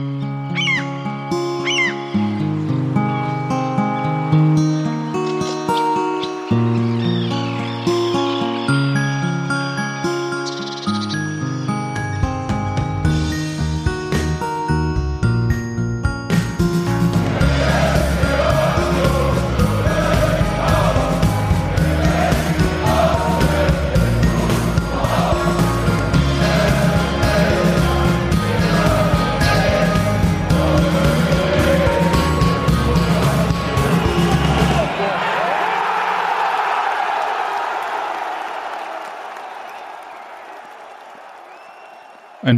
Mm-hmm.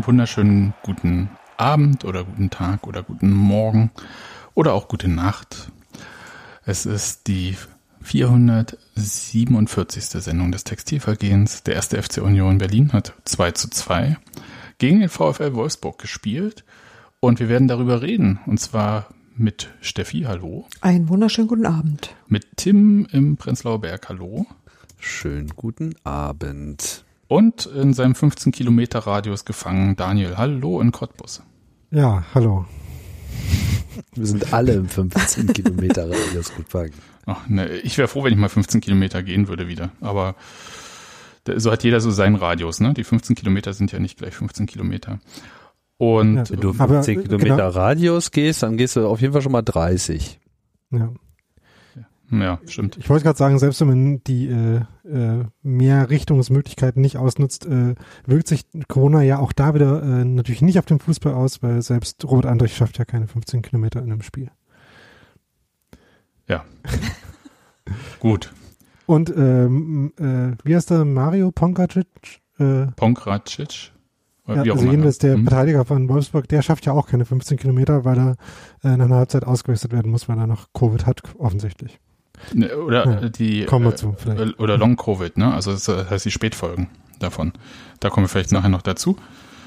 Einen wunderschönen guten Abend oder guten Tag oder guten Morgen oder auch gute Nacht. Es ist die 447. Sendung des Textilvergehens. Der erste FC Union Berlin hat 2 zu 2 gegen den VfL Wolfsburg gespielt und wir werden darüber reden und zwar mit Steffi, hallo. Einen wunderschönen guten Abend. Mit Tim im Prenzlauer Berg, hallo. Schönen guten Abend. Und in seinem 15 Kilometer Radius gefangen Daniel. Hallo in Cottbus. Ja, hallo. Wir sind alle im 15 Kilometer Radius gefangen. Ach, ne, ich wäre froh, wenn ich mal 15 Kilometer gehen würde wieder. Aber so hat jeder so seinen Radius. Ne? Die 15 Kilometer sind ja nicht gleich 15 Kilometer. Und ja, wenn du 15 aber, Kilometer genau. Radius gehst, dann gehst du auf jeden Fall schon mal 30. Ja. Ja, stimmt. Ich wollte gerade sagen, selbst wenn man die äh, äh, mehr Richtungsmöglichkeiten nicht ausnutzt, äh, wirkt sich Corona ja auch da wieder äh, natürlich nicht auf den Fußball aus, weil selbst Robert Andrich schafft ja keine 15 Kilometer in einem Spiel. Ja. Gut. Und ähm, äh, wie heißt der Mario Pongracic? Äh, Pongracic? Ja, also jedenfalls der hm. Verteidiger von Wolfsburg, der schafft ja auch keine 15 Kilometer, weil er äh, nach einer Halbzeit ausgewechselt werden muss, weil er noch Covid hat, offensichtlich. Ne, oder ja, die kommen wir zu, vielleicht. oder Long Covid, ne? Also das heißt die Spätfolgen davon. Da kommen wir vielleicht nachher noch dazu.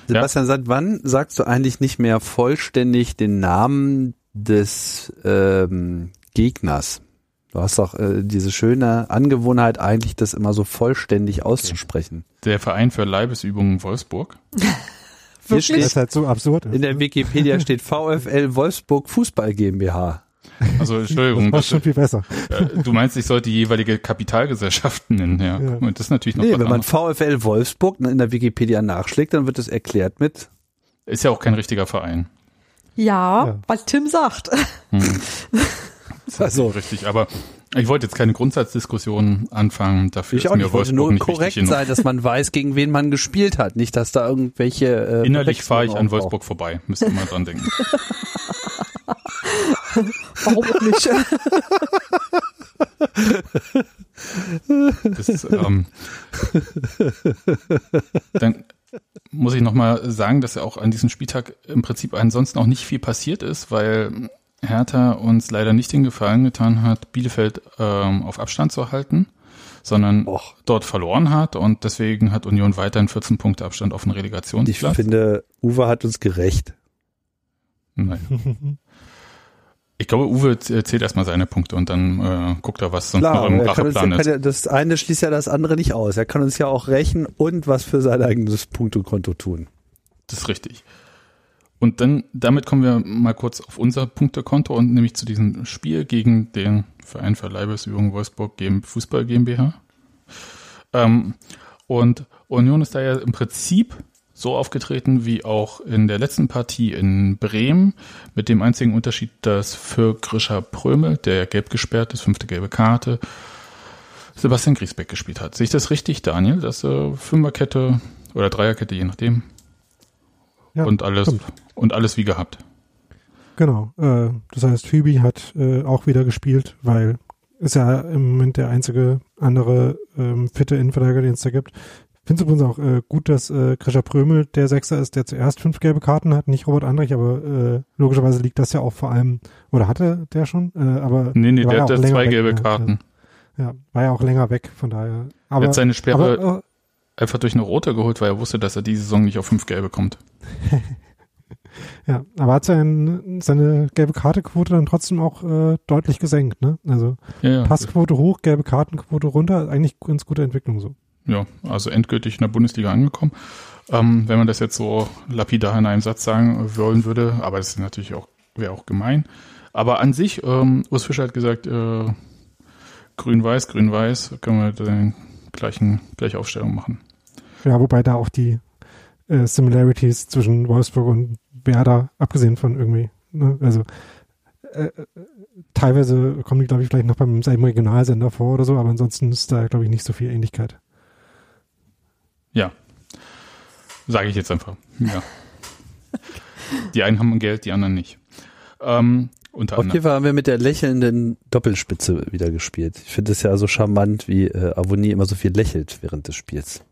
Sebastian, ja. seit wann sagst du eigentlich nicht mehr vollständig den Namen des ähm, Gegners? Du hast doch äh, diese schöne Angewohnheit eigentlich, das immer so vollständig auszusprechen. Der Verein für Leibesübungen Wolfsburg. Hier steht, das ist halt so absurd. In der Wikipedia steht VfL Wolfsburg Fußball GmbH. Also Entschuldigung. Das ist schon viel besser. Äh, du meinst, ich sollte die jeweilige Kapitalgesellschaft nennen, ja. ja. Und das ist natürlich noch Nee, wenn man VfL Wolfsburg in der Wikipedia nachschlägt, dann wird das erklärt mit. Ist ja auch kein richtiger Verein. Ja, ja. was Tim sagt. Hm. Also richtig, aber ich wollte jetzt keine Grundsatzdiskussion anfangen. Dafür ich ist auch mir wollte nur korrekt sein, dass man weiß, gegen wen man gespielt hat. Nicht, dass da irgendwelche. Äh, Innerlich fahre ich an Wolfsburg auch. vorbei. Müsst ihr mal dran denken. Warum nicht? Das, ähm, dann muss ich nochmal sagen, dass ja auch an diesem Spieltag im Prinzip ansonsten auch nicht viel passiert ist, weil Hertha uns leider nicht den Gefallen getan hat, Bielefeld ähm, auf Abstand zu halten, sondern Och. dort verloren hat und deswegen hat Union weiterhin 14 Punkte Abstand auf den Relegationsplatz. Ich finde, Uwe hat uns gerecht. Nein. Ich glaube, Uwe zählt erstmal seine Punkte und dann äh, guckt er, was sonst Klar, noch im Racheplan ja, ist. Ja, das eine schließt ja das andere nicht aus. Er kann uns ja auch rächen und was für sein eigenes Punktekonto tun. Das ist richtig. Und dann, damit kommen wir mal kurz auf unser Punktekonto und nämlich zu diesem Spiel gegen den Verein für Leibesübung Wolfsburg Fußball GmbH. Ähm, und Union ist da ja im Prinzip so aufgetreten wie auch in der letzten Partie in Bremen, mit dem einzigen Unterschied, dass für Grisha Prömel, der gelb gesperrt ist, fünfte gelbe Karte, Sebastian Griesbeck gespielt hat. Sehe ich das richtig, Daniel? Das äh, Fünferkette oder Dreierkette, je nachdem. Ja, und alles stimmt. und alles wie gehabt. Genau. Äh, das heißt, Phoebe hat äh, auch wieder gespielt, weil ist ja im Moment der einzige andere ähm, fitte Innenverteidiger, den es da gibt finde es übrigens auch äh, gut, dass äh, Krischer Prömel der Sechser ist, der zuerst fünf gelbe Karten hat, nicht Robert Andrich, aber äh, logischerweise liegt das ja auch vor allem, oder hatte der schon? Äh, aber nee, nee, der, der hat ja zwei weg, gelbe? Karten. Ja, ja, war ja auch länger weg, von daher. Aber, er hat seine Sperre aber, äh, einfach durch eine rote geholt, weil er wusste, dass er diese Saison nicht auf fünf gelbe kommt. ja, aber hat sein, seine gelbe Kartequote dann trotzdem auch äh, deutlich gesenkt, ne? Also ja, ja. Passquote hoch, gelbe Kartenquote runter, eigentlich ganz gute Entwicklung so ja, also endgültig in der Bundesliga angekommen. ähm, wenn man das jetzt so lapidar in einem Satz sagen wollen würde. Aber das ist natürlich auch, wäre auch gemein. Aber an sich, ähm, Urs Fischer hat gesagt, äh, grün-weiß, grün-weiß, können wir den gleichen, gleiche Aufstellung machen. Ja, wobei da auch die äh, Similarities zwischen Wolfsburg und Werder, abgesehen von irgendwie, ne, also äh, äh teilweise kommen die, glaube ich, vielleicht noch beim selben Regionalsender vor oder so, aber ansonsten ist da, glaube ich, nicht so viel Ähnlichkeit. Ja. Sage ich jetzt einfach. Ja. die einen haben Geld, die anderen nicht. Ähm, unter Auf jeden Fall haben wir mit der lächelnden Doppelspitze wieder gespielt. Ich finde es ja so charmant, wie äh, Avoni immer so viel lächelt während des Spiels.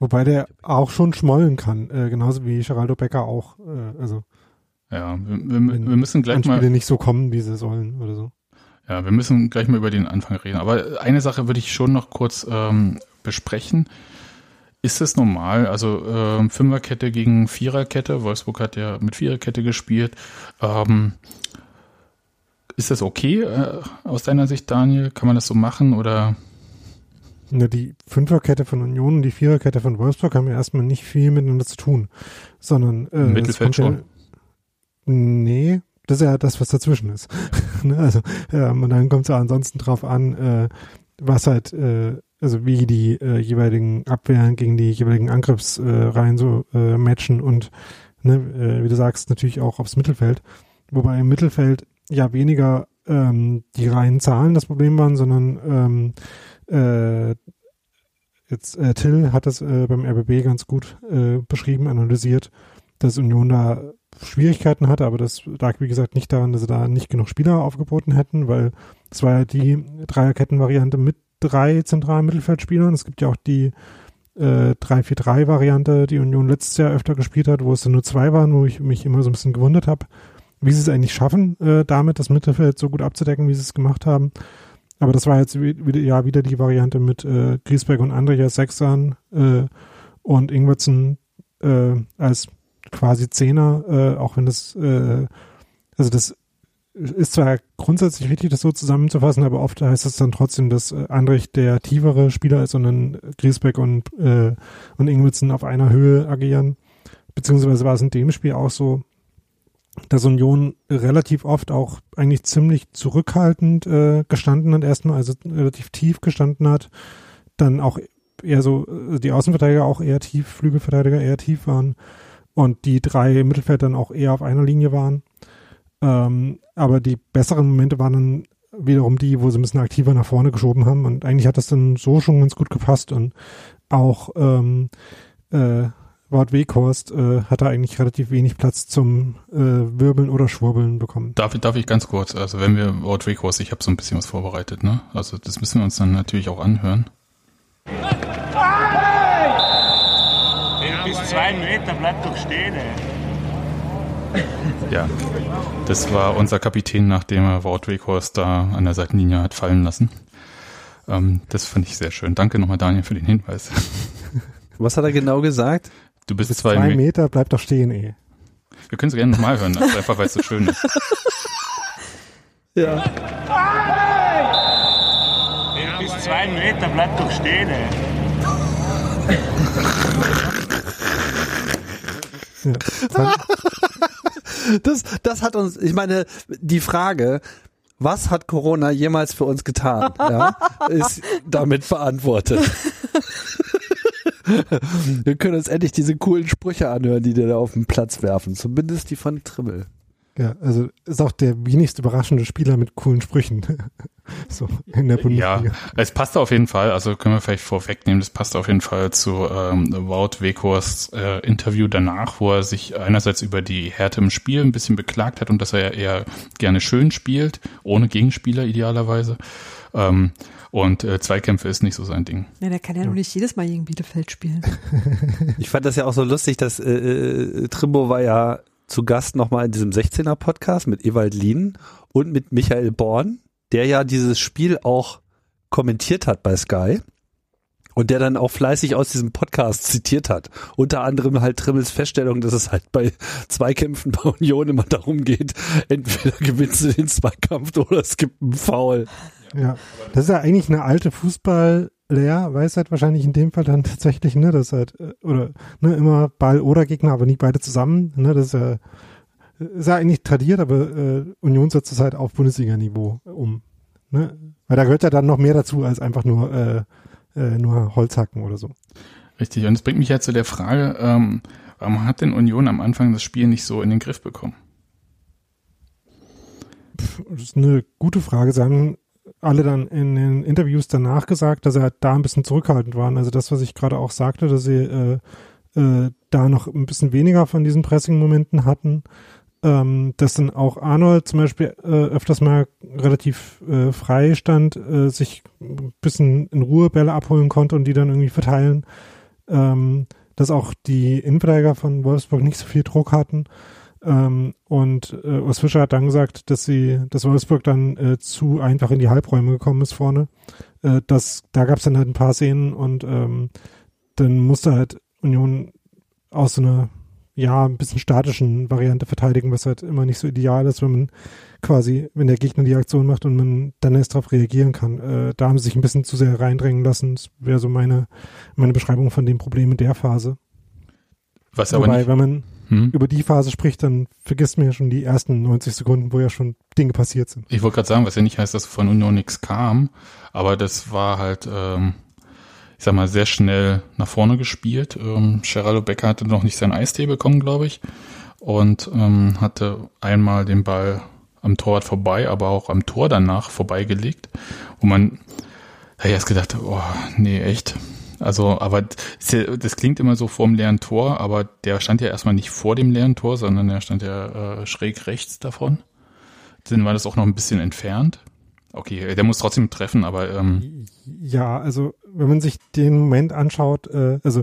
Wobei der auch schon schmollen kann, äh, genauso wie Geraldo Becker auch. Äh, also ja, wir, wir, wir müssen gleich Anspiele mal nicht so kommen, wie sie sollen oder so. Ja, wir müssen gleich mal über den Anfang reden. Aber eine Sache würde ich schon noch kurz ähm, besprechen. Ist es normal, also ähm, Fünferkette gegen Viererkette? Wolfsburg hat ja mit Viererkette gespielt. Ähm, ist das okay äh, aus deiner Sicht, Daniel? Kann man das so machen oder? Na, die Fünferkette von Union und die Viererkette von Wolfsburg haben ja erstmal nicht viel miteinander zu tun, sondern äh, Mittelfeld schon. Ja, nee, das ist ja das, was dazwischen ist. Ne, also ja, und dann kommt es ja ansonsten drauf an, äh, was halt, äh, also wie die äh, jeweiligen Abwehren gegen die jeweiligen Angriffsreihen äh, so äh, matchen und ne, äh, wie du sagst, natürlich auch aufs Mittelfeld. Wobei im Mittelfeld ja weniger ähm, die reinen Zahlen das Problem waren, sondern ähm, äh, jetzt äh, Till hat das äh, beim RBB ganz gut äh, beschrieben, analysiert, dass Union da Schwierigkeiten hatte, aber das lag wie gesagt nicht daran, dass sie da nicht genug Spieler aufgeboten hätten, weil es war ja die Dreierkettenvariante mit drei zentralen Mittelfeldspielern. Es gibt ja auch die äh, 3-4-3-Variante, die Union letztes Jahr öfter gespielt hat, wo es dann nur zwei waren, wo ich mich immer so ein bisschen gewundert habe, wie sie es eigentlich schaffen, äh, damit das Mittelfeld so gut abzudecken, wie sie es gemacht haben. Aber das war jetzt wieder, ja wieder die Variante mit äh, Griesbeck und Andrea Sechsern äh, und Ingwertsen äh, als quasi Zehner, äh, auch wenn das, äh, also das ist zwar grundsätzlich richtig, das so zusammenzufassen, aber oft heißt es dann trotzdem, dass äh, Andrich der tiefere Spieler ist und dann Griesbeck und, äh, und Ingwertsen auf einer Höhe agieren. Beziehungsweise war es in dem Spiel auch so, dass Union relativ oft auch eigentlich ziemlich zurückhaltend äh, gestanden hat, erstmal, also relativ tief gestanden hat, dann auch eher so, äh, die Außenverteidiger auch eher tief, Flügelverteidiger eher tief waren und die drei Mittelfeld dann auch eher auf einer Linie waren. Ähm, aber die besseren Momente waren dann wiederum die, wo sie ein bisschen aktiver nach vorne geschoben haben und eigentlich hat das dann so schon ganz gut gepasst und auch ähm, äh, Wort Weghorst äh, hat er eigentlich relativ wenig Platz zum äh, Wirbeln oder Schwurbeln bekommen. Darf, darf ich ganz kurz, also wenn wir Wort Weghorst, ich habe so ein bisschen was vorbereitet, ne? Also das müssen wir uns dann natürlich auch anhören. Bis zwei Meter bleibt doch stehen, ey. Ja, das war unser Kapitän, nachdem er Wort Weghorst da an der Seitenlinie hat fallen lassen. Ähm, das fand ich sehr schön. Danke nochmal, Daniel, für den Hinweis. Was hat er genau gesagt? Du bist Bis zwei, zwei Meter, bleib doch stehen, eh. Wir können es gerne nochmal hören, also einfach weil es so schön ist. ja. Bis zwei Meter, bleib doch stehen, ey. Ja, das, das hat uns, ich meine, die Frage, was hat Corona jemals für uns getan, ja, ist damit beantwortet. Wir können uns endlich diese coolen Sprüche anhören, die dir da auf den Platz werfen. Zumindest die von Trimmel. Ja, also ist auch der wenigst überraschende Spieler mit coolen Sprüchen. so in der Bundesliga. Ja, es passt auf jeden Fall, also können wir vielleicht vorwegnehmen, das passt auf jeden Fall zu ähm, Wout Weghorsts äh, Interview danach, wo er sich einerseits über die Härte im Spiel ein bisschen beklagt hat und dass er eher gerne schön spielt, ohne Gegenspieler idealerweise. Ähm, und äh, Zweikämpfe ist nicht so sein Ding. Ja, der kann ja, ja. nur nicht jedes Mal gegen Bielefeld spielen. ich fand das ja auch so lustig, dass äh, äh Trimbo war ja zu Gast nochmal in diesem 16er Podcast mit Ewald Lien und mit Michael Born, der ja dieses Spiel auch kommentiert hat bei Sky und der dann auch fleißig aus diesem Podcast zitiert hat. Unter anderem halt Trimmels Feststellung, dass es halt bei Zweikämpfen bei Union immer darum geht, entweder gewinnst du den Zweikampf oder es gibt einen Foul. Ja, das ist ja eigentlich eine alte Fußball- leer, weiß halt wahrscheinlich in dem Fall dann tatsächlich, ne, das halt, äh, oder ne, immer Ball oder Gegner, aber nie beide zusammen, ne, das ist ja, ist ja eigentlich tradiert, aber äh, Union setzt es halt auf Bundesliga-Niveau um. Ne? Weil da gehört ja dann noch mehr dazu als einfach nur, äh, äh, nur Holzhacken oder so. Richtig, und das bringt mich ja zu der Frage, ähm, warum hat denn Union am Anfang das Spiel nicht so in den Griff bekommen? Das ist eine gute Frage. Sie haben alle dann in den Interviews danach gesagt, dass halt da ein bisschen zurückhaltend waren. Also das, was ich gerade auch sagte, dass sie äh, äh, da noch ein bisschen weniger von diesen Pressing-Momenten hatten. Ähm, dass dann auch Arnold zum Beispiel äh, öfters mal relativ äh, frei stand, äh, sich ein bisschen in Ruhe Bälle abholen konnte und die dann irgendwie verteilen. Ähm, dass auch die Innenverteidiger von Wolfsburg nicht so viel Druck hatten. Ähm, und äh, Urs Fischer hat dann gesagt, dass sie, dass Wolfsburg dann äh, zu einfach in die Halbräume gekommen ist vorne. Äh, das, da gab es dann halt ein paar Szenen und ähm, dann musste halt Union aus so einer ja, ein bisschen statischen Variante verteidigen, was halt immer nicht so ideal ist, wenn man quasi, wenn der Gegner die Aktion macht und man dann erst darauf reagieren kann. Äh, da haben sie sich ein bisschen zu sehr reindrängen lassen. Das wäre so meine, meine Beschreibung von dem Problem in der Phase. Was aber Wobei, nicht, wenn man hm? über die Phase spricht, dann vergisst man ja schon die ersten 90 Sekunden, wo ja schon Dinge passiert sind. Ich wollte gerade sagen, was ja nicht heißt, dass von Union nichts kam, aber das war halt, ähm, ich sag mal, sehr schnell nach vorne gespielt. Ähm, Geraldo Becker hatte noch nicht sein Eistee bekommen, glaube ich, und ähm, hatte einmal den Ball am Torwart vorbei, aber auch am Tor danach vorbeigelegt, wo man ja erst gedacht, oh, nee, echt. Also, aber das, klingt immer so vorm leeren Tor, aber der stand ja erstmal nicht vor dem leeren Tor, sondern der stand ja äh, schräg rechts davon. Dann war das auch noch ein bisschen entfernt. Okay, der muss trotzdem treffen, aber ähm, Ja, also wenn man sich den Moment anschaut, äh, also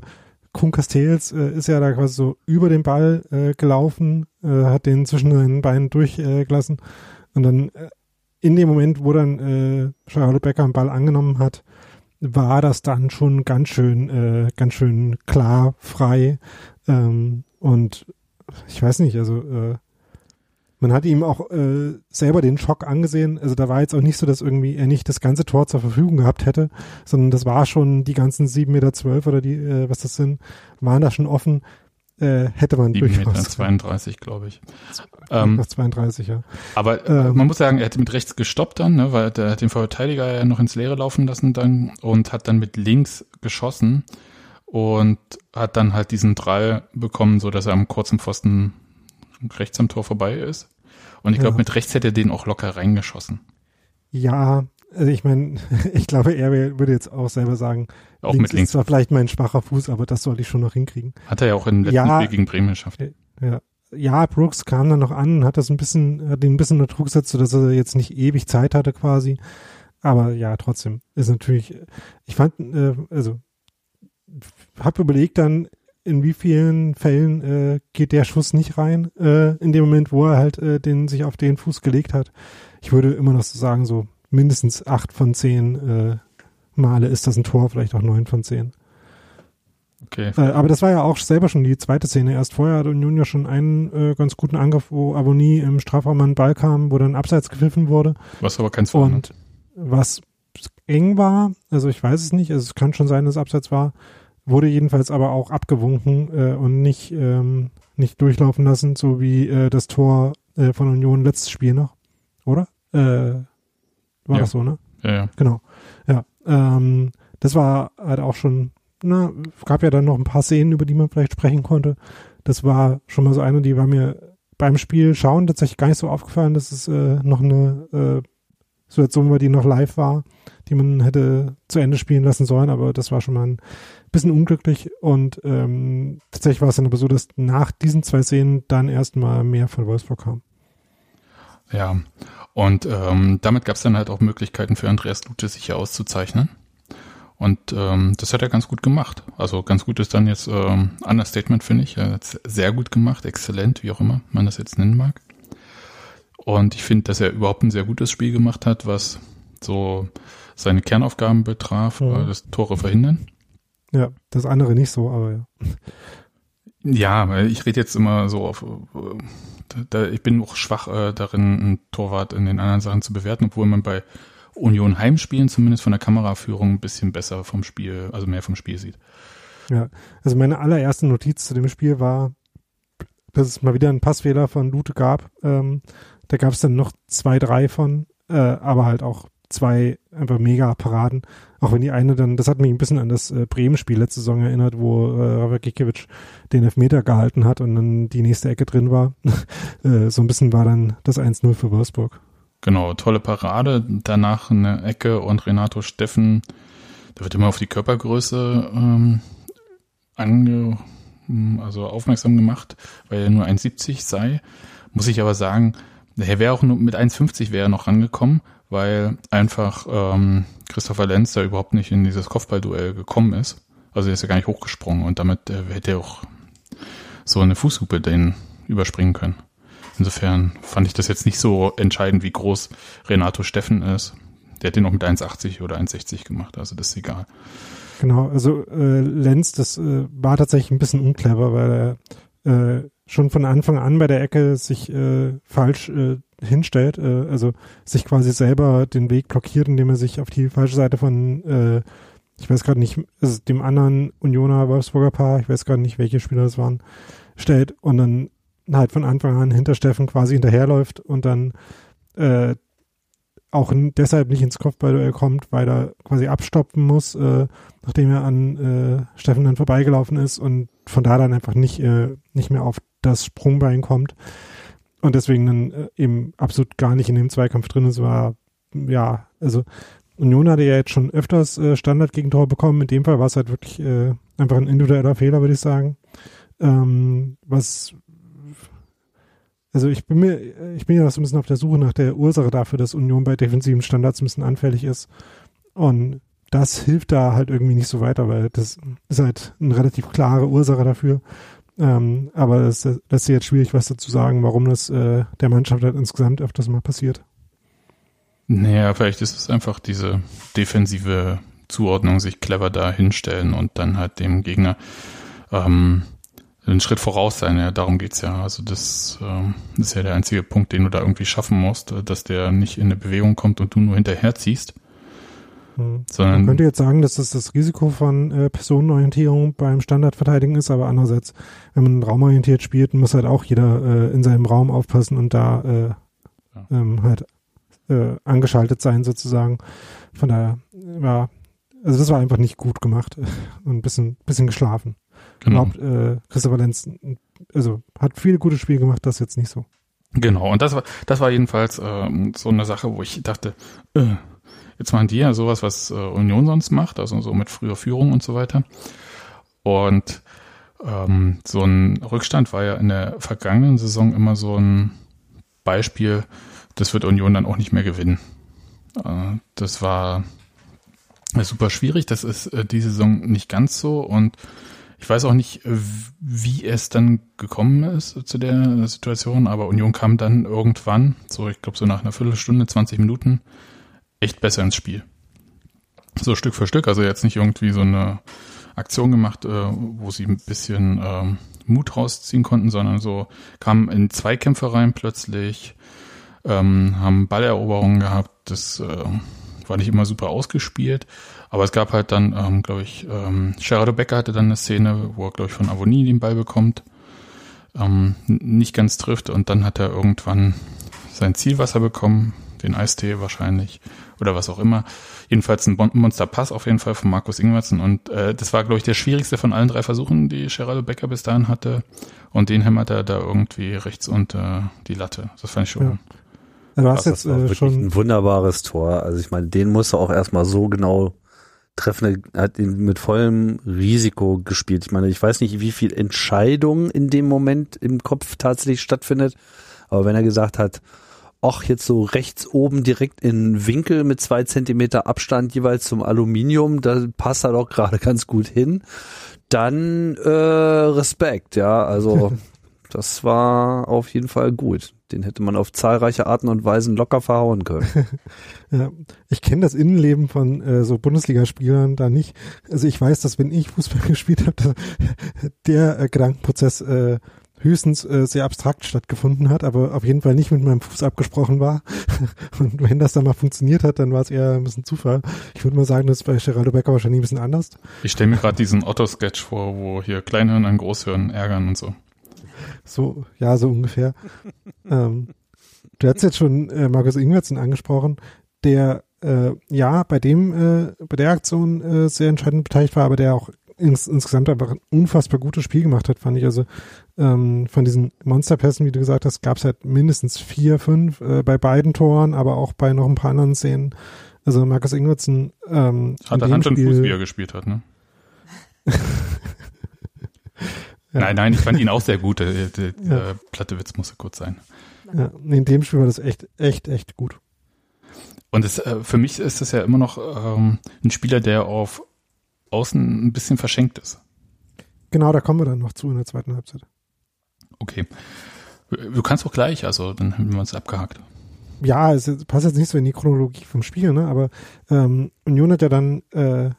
Kuhn Castells äh, ist ja da quasi so über den Ball äh, gelaufen, äh, hat den zwischen seinen Beinen durchgelassen äh, und dann äh, in dem Moment, wo dann äh, Charlotte Becker den Ball angenommen hat, war das dann schon ganz schön, äh, ganz schön klar, frei ähm, und ich weiß nicht, also äh, man hat ihm auch äh, selber den Schock angesehen. Also da war jetzt auch nicht so, dass irgendwie er nicht das ganze Tor zur Verfügung gehabt hätte, sondern das war schon die ganzen 7,12 Meter zwölf oder die, äh, was das sind, waren da schon offen. Äh, hätte man 7 Meter durchaus. 32, glaube ich. Ähm, Nach 32, ja. aber äh, Ähm. man muss sagen, er hat mit rechts gestoppt dann, ne, weil der hat den Verteidiger ja noch ins Leere laufen lassen dann und hat dann mit links geschossen und hat dann halt diesen Drall bekommen, so dass er am kurzen Pfosten rechts am Tor vorbei ist. Und ich glaube, Ja. mit rechts hätte er den auch locker reingeschossen. Ja, also ich meine, ich glaube, er würde jetzt auch selber sagen, Auch links mit links. ist zwar vielleicht mein schwacher Fuß, aber das sollte ich schon noch hinkriegen. Hat er ja auch im letzten Ja. Spiel gegen Bremen geschafft. Ja. Ja, Brooks kam dann noch an, hat das ein bisschen, hat ihn ein bisschen unter Druck gesetzt, sodass er jetzt nicht ewig Zeit hatte quasi. Aber ja, trotzdem ist natürlich, ich fand, äh, also habe überlegt dann, in wie vielen Fällen äh, geht der Schuss nicht rein, äh, in dem Moment, wo er halt äh, den sich auf den Fuß gelegt hat. Ich würde immer noch so sagen, so mindestens acht von zehn äh, Male ist das ein Tor, vielleicht auch neun von zehn. Okay. Äh, aber das war ja auch selber schon die zweite Szene. Erst vorher hatte Union ja schon einen äh, ganz guten Angriff, wo Aboni im Strafraum an den Ball kam, wo dann abseits gepfiffen wurde. Was aber keins war. ne? Und was eng war, also ich weiß es nicht, also es kann schon sein, dass es abseits war, wurde jedenfalls aber auch abgewunken äh, und nicht, ähm, nicht durchlaufen lassen, so wie äh, das Tor äh, von Union letztes Spiel noch, oder? War Ja. das so, ne? Ja, ja. Genau. Ja. Ähm, das war halt auch schon, na, gab ja dann noch ein paar Szenen, über die man vielleicht sprechen konnte. Das war schon mal so eine, die war mir beim Spiel schauen tatsächlich gar nicht so aufgefallen, dass es äh, noch eine äh, Situation war, die noch live war, die man hätte zu Ende spielen lassen sollen, aber das war schon mal ein bisschen unglücklich und ähm, tatsächlich war es dann aber so, dass nach diesen zwei Szenen dann erstmal mehr von Wolfsburg kam. Ja, und ähm, damit gab es dann halt auch Möglichkeiten für Andreas Lute, sich hier auszuzeichnen. Und ähm, das hat er ganz gut gemacht. Also ganz gut ist dann jetzt ähm, Understatement, finde ich. Er hat sehr gut gemacht, exzellent, wie auch immer man das jetzt nennen mag. Und ich finde, dass er überhaupt ein sehr gutes Spiel gemacht hat, was so seine Kernaufgaben betraf, Mhm. äh, das Tore verhindern. Ja, das andere nicht so, aber ja. Ja, ich rede jetzt immer so auf, äh, da, ich bin auch schwach äh, darin, einen Torwart in den anderen Sachen zu bewerten, obwohl man bei Union Heimspielen zumindest von der Kameraführung ein bisschen besser vom Spiel, also mehr vom Spiel sieht. Ja, also meine allererste Notiz zu dem Spiel war, dass es mal wieder einen Passfehler von Lute gab. Ähm, da gab es dann noch zwei, drei von, äh, aber halt auch zwei einfach mega Paraden. Auch wenn die eine dann, das hat mich ein bisschen an das äh, Bremen-Spiel letzte Saison erinnert, wo äh, Robert Gikiewicz den Elfmeter gehalten hat und dann die nächste Ecke drin war. äh, so ein bisschen war dann das 1-0 für Wolfsburg. Genau, tolle Parade. Danach eine Ecke und Renato Steffen, da wird immer auf die Körpergröße ähm, ange, also aufmerksam gemacht, weil er nur 1,70 sei. Muss ich aber sagen, er wäre auch nur mit 1,50 wäre er noch rangekommen, weil einfach ähm, Christopher Lenz da überhaupt nicht in dieses Kopfballduell gekommen ist. Also er ist ja gar nicht hochgesprungen und damit äh, hätte er auch so eine Fußhupe den überspringen können. Insofern fand ich das jetzt nicht so entscheidend, wie groß Renato Steffen ist. Der hat den noch mit 1,80 oder 1,60 gemacht, also das ist egal. Genau, also äh, Lenz, das äh, war tatsächlich ein bisschen unclever, weil er äh, schon von Anfang an bei der Ecke sich äh, falsch äh, hinstellt, äh, also sich quasi selber den Weg blockiert, indem er sich auf die falsche Seite von, äh, ich weiß gerade nicht, also dem anderen Unioner Wolfsburger Paar, ich weiß gerade nicht, welche Spieler das waren, stellt und dann halt von Anfang an hinter Steffen quasi hinterherläuft und dann äh, auch deshalb nicht ins Kopfballduell kommt, weil er quasi abstoppen muss, äh, nachdem er an äh, Steffen dann vorbeigelaufen ist und von da dann einfach nicht, äh, nicht mehr auf das Sprungbein kommt und deswegen dann äh, eben absolut gar nicht in dem Zweikampf drin ist, war, ja, also Union hatte ja jetzt schon öfters äh, Standard-Gegentor bekommen, in dem Fall war es halt wirklich äh, einfach ein individueller Fehler, würde ich sagen. Ähm, was also ich bin mir, ich bin ja so ein bisschen auf der Suche nach der Ursache dafür, dass Union bei defensiven Standards ein bisschen anfällig ist. Und das hilft da halt irgendwie nicht so weiter, weil das ist halt eine relativ klare Ursache dafür. Ähm, aber das, das ist jetzt schwierig, was dazu sagen, warum das äh, der Mannschaft halt insgesamt öfters mal passiert. Naja, vielleicht ist es einfach diese defensive Zuordnung, sich clever da hinstellen und dann halt dem Gegner ähm, einen Schritt voraus sein. Ja, darum geht's ja. Also das, ähm, ist ja der einzige Punkt, den du da irgendwie schaffen musst, dass der nicht in eine Bewegung kommt und du nur hinterherziehst. Hm. Sondern Man könnte jetzt sagen, dass das das Risiko von äh, Personenorientierung beim Standardverteidigen ist, aber andererseits, wenn man raumorientiert spielt, muss halt auch jeder äh, in seinem Raum aufpassen und da äh, ja. ähm, halt äh, angeschaltet sein sozusagen. Von daher, ja, also das war einfach nicht gut gemacht und ein bisschen, bisschen geschlafen. Genau. Überhaupt, äh, Christopher Lenz, also hat viele gute Spiele gemacht, das jetzt nicht so. Genau, und das war, das war jedenfalls ähm, so eine Sache, wo ich dachte, äh, jetzt machen die ja sowas, was äh, Union sonst macht, also so mit früher Führung und so weiter. Und ähm, so ein Rückstand war ja in der vergangenen Saison immer so ein Beispiel, das wird Union dann auch nicht mehr gewinnen. Äh, das war super schwierig, das ist äh, die Saison nicht ganz so und ich weiß auch nicht, wie es dann gekommen ist zu der Situation, aber Union kam dann irgendwann, so ich glaube so nach einer Viertelstunde, 20 Minuten, echt besser ins Spiel. So Stück für Stück, also jetzt nicht irgendwie so eine Aktion gemacht, äh, wo sie ein bisschen ähm, Mut rausziehen konnten, sondern so kamen in Zweikämpfe rein plötzlich, ähm, haben Balleroberungen gehabt, das äh, war nicht immer super ausgespielt, aber es gab halt dann, ähm, glaube ich, ähm, Gerardo Becker hatte dann eine Szene, wo er, glaube ich, von Avoni den Ball bekommt, ähm, nicht ganz trifft und dann hat er irgendwann sein Zielwasser bekommen, den Eistee wahrscheinlich oder was auch immer. Jedenfalls ein Monsterpass auf jeden Fall von Markus Ingwertsen und äh, das war, glaube ich, der schwierigste von allen drei Versuchen, die Gerardo Becker bis dahin hatte und den hämmert er da irgendwie rechts unter die Latte. Das fand ich schon. Ja. Du hast jetzt äh, schon ein wunderbares Tor. Also ich meine, den musst du auch erstmal so genau treffen. Er hat ihn mit vollem Risiko gespielt. Ich meine, ich weiß nicht, wie viel Entscheidung in dem Moment im Kopf tatsächlich stattfindet. Aber wenn er gesagt hat, ach, jetzt so rechts oben direkt in Winkel mit zwei Zentimeter Abstand jeweils zum Aluminium, da passt er doch gerade ganz gut hin. Dann äh, Respekt, ja. Also das war auf jeden Fall gut. Den hätte man auf zahlreiche Arten und Weisen locker verhauen können. ja, ich kenne das Innenleben von äh, so Bundesligaspielern da nicht. Also ich weiß, dass wenn ich Fußball gespielt habe, der äh, Gedankenprozess äh, höchstens äh, sehr abstrakt stattgefunden hat, aber auf jeden Fall nicht mit meinem Fuß abgesprochen war. Und wenn das dann mal funktioniert hat, dann war es eher ein bisschen Zufall. Ich würde mal sagen, das ist bei Geraldo Becker wahrscheinlich ein bisschen anders. Ich stelle mir gerade diesen Otto-Sketch vor, wo hier Kleinhirn an Großhirn ärgern und so. So, ja, so ungefähr. ähm, du hast jetzt schon äh, Markus Ingwertsen angesprochen, der äh, ja bei dem, äh, bei der Aktion äh, sehr entscheidend beteiligt war, aber der auch ins, insgesamt einfach ein unfassbar gutes Spiel gemacht hat, fand ich. Also ähm, von diesen Monsterpässen, wie du gesagt hast, gab es halt mindestens vier, fünf äh, bei beiden Toren, aber auch bei noch ein paar anderen Szenen. Also Markus Ingwertsen ähm, Hat er Hand und Fuß, wie er gespielt hat, ne? ja. Nein, nein, ich fand ihn auch sehr gut. Der, der, der ja. platte Witz musste kurz sein. Ja, in dem Spiel war das echt, echt, echt gut. Und es, äh, für mich ist es ja immer noch ähm, ein Spieler, der auf Außen ein bisschen verschenkt ist. Genau, da kommen wir dann noch zu in der zweiten Halbzeit. Okay. Du kannst auch gleich, also dann haben wir uns abgehakt. Ja, es passt jetzt nicht so in die Chronologie vom Spiel, ne? Aber ähm, Union hat ja dann äh,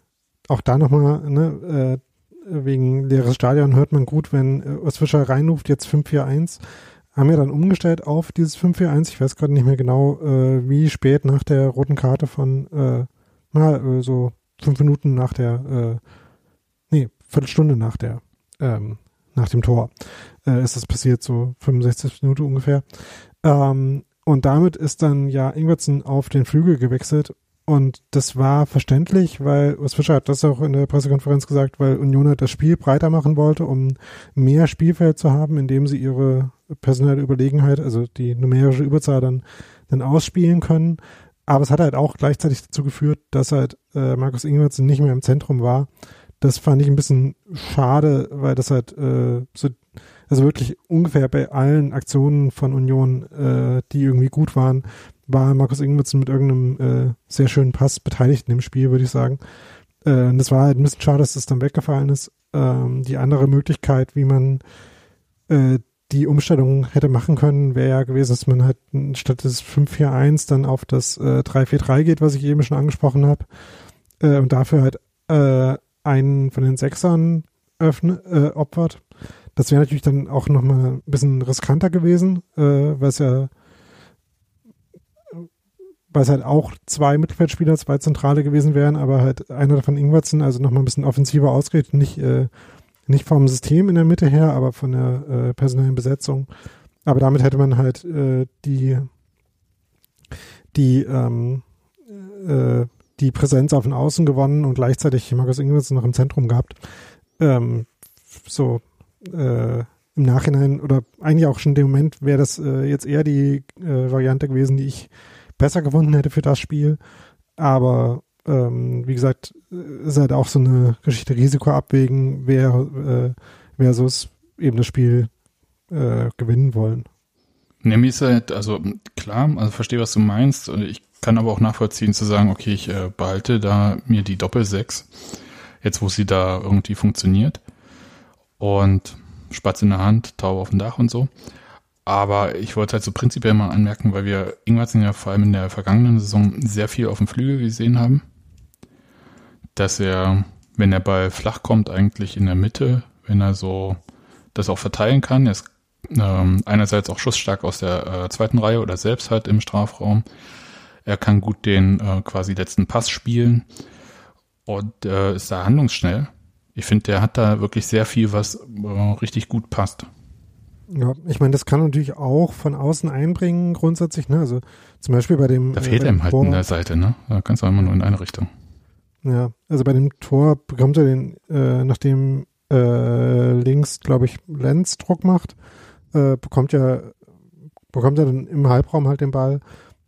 auch da nochmal, ne, äh, wegen leeres Stadion hört man gut, wenn äh, Ostfischer reinruft, jetzt 5-4-1 haben wir dann umgestellt auf dieses 541. Ich weiß gerade nicht mehr genau, äh, wie spät nach der roten Karte von, äh, na, äh, so fünf Minuten nach der, äh, nee, Viertelstunde nach der, ähm, nach dem Tor äh, ist das passiert, so 65 Minuten ungefähr. Ähm, und damit ist dann ja Ingwertsen auf den Flügel gewechselt und das war verständlich, weil Urs Fischer hat das auch in der Pressekonferenz gesagt, weil Union halt das Spiel breiter machen wollte, um mehr Spielfeld zu haben, indem sie ihre personelle Überlegenheit, also die numerische Überzahl dann, dann ausspielen können. Aber es hat halt auch gleichzeitig dazu geführt, dass halt äh, Markus Ingwertsen nicht mehr im Zentrum war. Das fand ich ein bisschen schade, weil das halt äh, so, also wirklich ungefähr bei allen Aktionen von Union, äh, die irgendwie gut waren, war Markus Ingwertsen mit irgendeinem äh, sehr schönen Pass beteiligt in dem Spiel, würde ich sagen. Äh, und das war halt ein bisschen schade, dass das dann weggefallen ist. Ähm, die andere Möglichkeit, wie man äh, die Umstellung hätte machen können, wäre ja gewesen, dass man halt statt des 5-4-1 dann auf das äh, 3-4-3 geht, was ich eben schon angesprochen habe. Äh, und dafür halt äh, einen von den Sechsern öffne, äh, opfert. Das wäre natürlich dann auch nochmal ein bisschen riskanter gewesen, äh, weil es ja weil es halt auch zwei Mittelfeldspieler, zwei Zentrale gewesen wären, aber halt einer davon Ingwertsen, also nochmal ein bisschen offensiver ausgeht, nicht, äh, nicht vom System in der Mitte her, aber von der äh, personellen Besetzung. Aber damit hätte man halt äh, die, die, ähm, äh, die Präsenz auf den Außen gewonnen und gleichzeitig Markus Ingwertsen noch im Zentrum gehabt. Ähm, so äh, im Nachhinein oder eigentlich auch schon in dem Moment wäre das äh, jetzt eher die äh, Variante gewesen, die ich besser gefunden hätte für das Spiel. Aber ähm, wie gesagt, ist halt auch so eine Geschichte Risiko abwägen, wer äh, versus eben das Spiel äh, gewinnen wollen. Nämlich ist halt, also klar, also verstehe, was du meinst. Ich kann aber auch nachvollziehen zu sagen, okay, ich äh, behalte da mir die Doppel-6, jetzt wo sie da irgendwie funktioniert. Und Spatz in der Hand, Taube auf dem Dach und so. Aber ich wollte halt so prinzipiell mal anmerken, weil wir Ingwertsen ja vor allem in der vergangenen Saison sehr viel auf dem Flügel gesehen haben, dass er, wenn der Ball flach kommt, eigentlich in der Mitte, wenn er so das auch verteilen kann, er ist ähm, einerseits auch schussstark aus der äh, zweiten Reihe oder selbst halt im Strafraum. Er kann gut den äh, quasi letzten Pass spielen und äh, ist da handlungsschnell. Ich finde, der hat da wirklich sehr viel, was äh, richtig gut passt. Ja, ich meine, das kann natürlich auch von außen einbringen, grundsätzlich, ne? Also zum Beispiel bei dem. Da fehlt äh, einem halt Tor, in der Seite, ne? Da kannst du immer nur in eine Richtung. Ja, also bei dem Tor bekommt er den, äh, nachdem äh, links, glaube ich, Lenz Druck macht, äh, bekommt ja, bekommt er dann im Halbraum halt den Ball.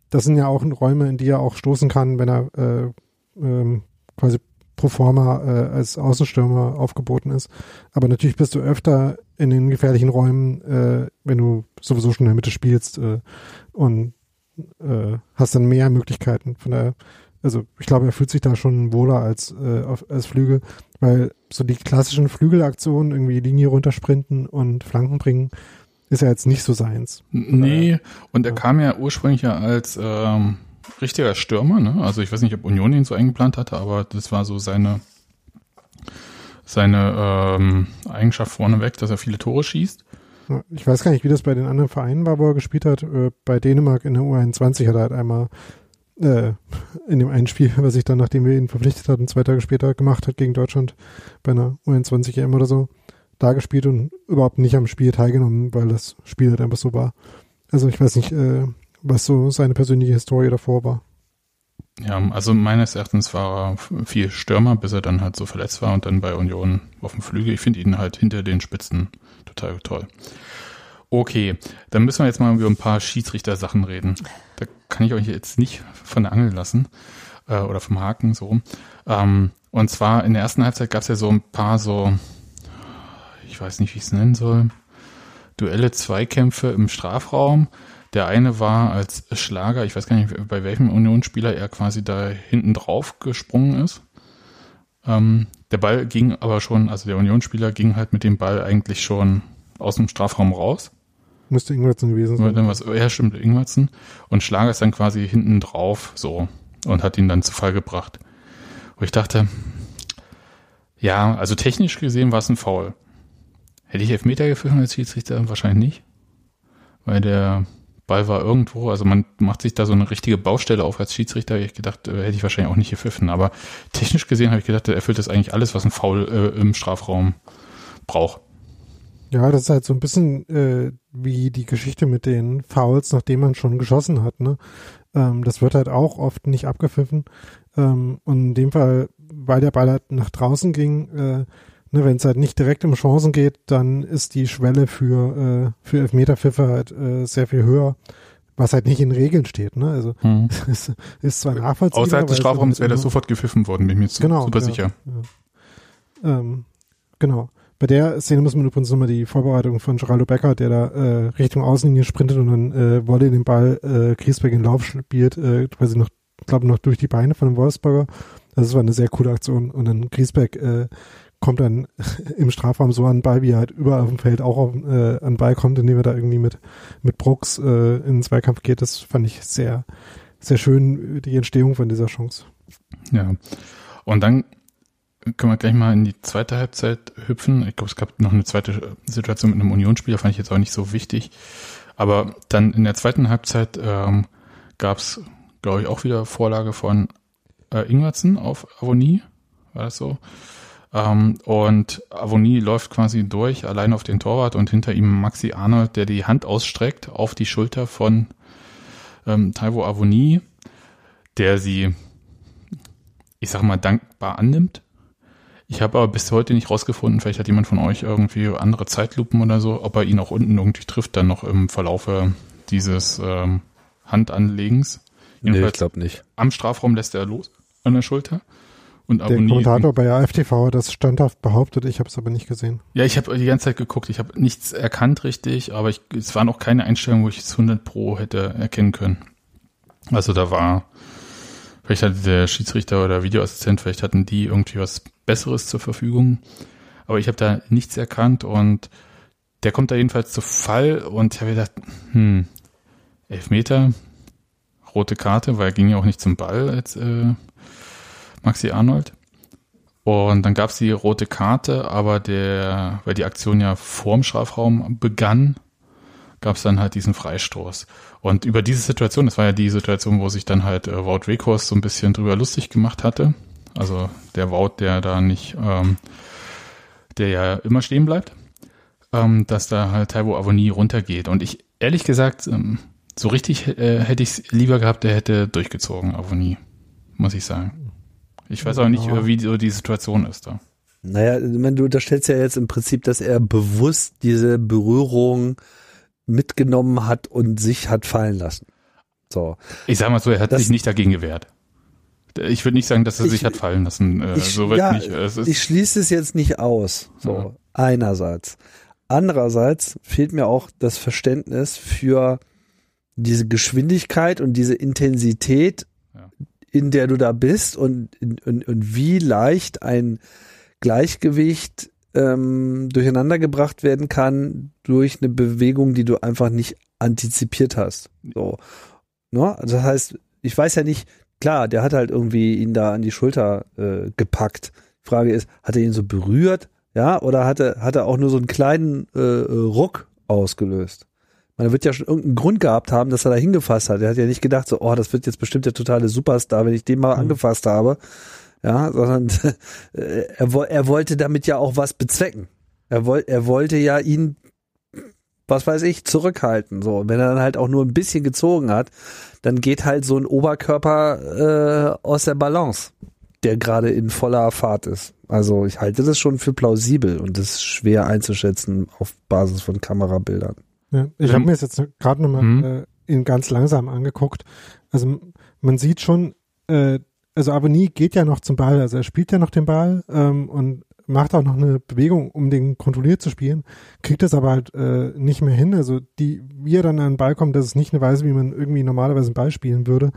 Das sind ja auch Räume, in die er auch stoßen kann, wenn er äh, ähm, quasi pro forma äh, als Außenstürmer aufgeboten ist. Aber natürlich bist du öfter in den gefährlichen Räumen, äh, wenn du sowieso schon in der Mitte spielst äh, und äh, hast dann mehr Möglichkeiten. Von der, also ich glaube, er fühlt sich da schon wohler als, äh, auf, als Flügel, weil so die klassischen Flügelaktionen, irgendwie Linie runtersprinten und Flanken bringen, ist ja jetzt nicht so seins. Nee, und er ja. kam ja ursprünglich ja als ähm, richtiger Stürmer, ne? Also ich weiß nicht, ob Union ihn so eingeplant hatte, aber das war so seine seine ähm, Eigenschaft vorneweg, dass er viele Tore schießt. Ich weiß gar nicht, wie das bei den anderen Vereinen war, wo er gespielt hat. Äh, Bei Dänemark in der U21 hat er halt einmal äh, in dem einen Spiel, was ich dann, nachdem wir ihn verpflichtet hatten, zwei Tage später gemacht hat gegen Deutschland bei einer U21 EM oder so, da gespielt und überhaupt nicht am Spiel teilgenommen, weil das Spiel halt einfach so war. Also ich weiß nicht, äh, was so seine persönliche Historie davor war. Ja, also meines Erachtens war er viel Stürmer, bis er dann halt so verletzt war und dann bei Union auf dem Flügel. Ich finde ihn halt hinter den Spitzen total toll. Okay, dann müssen wir jetzt mal über ein paar Schiedsrichter-Sachen reden. Da kann ich euch jetzt nicht von der Angel lassen äh, oder vom Haken so. Ähm, und zwar in der ersten Halbzeit gab es ja so ein paar so, ich weiß nicht, wie ich es nennen soll, Duelle, Zweikämpfe im Strafraum. Der eine war als Schlager, ich weiß gar nicht, bei welchem Unionsspieler er quasi da hinten drauf gesprungen ist. Ähm, der Ball ging aber schon, also der Unionsspieler ging halt mit dem Ball eigentlich schon aus dem Strafraum raus. Müsste Ingwertsen gewesen sein. dann was, ja, stimmt, Ingwertsen. Und Schlager ist dann quasi hinten drauf, so, und hat ihn dann zu Fall gebracht. Wo ich dachte, ja, also technisch gesehen war es ein Foul. Hätte ich Elfmeter gepfiffen als Schiedsrichter? Wahrscheinlich nicht. Weil der Ball war irgendwo, also man macht sich da so eine richtige Baustelle auf als Schiedsrichter. Ich gedacht, äh, hätte ich wahrscheinlich auch nicht gepfiffen. Aber technisch gesehen habe ich gedacht, er erfüllt das eigentlich alles, was ein Foul äh, im Strafraum braucht. Ja, das ist halt so ein bisschen äh, wie die Geschichte mit den Fouls, nachdem man schon geschossen hat. Ne? Ähm, das wird halt auch oft nicht abgepfiffen. Ähm, und in dem Fall, weil der Ball halt nach draußen ging, äh, ne, wenn es halt nicht direkt um Chancen geht, dann ist die Schwelle für, äh, für Elfmeterpfiffe halt äh, sehr viel höher, was halt nicht in Regeln steht. Ne? Also Hm. es ist zwar nachvollziehbar. Außerhalb des Strafraums wäre das sofort gepfiffen worden, bin ich mir zu, Genau, super ja, sicher. Ja. Ähm, genau. Bei der Szene muss man übrigens nochmal die Vorbereitung von Geraldo Becker, der da äh, Richtung Außenlinie sprintet und dann äh, Wolle den Ball äh, Griesbeck in Lauf spielt, äh, quasi noch, glaube noch durch die Beine von dem Wolfsburger. Das war eine sehr coole Aktion. Und dann Griesbeck äh, kommt dann im Strafraum so an den Ball, wie er halt überall auf dem Feld auch auf, äh, an den Ball kommt, indem er da irgendwie mit, mit Brooks äh, in den Zweikampf geht. Das fand ich sehr, sehr schön, die Entstehung von dieser Chance. Ja. Und dann können wir gleich mal in die zweite Halbzeit hüpfen. Ich glaube, es gab noch eine zweite Situation mit einem Unionsspieler, fand ich jetzt auch nicht so wichtig. Aber dann in der zweiten Halbzeit ähm, gab es, glaube ich, auch wieder Vorlage von äh, Ingwertsen auf Avonie. War das so? Ähm, und Avonie läuft quasi durch, allein auf den Torwart und hinter ihm Maxi Arnold, der die Hand ausstreckt auf die Schulter von ähm, Taiwo Avonie, der sie, ich sag mal, dankbar annimmt. Ich habe aber bis heute nicht rausgefunden, vielleicht hat jemand von euch irgendwie andere Zeitlupen oder so, ob er ihn auch unten irgendwie trifft, dann noch im Verlaufe dieses ähm, Handanlegens. Nee, ich glaube nicht. am Strafraum lässt er los an der Schulter. Und Der Abonnier- Kommentator bei AFTV hat das standhaft behauptet, ich habe es aber nicht gesehen. Ja, ich habe die ganze Zeit geguckt. Ich habe nichts erkannt richtig, aber ich, es waren auch keine Einstellungen, wo ich es 100 Pro hätte erkennen können. Also da war, vielleicht hatte der Schiedsrichter oder Videoassistent, vielleicht hatten die irgendwie was Besseres zur Verfügung. Aber ich habe da nichts erkannt und der kommt da jedenfalls zu Fall und ich habe gedacht, hm, Elfmeter, rote Karte, weil er ging ja auch nicht zum Ball als äh, Maxi Arnold. Und dann gab es die rote Karte, aber der, weil die Aktion ja vorm Strafraum begann, gab es dann halt diesen Freistoß. Und über diese Situation, das war ja die Situation, wo sich dann halt äh, Wout Weghorst so ein bisschen drüber lustig gemacht hatte. Also der Wout, der da nicht, ähm, der ja immer stehen bleibt, ähm, dass da halt Taiwo Avonie runtergeht. Und ich, ehrlich gesagt, ähm, so richtig äh, hätte ich es lieber gehabt, der hätte durchgezogen, Avonie, muss ich sagen. Ich weiß auch nicht, wie so die Situation ist da. Naja, ich meine, du unterstellst ja jetzt im Prinzip, dass er bewusst diese Berührung mitgenommen hat und sich hat fallen lassen. So. Ich sag mal so, er hat Das- sich nicht dagegen gewehrt. Ich würde nicht sagen, dass er Ich- sich hat fallen lassen. Äh, Ich, so ja, nicht. Es ist, ich schließe es jetzt nicht aus. So, einerseits. Andererseits fehlt mir auch das Verständnis für diese Geschwindigkeit und diese Intensität, Ja. in der du da bist und, und, und wie leicht ein Gleichgewicht ähm, durcheinander gebracht werden kann durch eine Bewegung, die du einfach nicht antizipiert hast. So. Ne? Also Das heißt, ich weiß ja nicht, klar, der hat halt irgendwie ihn da an die Schulter äh, gepackt. Frage ist, hat er ihn so berührt, ja, oder hat er, hat er auch nur so einen kleinen äh, Ruck ausgelöst. Man wird ja schon irgendeinen Grund gehabt haben, dass er da hingefasst hat. Er hat ja nicht gedacht, so, oh, das wird jetzt bestimmt der totale Superstar, wenn ich den mal Mhm. angefasst habe. Ja, sondern äh, er, er wollte damit ja auch was bezwecken. Er, woll, er wollte ja ihn, was weiß ich, zurückhalten. So, und wenn er dann halt auch nur ein bisschen gezogen hat, dann geht halt so ein Oberkörper äh, aus der Balance, der gerade in voller Fahrt ist. Also ich halte das schon für plausibel und das ist schwer einzuschätzen auf Basis von Kamerabildern. Ja, ich Ähm, habe mir das jetzt gerade nochmal mhm. äh, in ganz langsam angeguckt. Also man sieht schon, äh, also Avoni geht ja noch zum Ball, also er spielt ja noch den Ball ähm, und macht auch noch eine Bewegung, um den kontrolliert zu spielen, kriegt das aber halt äh, nicht mehr hin. Also die, wie er dann an den Ball kommt, das ist nicht eine Weise, wie man irgendwie normalerweise einen Ball spielen würde.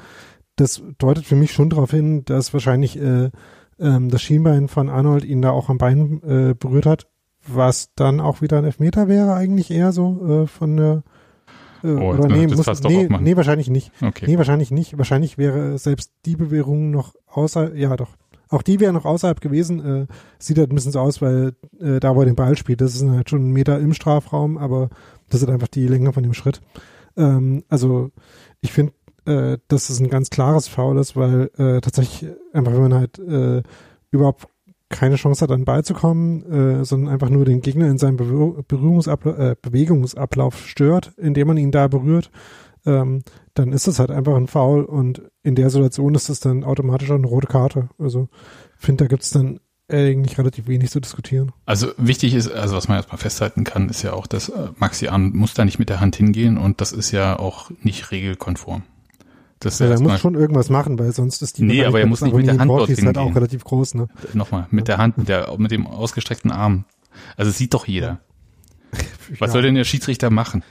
Das deutet für mich schon darauf hin, dass wahrscheinlich äh, ähm, das Schienbein von Arnold ihn da auch am Bein äh, berührt hat, was dann auch wieder ein Elfmeter wäre eigentlich eher so äh, von der äh, Oh, oder nee, muss, nee, nee, wahrscheinlich nicht. Okay. Nee, wahrscheinlich nicht. Wahrscheinlich wäre selbst die Bewegung noch außer, ja doch. Auch die wäre noch außerhalb gewesen. Äh, sieht halt ein bisschen so aus, weil äh, da, wo er den Ball spielt, das ist halt schon ein Meter im Strafraum, aber das ist einfach die Länge von dem Schritt. Ähm, also ich finde, äh, dass es ein ganz klares Foul ist, weil äh, tatsächlich einfach, wenn man halt äh, überhaupt keine Chance hat, an den Ball zu kommen, äh, sondern einfach nur den Gegner in seinem Berühr Berührungsabla äh, Bewegungsablauf stört, indem man ihn da berührt, ähm, dann ist das halt einfach ein Foul und in der Situation ist es dann automatisch auch eine rote Karte. Also finde, da gibt es dann eigentlich relativ wenig zu diskutieren. Also wichtig ist, also was man erstmal festhalten kann, ist ja auch, dass äh, Maxi Arndt muss da nicht mit der Hand hingehen und das ist ja auch nicht regelkonform. Das ist Ja, er muss schon irgendwas machen, weil sonst ist die Nee, aber er muss nicht mit der Hand dorthin vorschießt, halt auch relativ groß, ne? nochmal, mit der Hand, mit, der, mit dem ausgestreckten Arm. Also es sieht doch jeder. Was ja, soll denn der Schiedsrichter machen?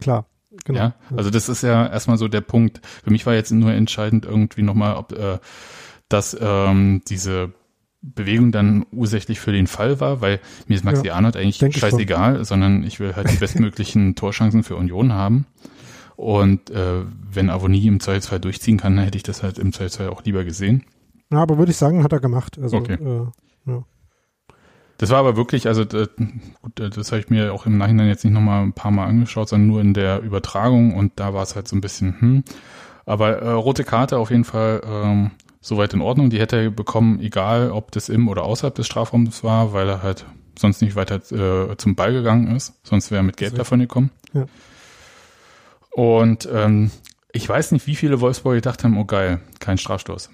Klar, genau. Ja, also das ist ja erstmal so der Punkt. Für mich war jetzt nur entscheidend irgendwie nochmal, ob äh, dass ähm, diese Bewegung dann ursächlich für den Fall war, weil mir ist Maxi Ja, Arnold eigentlich scheißegal, sondern ich will halt die bestmöglichen Torchancen für Union haben. Und äh, wenn Avonie im Zweifelsfall durchziehen kann, dann hätte ich das halt im Zweifelsfall auch lieber gesehen. Ja, aber würde ich sagen, hat er gemacht. Also, Okay. äh, Das war aber wirklich, also das, gut, das habe ich mir auch im Nachhinein jetzt nicht nochmal ein paar Mal angeschaut, sondern nur in der Übertragung und da war es halt so ein bisschen, hm. Aber äh, rote Karte auf jeden Fall ähm, soweit in Ordnung. Die hätte er bekommen, egal ob das im oder außerhalb des Strafraums war, weil er halt sonst nicht weiter äh, zum Ball gegangen ist. Sonst wäre er mit Gelb davon gekommen. Ja. Und ähm, ich weiß nicht, wie viele Wolfsburger gedacht haben, oh geil, kein Strafstoß.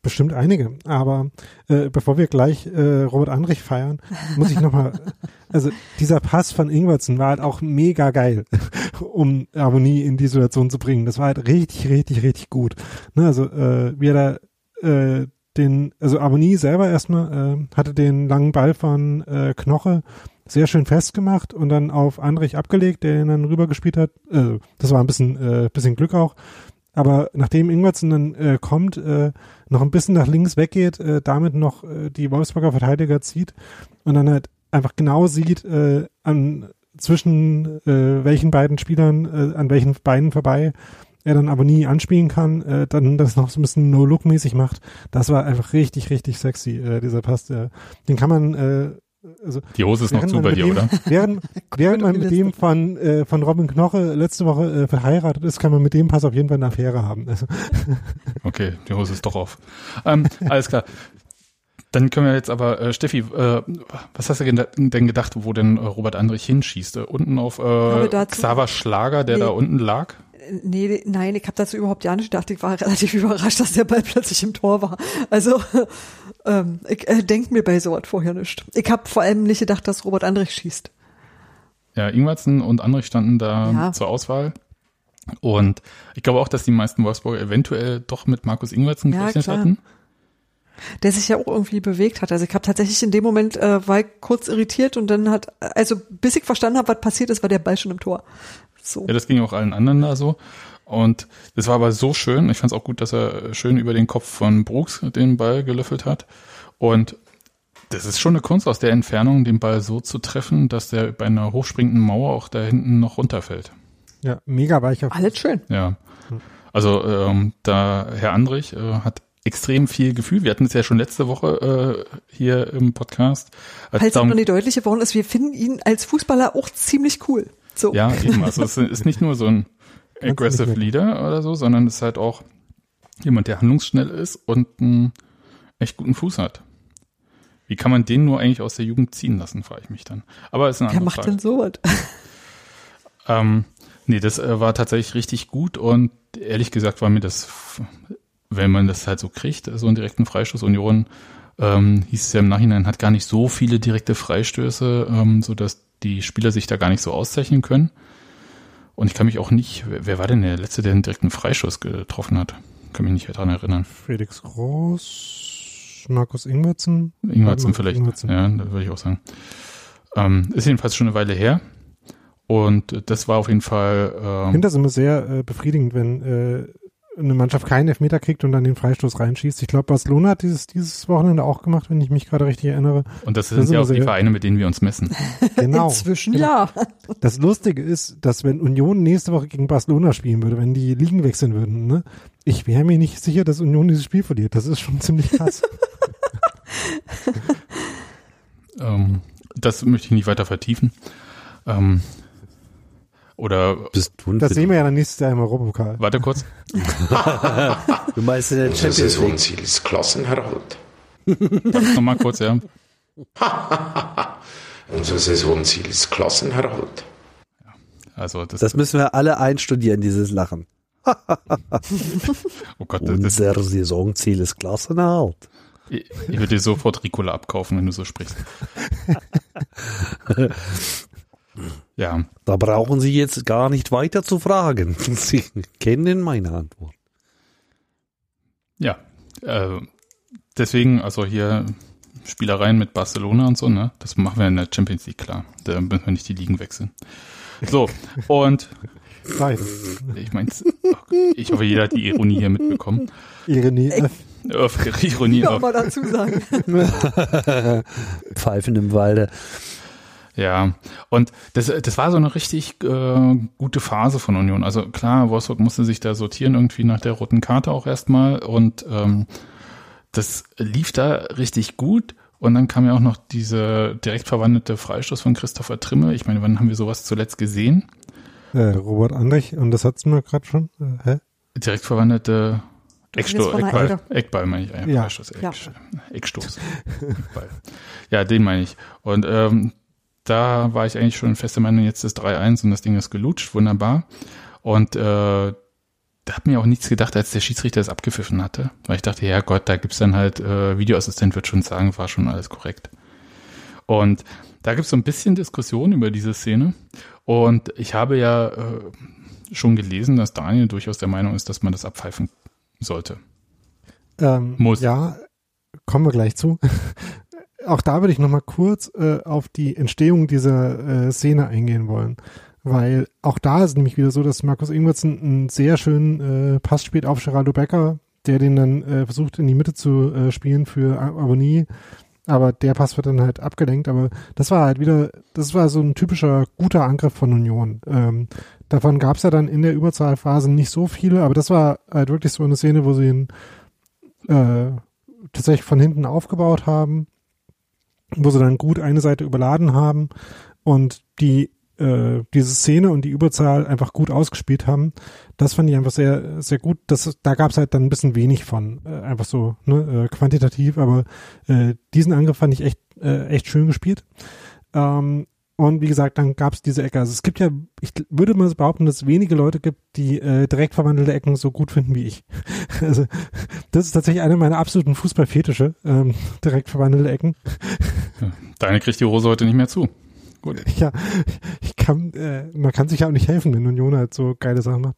Bestimmt einige. Aber äh, bevor wir gleich äh, Robert Andrich feiern, muss ich nochmal, also dieser Pass von Ingwertsen war halt auch mega geil, um Harmonie in die Situation zu bringen. Das war halt richtig, richtig, richtig gut. Ne, also äh, wie er da äh, den, also Harmonie selber erstmal äh, hatte den langen Ball von äh, Knoche sehr schön festgemacht und dann auf Andrich abgelegt, der ihn dann rübergespielt hat. Äh, das war ein bisschen, äh, bisschen Glück auch. Aber nachdem Ingwertsen dann äh, kommt, äh, noch ein bisschen nach links weggeht, äh, damit noch äh, die Wolfsburger Verteidiger zieht und dann halt einfach genau sieht, äh, an zwischen äh, welchen beiden Spielern, äh, an welchen Beinen vorbei er dann aber nie anspielen kann, äh, dann das noch so ein bisschen No-Look-mäßig macht. Das war einfach richtig, richtig sexy, äh, dieser Pass. Der, den kann man, äh, also Die Hose ist noch zu bei dir, dem- oder? Während, während man mit dem von, äh, von Robin Knoche letzte Woche äh, verheiratet ist, kann man mit dem Pass auf jeden Fall eine Affäre haben. Also, Okay, die Hose ist doch auf. Ähm, alles klar. Dann können wir jetzt aber, äh, Steffi, äh, was hast du denn gedacht, wo denn äh, Robert Andrich hinschießt? Äh, unten auf äh, Xaver Schlager, der Nee. da unten lag? Nee, nein, ich habe dazu überhaupt ja nicht gedacht. Ich war relativ überrascht, dass der Ball plötzlich im Tor war. Also ähm, ich äh, denk mir bei sowas vorher nicht. Ich habe vor allem nicht gedacht, dass Robert Andrich schießt. Ja, Ingwertsen und Andrich standen da Ja. zur Auswahl. Und ich glaube auch, dass die meisten Wolfsburger eventuell doch mit Markus Ingwertsen Ja, gerechnet klar. hatten. Der sich ja auch irgendwie bewegt hat. Also ich habe tatsächlich in dem Moment äh, war ich kurz irritiert und dann hat, also bis ich verstanden habe, was passiert ist, war der Ball schon im Tor. So. Ja, das ging auch allen anderen da so. Und das war aber so schön. Ich fand es auch gut, dass er schön über den Kopf von Brooks den Ball gelöffelt hat. Und das ist schon eine Kunst, aus der Entfernung den Ball so zu treffen, dass der bei einer hochspringenden Mauer auch da hinten noch runterfällt. ja, mega weicher. Alles schön. Ja. Also ähm, da Herr Andrich äh, hat extrem viel Gefühl. Wir hatten es ja schon letzte Woche äh, hier im Podcast. als Halt darum- noch die deutliche Worte ist, wir finden ihn als Fußballer auch ziemlich cool. So. Ja, eben. Also es ist nicht nur so ein aggressive Leader oder so, sondern es ist halt auch jemand, der handlungsschnell ist und einen echt guten Fuß hat. Wie kann man den nur eigentlich aus der Jugend ziehen lassen, frage ich mich dann. Aber es ist eine Wer andere macht Frage. denn sowas? Ähm, nee, das äh, war tatsächlich richtig gut und ehrlich gesagt war mir das, wenn man das halt so kriegt, so einen direkten Freistoß Union, ähm, hieß es ja im Nachhinein, hat gar nicht so viele direkte Freistöße, ähm, so dass die Spieler sich da gar nicht so auszeichnen können. Und ich kann mich auch nicht, wer, war denn der Letzte, der einen direkten Freistoß getroffen hat? Kann mich nicht daran erinnern. Felix Groß, Markus Ingwertsen. Ingwertsen vielleicht. Ingwertsen. Ja, würde ich auch sagen. Ähm, ist jedenfalls schon eine Weile her. Und das war auf jeden Fall. Ich Ähm, finde das immer sehr äh, befriedigend, wenn äh, eine Mannschaft keinen Elfmeter kriegt und dann den Freistoß reinschießt. Ich glaube, Barcelona hat dieses, dieses Wochenende auch gemacht, wenn ich mich gerade richtig erinnere. und das sind ist ja auch die Vereine, mit denen wir uns messen. Genau. Inzwischen genau. ja. Das Lustige ist, dass wenn Union nächste Woche gegen Barcelona spielen würde, wenn die Ligen wechseln würden, ne, ich wäre mir nicht sicher, dass Union dieses Spiel verliert. Das ist schon ziemlich krass. Ähm, das möchte ich nicht weiter vertiefen. Ähm, oder Bist du ein Das sehen wir ja dann nächstes Jahr im Europapokal. warte kurz. Du meinst in der Unser Champions League. Saisonziel ist Klassenerhalt. Warte nochmal kurz, ja. Unser Saisonziel ist Klassenerhalt. Also das, Das müssen wir alle einstudieren, dieses Lachen. oh Gott, Unser Saisonziel ist Klassenerhalt. ich, ich würde dir sofort Ricola abkaufen, wenn du so sprichst. Ja, Da brauchen Sie jetzt gar nicht weiter zu fragen. Sie kennen meine Antwort. ja. Äh, deswegen, also hier Spielereien mit Barcelona und so, ne? Das machen wir in der Champions League klar. Da müssen wir nicht die Ligen wechseln. So, und Nein. ich meine, ich hoffe, jeder hat die Ironie hier mitbekommen. Ironie F. Auf Ironie. Nochmal dazu sagen. Pfeifen im Walde. Ja, und das, das war so eine richtig äh, gute Phase von Union. Also klar, Wolfsburg musste sich da sortieren irgendwie nach der roten Karte auch erstmal und ähm, das lief da richtig gut. Und dann kam ja auch noch diese direkt verwandelte Freistoß von Christopher Trimme. Ich meine, wann haben wir sowas zuletzt gesehen? Äh, Robert Andrich, und das hat's mir gerade schon. Äh, hä? Direkt verwandelte Ecksto von der Eckball. Eckball meine ich. Ja, Ja. Freistoß, Eck, Ja. Eckstoß. Eckball. Ja, den meine ich. Und ähm, da war ich eigentlich schon fest der Meinung, jetzt ist 3-1 und das Ding ist gelutscht, wunderbar. Und äh, da hat mir auch nichts gedacht, als der Schiedsrichter es abgepfiffen hatte. Weil ich dachte, ja Gott, da gibt's dann halt, äh, Videoassistent wird schon sagen, war schon alles korrekt. Und da gibt's so ein bisschen Diskussion über diese Szene. Und ich habe ja äh, schon gelesen, dass Daniel durchaus der Meinung ist, dass man das abpfeifen sollte. Ähm, Muss. Ja, kommen wir gleich zu. Auch da würde ich noch mal kurz äh, auf die Entstehung dieser äh, Szene eingehen wollen. Weil auch da ist nämlich wieder so, dass Markus Ingwertsen einen sehr schönen äh, Pass spielt auf Geraldo Becker, der den dann äh, versucht in die Mitte zu äh, spielen für Abonnie. Aber der Pass wird dann halt abgelenkt. Aber das war halt wieder, das war so ein typischer guter Angriff von Union. Ähm, davon gab es ja dann in der Überzahlphase nicht so viele, aber das war halt wirklich so eine Szene, wo sie ihn äh, tatsächlich von hinten aufgebaut haben, wo sie dann gut eine Seite überladen haben und die äh, diese Szene und die Überzahl einfach gut ausgespielt haben. Das fand ich einfach sehr, sehr gut. Das, da gab es halt dann ein bisschen wenig von, äh, einfach so ne, äh, quantitativ, aber äh, diesen Angriff fand ich echt, äh, echt schön gespielt. Ähm, und wie gesagt, dann gab es diese Ecke. Also es gibt ja, ich würde mal behaupten, dass es wenige Leute gibt, die äh, direkt verwandelte Ecken so gut finden wie ich. Also das ist tatsächlich eine meiner absoluten Fußballfetische, ähm, direkt verwandelte Ecken. Deine kriegt die Hose heute nicht mehr zu. Gut. Ja, ich kann, äh, man kann sich ja auch nicht helfen, wenn Union halt so geile Sachen macht.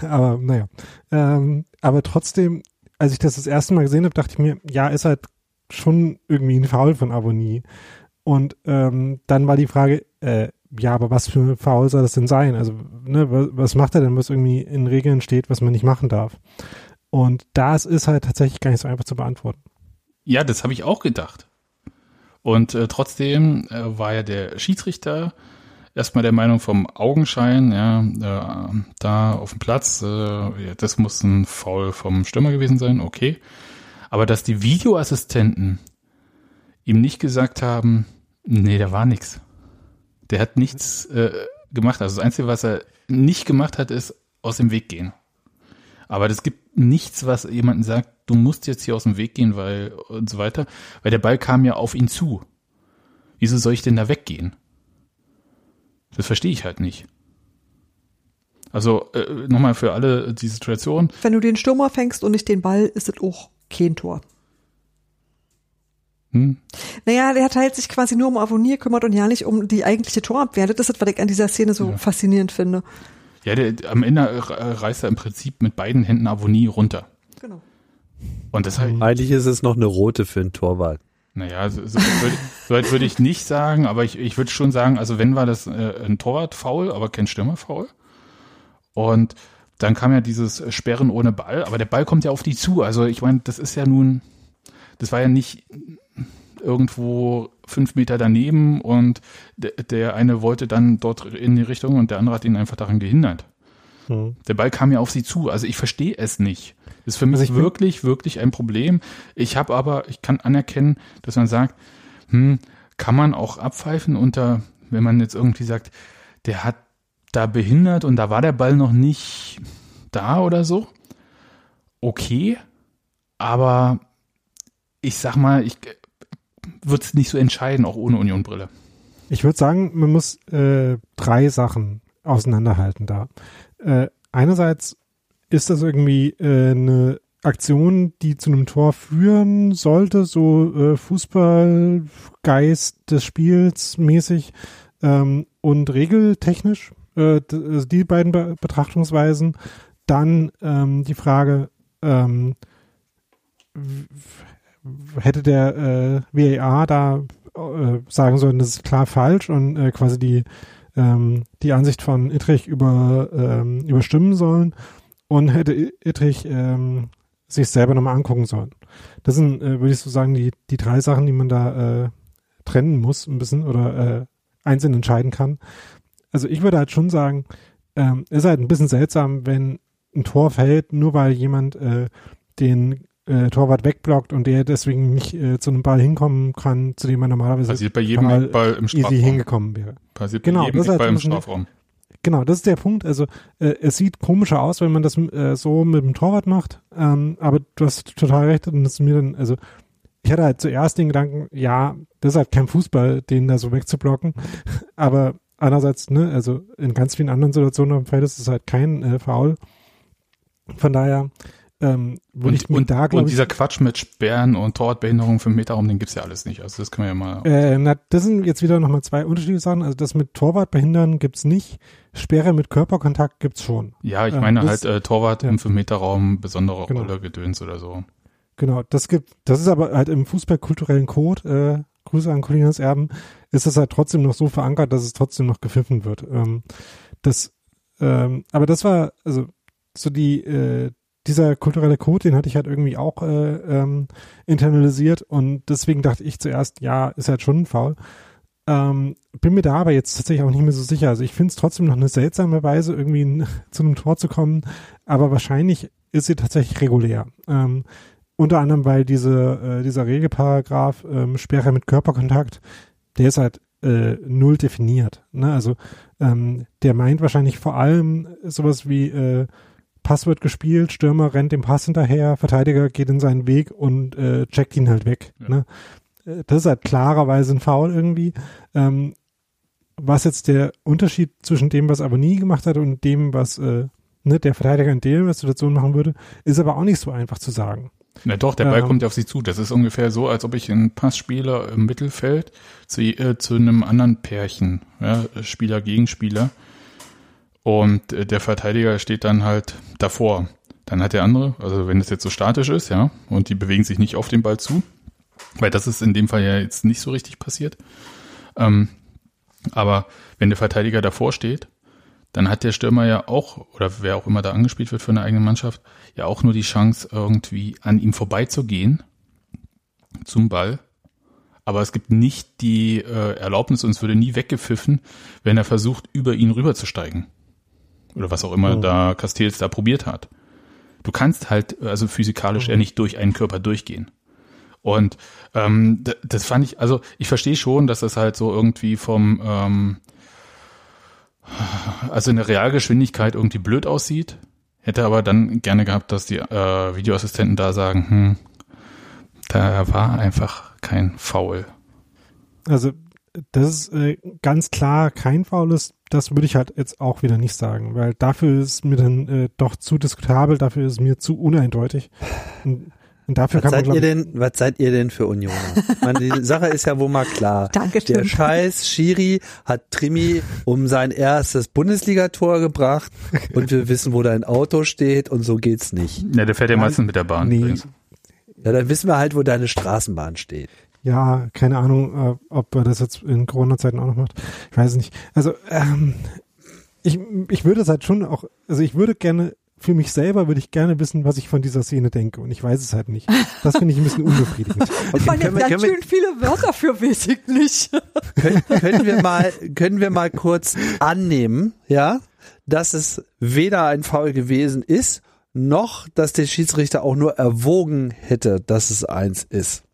Aber naja. Ähm, aber trotzdem, als ich das das erste Mal gesehen habe, dachte ich mir, ja, ist halt schon irgendwie ein Foul von Abonnie. Und ähm, dann war die Frage, äh, ja, aber was für ein Foul soll das denn sein? Also, ne, was, macht er denn, was irgendwie in Regeln steht, was man nicht machen darf? Und das ist halt tatsächlich gar nicht so einfach zu beantworten. Ja, das habe ich auch gedacht. Und äh, trotzdem äh, war ja der Schiedsrichter erstmal der Meinung vom Augenschein, ja, äh, da auf dem Platz, äh, ja, das muss ein Foul vom Stürmer gewesen sein, okay. Aber dass die Videoassistenten ihm nicht gesagt haben, nee, da war nichts. Der hat nichts äh, gemacht. Also das Einzige, was er nicht gemacht hat, ist aus dem Weg gehen. Aber es gibt nichts, was jemanden sagt, du musst jetzt hier aus dem Weg gehen, weil und so weiter. Weil der Ball kam ja auf ihn zu. Wieso soll ich denn da weggehen? Das verstehe ich halt nicht. Also äh, nochmal für alle die Situation. Wenn du den Stürmer fängst und nicht den Ball, ist es auch kein Tor. Hm? Naja, der teilt sich quasi nur um Avonier, kümmert und ja nicht um die eigentliche Torabwehr. Das ist, was ich an dieser Szene so Ja. faszinierend finde. Ja, der, am Ende reißt er im Prinzip mit beiden Händen Avonie runter. Genau. Und deshalb, Eigentlich ist es noch eine rote für einen Torwart. naja, so, so, weit würde ich- so weit würde ich nicht sagen, aber ich, ich würde schon sagen, also wenn war das äh, ein Torwart-Foul, aber kein Stürmer-Foul. Und dann kam ja dieses Sperren ohne Ball, aber der Ball kommt ja auf die zu. Also ich meine, das ist ja nun, das war ja nicht irgendwo fünf Meter daneben und der, der eine wollte dann dort in die Richtung und der andere hat ihn einfach daran gehindert. Hm. Der Ball kam ja auf sie zu. Also ich verstehe es nicht. Ist für mich Also wirklich, wirklich ein Problem. Ich habe aber, ich kann anerkennen, dass man sagt, hm, kann man auch abpfeifen unter, wenn man jetzt irgendwie sagt, der hat da behindert und da war der Ball noch nicht da oder so. Okay, aber ich sag mal, ich würde es nicht so entscheiden, auch ohne Unionbrille. Ich würde sagen, man muss äh, drei Sachen auseinanderhalten da. Äh, einerseits ist das irgendwie äh, eine Aktion, die zu einem Tor führen sollte, so äh, Fußballgeist des Spiels mäßig ähm, und regeltechnisch, äh, also die beiden Be Betrachtungsweisen. Dann ähm, die Frage, ähm, hätte der äh, VAR da äh, sagen sollen, das ist klar falsch und äh, quasi die ähm, die Ansicht von Ittrich über ähm, überstimmen sollen und hätte Ittrich ähm, sich selber nochmal angucken sollen. Das sind, äh, würde ich so sagen, die die drei Sachen, die man da äh, trennen muss ein bisschen oder äh, einzeln entscheiden kann. Also ich würde halt schon sagen, ähm, ist halt ein bisschen seltsam, wenn ein Tor fällt, nur weil jemand äh, den äh, Torwart wegblockt und der deswegen nicht äh, zu einem Ball hinkommen kann, zu dem er normalerweise Passiert bei jedem total Eckball im easy Strafraum. hingekommen wäre. Passiert Genau, bei jedem das ist halt Eckball im Strafraum. Genau, das ist der Punkt. Also äh, es sieht komischer aus, wenn man das äh, so mit dem Torwart macht. Ähm, aber du hast total recht und das ist mir dann, also ich hatte halt zuerst den Gedanken, ja, das ist halt kein Fußball, den da so wegzublocken. aber andererseits, ne, also in ganz vielen anderen Situationen auf dem Feld ist es halt kein äh, Foul. Von daher ähm, Und, und, da, und ich, dieser Quatsch mit Sperren und Torwartbehinderung für Meterraum, den gibt's ja alles nicht. Also das können wir ja mal. Äh, na, das sind jetzt wieder nochmal zwei unterschiedliche Sachen. Also das mit Torwart behindern gibt's nicht. Sperre mit Körperkontakt gibt's schon. ja, ich äh, meine das- halt äh, Torwart ja. im 5-Meter-Raum, besondere Genau. Rolle, Gedöns oder so. Genau, das gibt, das ist aber halt im fußballkulturellen Code, äh, Grüße an Colinas Erben, ist das halt trotzdem noch so verankert, dass es trotzdem noch gepfiffen wird. Ähm, das, ähm, aber das war, also so die, äh, dieser kulturelle Code, den hatte ich halt irgendwie auch äh, ähm, internalisiert und deswegen dachte ich zuerst, ja, ist halt schon Foul. Ähm, bin mir da aber jetzt tatsächlich auch nicht mehr so sicher. Also ich finde es trotzdem noch eine seltsame Weise, irgendwie zu einem Tor zu kommen, aber wahrscheinlich ist sie tatsächlich regulär. Ähm, unter anderem, weil diese, äh, dieser Regelparagraph ähm, Sperre mit Körperkontakt, der ist halt äh, null definiert. Ne? Also ähm, der meint wahrscheinlich vor allem sowas wie äh, Pass wird gespielt, Stürmer rennt dem Pass hinterher, Verteidiger geht in seinen Weg und äh, checkt ihn halt weg. Ja. Ne? Äh, Das ist halt klarerweise ein Foul irgendwie. Ähm, was jetzt der Unterschied zwischen dem, was Aboni gemacht hat und dem, was äh, ne, der Verteidiger in der Situation machen würde, ist aber auch nicht so einfach zu sagen. Na doch, der Ball Ähm. kommt ja auf sie zu. Das ist ungefähr so, als ob ich einen Pass spiele im Mittelfeld zu, äh, zu einem anderen Pärchen, ja, Spieler gegen Spieler. Und äh, der Verteidiger steht dann halt davor. Dann hat der andere, also wenn es jetzt so statisch ist, ja, und die bewegen sich nicht auf den Ball zu, weil das ist in dem Fall ja jetzt nicht so richtig passiert. Ähm, aber wenn der Verteidiger davor steht, dann hat der Stürmer ja auch, oder wer auch immer da angespielt wird für eine eigene Mannschaft, ja auch nur die Chance, irgendwie an ihm vorbeizugehen zum Ball. Aber es gibt nicht die äh, Erlaubnis und es würde nie weggepfiffen, wenn er versucht, über ihn rüberzusteigen. Oder was auch immer Oh. da Castells da probiert hat. du kannst halt also physikalisch ja nicht durch einen Körper durchgehen. Und ähm, das fand ich, also ich verstehe schon, dass das halt so irgendwie vom, ähm, also in der Realgeschwindigkeit irgendwie blöd aussieht. Hätte aber dann gerne gehabt, dass die äh, Videoassistenten da sagen, hm, da war einfach kein Foul. Also das ist äh, ganz klar kein Foul ist, das würde ich halt jetzt auch wieder nicht sagen, weil dafür ist mir dann äh, doch zu diskutabel, dafür ist mir zu uneindeutig. Und, und dafür Was kann man seid ihr glaub, denn, was seid ihr denn für Unioner? Meine, die Sache ist ja wohl mal klar. Danke, Der scheiß Schiri hat Trimi um sein erstes Bundesligator gebracht und wir wissen, wo dein Auto steht und so geht's nicht. Ja, der fährt ja meistens mit der Bahn. Nee. übrigens. Ja, dann wissen wir halt, wo deine Straßenbahn steht. Ja, keine Ahnung, äh, ob er das jetzt in Corona-Zeiten auch noch macht. Ich weiß es nicht. Also, ähm, ich, ich würde es halt schon auch, also ich würde gerne, für mich selber würde ich gerne wissen, was ich von dieser Szene denke. Und ich weiß es halt nicht. Das finde ich ein bisschen unbefriedigend. Das waren können wir- ganz schön viele Wörter für weiß ich nicht. Können, können wir mal, können wir mal kurz annehmen, ja, dass es weder ein Foul gewesen ist, noch, dass der Schiedsrichter auch nur erwogen hätte, dass es eins ist.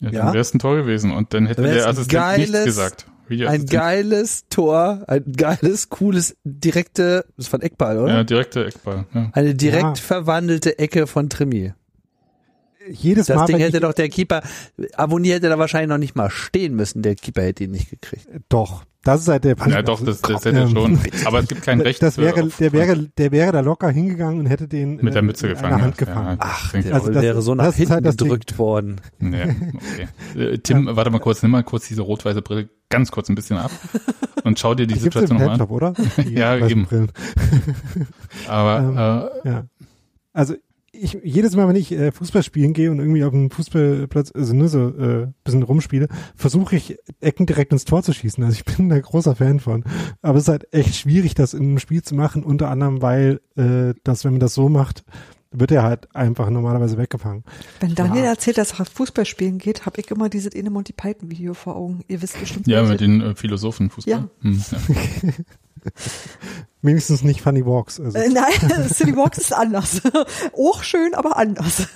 Ja, dann wäre es ein Tor gewesen und dann hätte der ein Assistent nichts geiles- gesagt. Ein geiles Tor, ein geiles, cooles, direkte, das ist von Eckball, oder? Ja, direkter Eckball. Ja. Eine direkt Ja. verwandelte Ecke von Trimi. Jedes Das Mal, Ding wenn hätte doch der Keeper, Abonnier hätte da wahrscheinlich noch nicht mal stehen müssen. Der Keeper hätte ihn nicht gekriegt. doch, das ist halt der ja, doch, das, das hätte er Ähm, schon. Aber es gibt kein Recht. Das wäre, der wäre, der wäre da locker hingegangen und hätte den mit der äh, Mütze gefangen. Hand ja. gefangen. Ja, Ach, das der Also das- wäre so nach das hinten halt das Ding. gedrückt worden. Nee, okay. Äh, Tim, warte mal kurz, nimm mal kurz diese rot-weiße Brille ganz kurz ein bisschen ab und schau dir die Die Situation nochmal an. Oder? Die Ja, eben. Aber Ja. Also ich jedes Mal, wenn ich äh, Fußball spielen gehe und irgendwie auf dem Fußballplatz, also nur so äh, bisschen rumspiele, versuche ich Ecken direkt ins Tor zu schießen. Also ich bin da großer Fan von. Aber es ist halt echt schwierig, das in einem Spiel zu machen, unter anderem, weil äh, das, wenn man das so macht, wird er halt einfach normalerweise weggefangen. Wenn Daniel Ja. erzählt, dass er Fußball spielen geht, habe ich immer dieses eine Monty Python Video vor Augen. Ihr wisst bestimmt. ja, mit den äh, Philosophen Fußball. Ja. Hm, ja. Wenigstens nicht Funny Walks. Also, Äh, nein, City Walks ist anders. Auch schön, aber anders.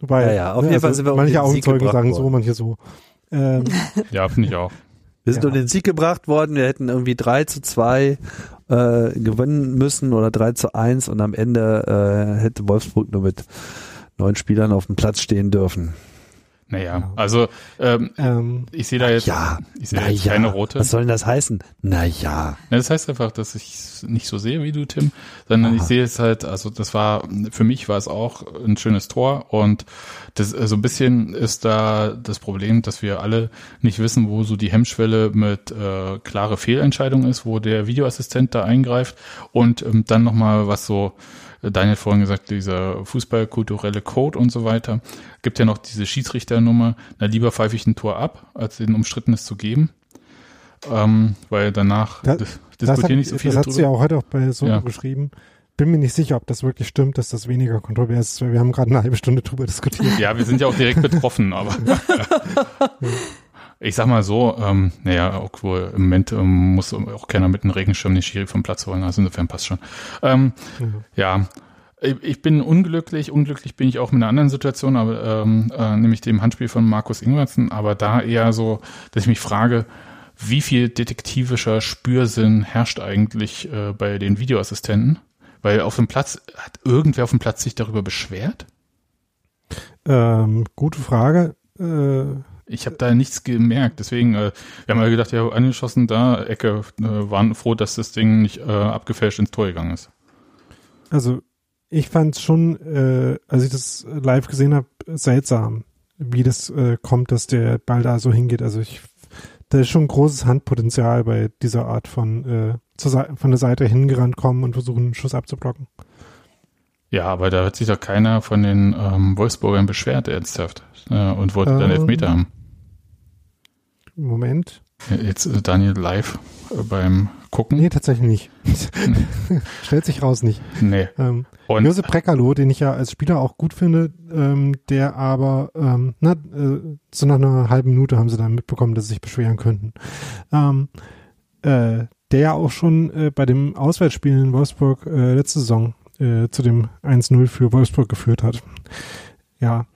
wobei, Ja, ja, auf jeden Fall sind wir um manche den Sieg Augenzeugen sagen so, worden. manche so. Ähm, ja finde ich auch. Wir sind Ja. um den Sieg gebracht worden. Wir hätten irgendwie 3 zu 2 äh, gewinnen müssen oder 3 zu 1 und am Ende äh, hätte Wolfsburg nur mit neun Spielern auf dem Platz stehen dürfen. Naja, also ähm, ähm, ich sehe da jetzt, Ja, ich sehe na da jetzt ja. keine rote. Was soll denn das heißen? Na ja. Ja, das heißt einfach, dass ich es nicht so sehe wie du, Tim, sondern ich Aha. sehe es halt, also das war, für mich war es auch ein schönes Tor und das, so ein bisschen ist da das Problem, dass wir alle nicht wissen, wo so die Hemmschwelle mit äh, klare Fehlentscheidung ist, wo der Videoassistent da eingreift und ähm, dann nochmal was so, äh, Daniel hat vorhin gesagt, dieser fußballkulturelle Code und so weiter, gibt ja noch diese Schiedsrichternummer, na lieber pfeife ich ein Tor ab, als den umstrittenes zu geben. Ähm, weil danach Das- dis hat, diskutieren nicht so viele das hat sie ja auch heute auch bei so Ja. geschrieben. Bin mir nicht sicher, ob das wirklich stimmt, dass das weniger kontrovers ist, weil wir haben gerade eine halbe Stunde drüber diskutiert. Ja, wir sind ja auch direkt betroffen, aber ich sag mal so, ähm, naja, obwohl im Moment ähm, muss auch keiner mit einem Regenschirm den Schiri vom Platz holen, also insofern passt schon. Ähm, ja, ich ich bin unglücklich, unglücklich bin ich auch mit einer anderen Situation, aber ähm, äh, nämlich dem Handspiel von Markus Ingwertsen, aber da eher so, dass ich mich frage, wie viel detektivischer Spürsinn herrscht eigentlich äh, bei den Videoassistenten? Weil auf dem Platz, hat irgendwer auf dem Platz sich darüber beschwert? Ähm, gute Frage. Äh, Ich habe da nichts gemerkt, deswegen, äh, wir haben ja gedacht, ja, angeschossen, da, Ecke, äh, waren froh, dass das Ding nicht äh, abgefälscht ins Tor gegangen ist. also ich fand es schon, äh, als ich das live gesehen habe, seltsam, wie das äh, kommt, dass der Ball da so hingeht. Also ich, da ist schon großes Handpotenzial bei dieser Art von äh, zur von der Seite hingerannt kommen und versuchen, einen Schuss abzublocken. Ja, aber da hat sich doch keiner von den ähm, Wolfsburgern beschwert, ernsthaft, äh, und wollte dann Ähm. Elfmeter haben. Moment. Jetzt äh, Daniel live äh, beim Gucken. Nee, tatsächlich nicht. Stellt sich raus nicht. Nee. Ähm, Und Josep Brekalo, den ich ja als Spieler auch gut finde, ähm, der aber, ähm, na, äh, so nach einer halben Minute haben sie dann mitbekommen, dass sie sich beschweren könnten. Ähm, äh, der ja auch schon äh, bei dem Auswärtsspiel in Wolfsburg äh, letzte Saison äh, zu dem 1-0 für Wolfsburg geführt hat. Ja.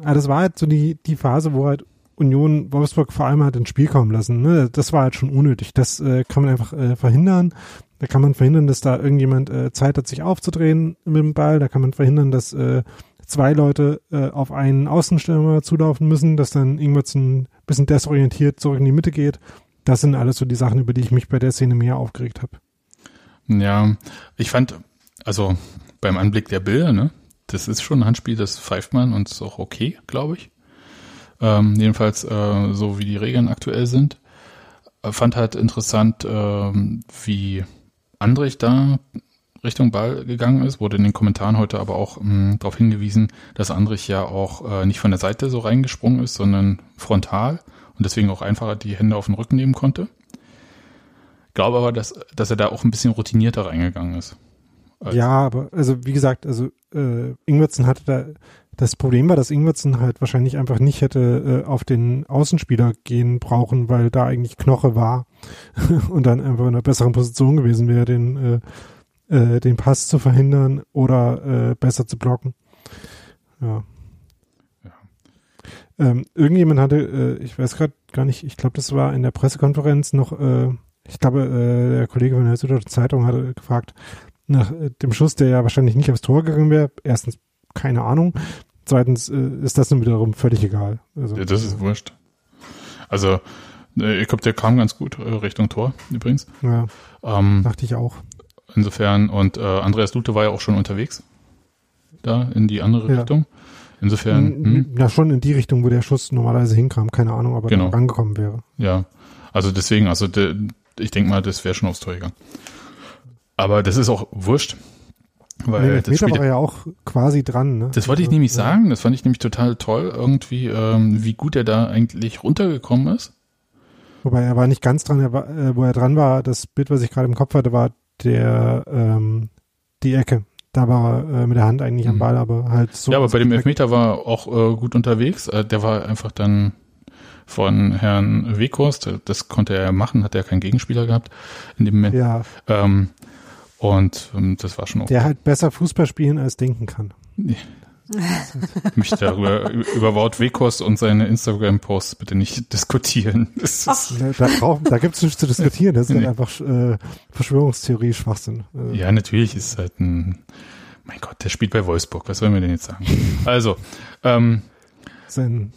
Aber das war halt so die, die Phase, wo halt Union Wolfsburg vor allem halt ins Spiel kommen lassen. Ne? Das war halt schon unnötig. Das äh, kann man einfach äh, verhindern. Da kann man verhindern, dass da irgendjemand äh, Zeit hat, sich aufzudrehen mit dem Ball. Da kann man verhindern, dass äh, zwei Leute äh, auf einen Außenstürmer zulaufen müssen, dass dann irgendwas ein bisschen desorientiert zurück in die Mitte geht. Das sind alles so die Sachen, über die ich mich bei der Szene mehr aufgeregt habe. Ja, ich fand, also beim Anblick der Bilder, ne, das ist schon ein Handspiel, das pfeift man und ist auch okay, glaube ich. Ähm, jedenfalls äh, so wie die Regeln aktuell sind. Äh, fand halt interessant, ähm, wie Andrich da Richtung Ball gegangen ist. Wurde in den Kommentaren heute aber auch ähm, darauf hingewiesen, dass Andrich ja auch äh, nicht von der Seite so reingesprungen ist, sondern frontal und deswegen auch einfacher die Hände auf den Rücken nehmen konnte. Glaube aber, dass, dass er da auch ein bisschen routinierter reingegangen ist. Ja, aber also wie gesagt, also äh, Ingwertsen hatte da das Problem war, dass Ingwertsen halt wahrscheinlich einfach nicht hätte äh, auf den Außenspieler gehen brauchen, weil da eigentlich Knoche war und dann einfach in einer besseren Position gewesen wäre, den, äh, äh, den Pass zu verhindern oder äh, besser zu blocken. Ja. ja. Ähm, irgendjemand hatte, äh, ich weiß gerade gar nicht, ich glaube, das war in der Pressekonferenz noch, äh, ich glaube, äh, der Kollege von der Süddeutschen Zeitung hatte gefragt, nach äh, dem Schuss, der ja wahrscheinlich nicht aufs Tor gegangen wäre. Erstens, keine Ahnung. Zweitens äh, ist das dann wiederum völlig egal. Also, ja, das ist wurscht. Also, ich glaube, der kam ganz gut äh, Richtung Tor übrigens. Ja, ähm, dachte ich auch. Insofern, und äh, Andreas Lute war ja auch schon unterwegs. Da, in die andere ja. Richtung. Insofern. Hm. Ja, schon in die Richtung, wo der Schuss normalerweise hinkam. Keine Ahnung, aber genau. rangekommen wäre. Ja, also deswegen, also de, ich denke mal, das wäre schon aufs Tor gegangen. Aber das ist auch wurscht. Weil nee, das Meter war ja auch quasi dran. Ne? Das wollte ich nämlich ja. sagen. Das fand ich nämlich total toll, irgendwie, ähm, wie gut er da eigentlich runtergekommen ist. Wobei er war nicht ganz dran. Er war, äh, wo er dran war, das Bild, was ich gerade im Kopf hatte, war der ähm, die Ecke. Da war er äh, mit der Hand eigentlich am mhm. Ball, aber halt so. Ja, aber bei dem Elfmeter war er auch äh, gut unterwegs. Äh, der war einfach dann von Herrn Weghorst. Das konnte er machen, hat er keinen Gegenspieler gehabt in dem Moment. Ja. Ähm, und ähm, das war schon okay. Der halt besser Fußball spielen als denken kann. Nee. Ich möchte darüber über Wort Wekos und seine Instagram-Posts bitte nicht diskutieren. Das da brauch, da gibt es nichts zu diskutieren. Das ist nee. halt einfach äh, Verschwörungstheorie, Schwachsinn. Äh. Ja, natürlich ist halt ein, mein Gott, der spielt bei Wolfsburg. Was sollen wir denn jetzt sagen? Also, ähm, sein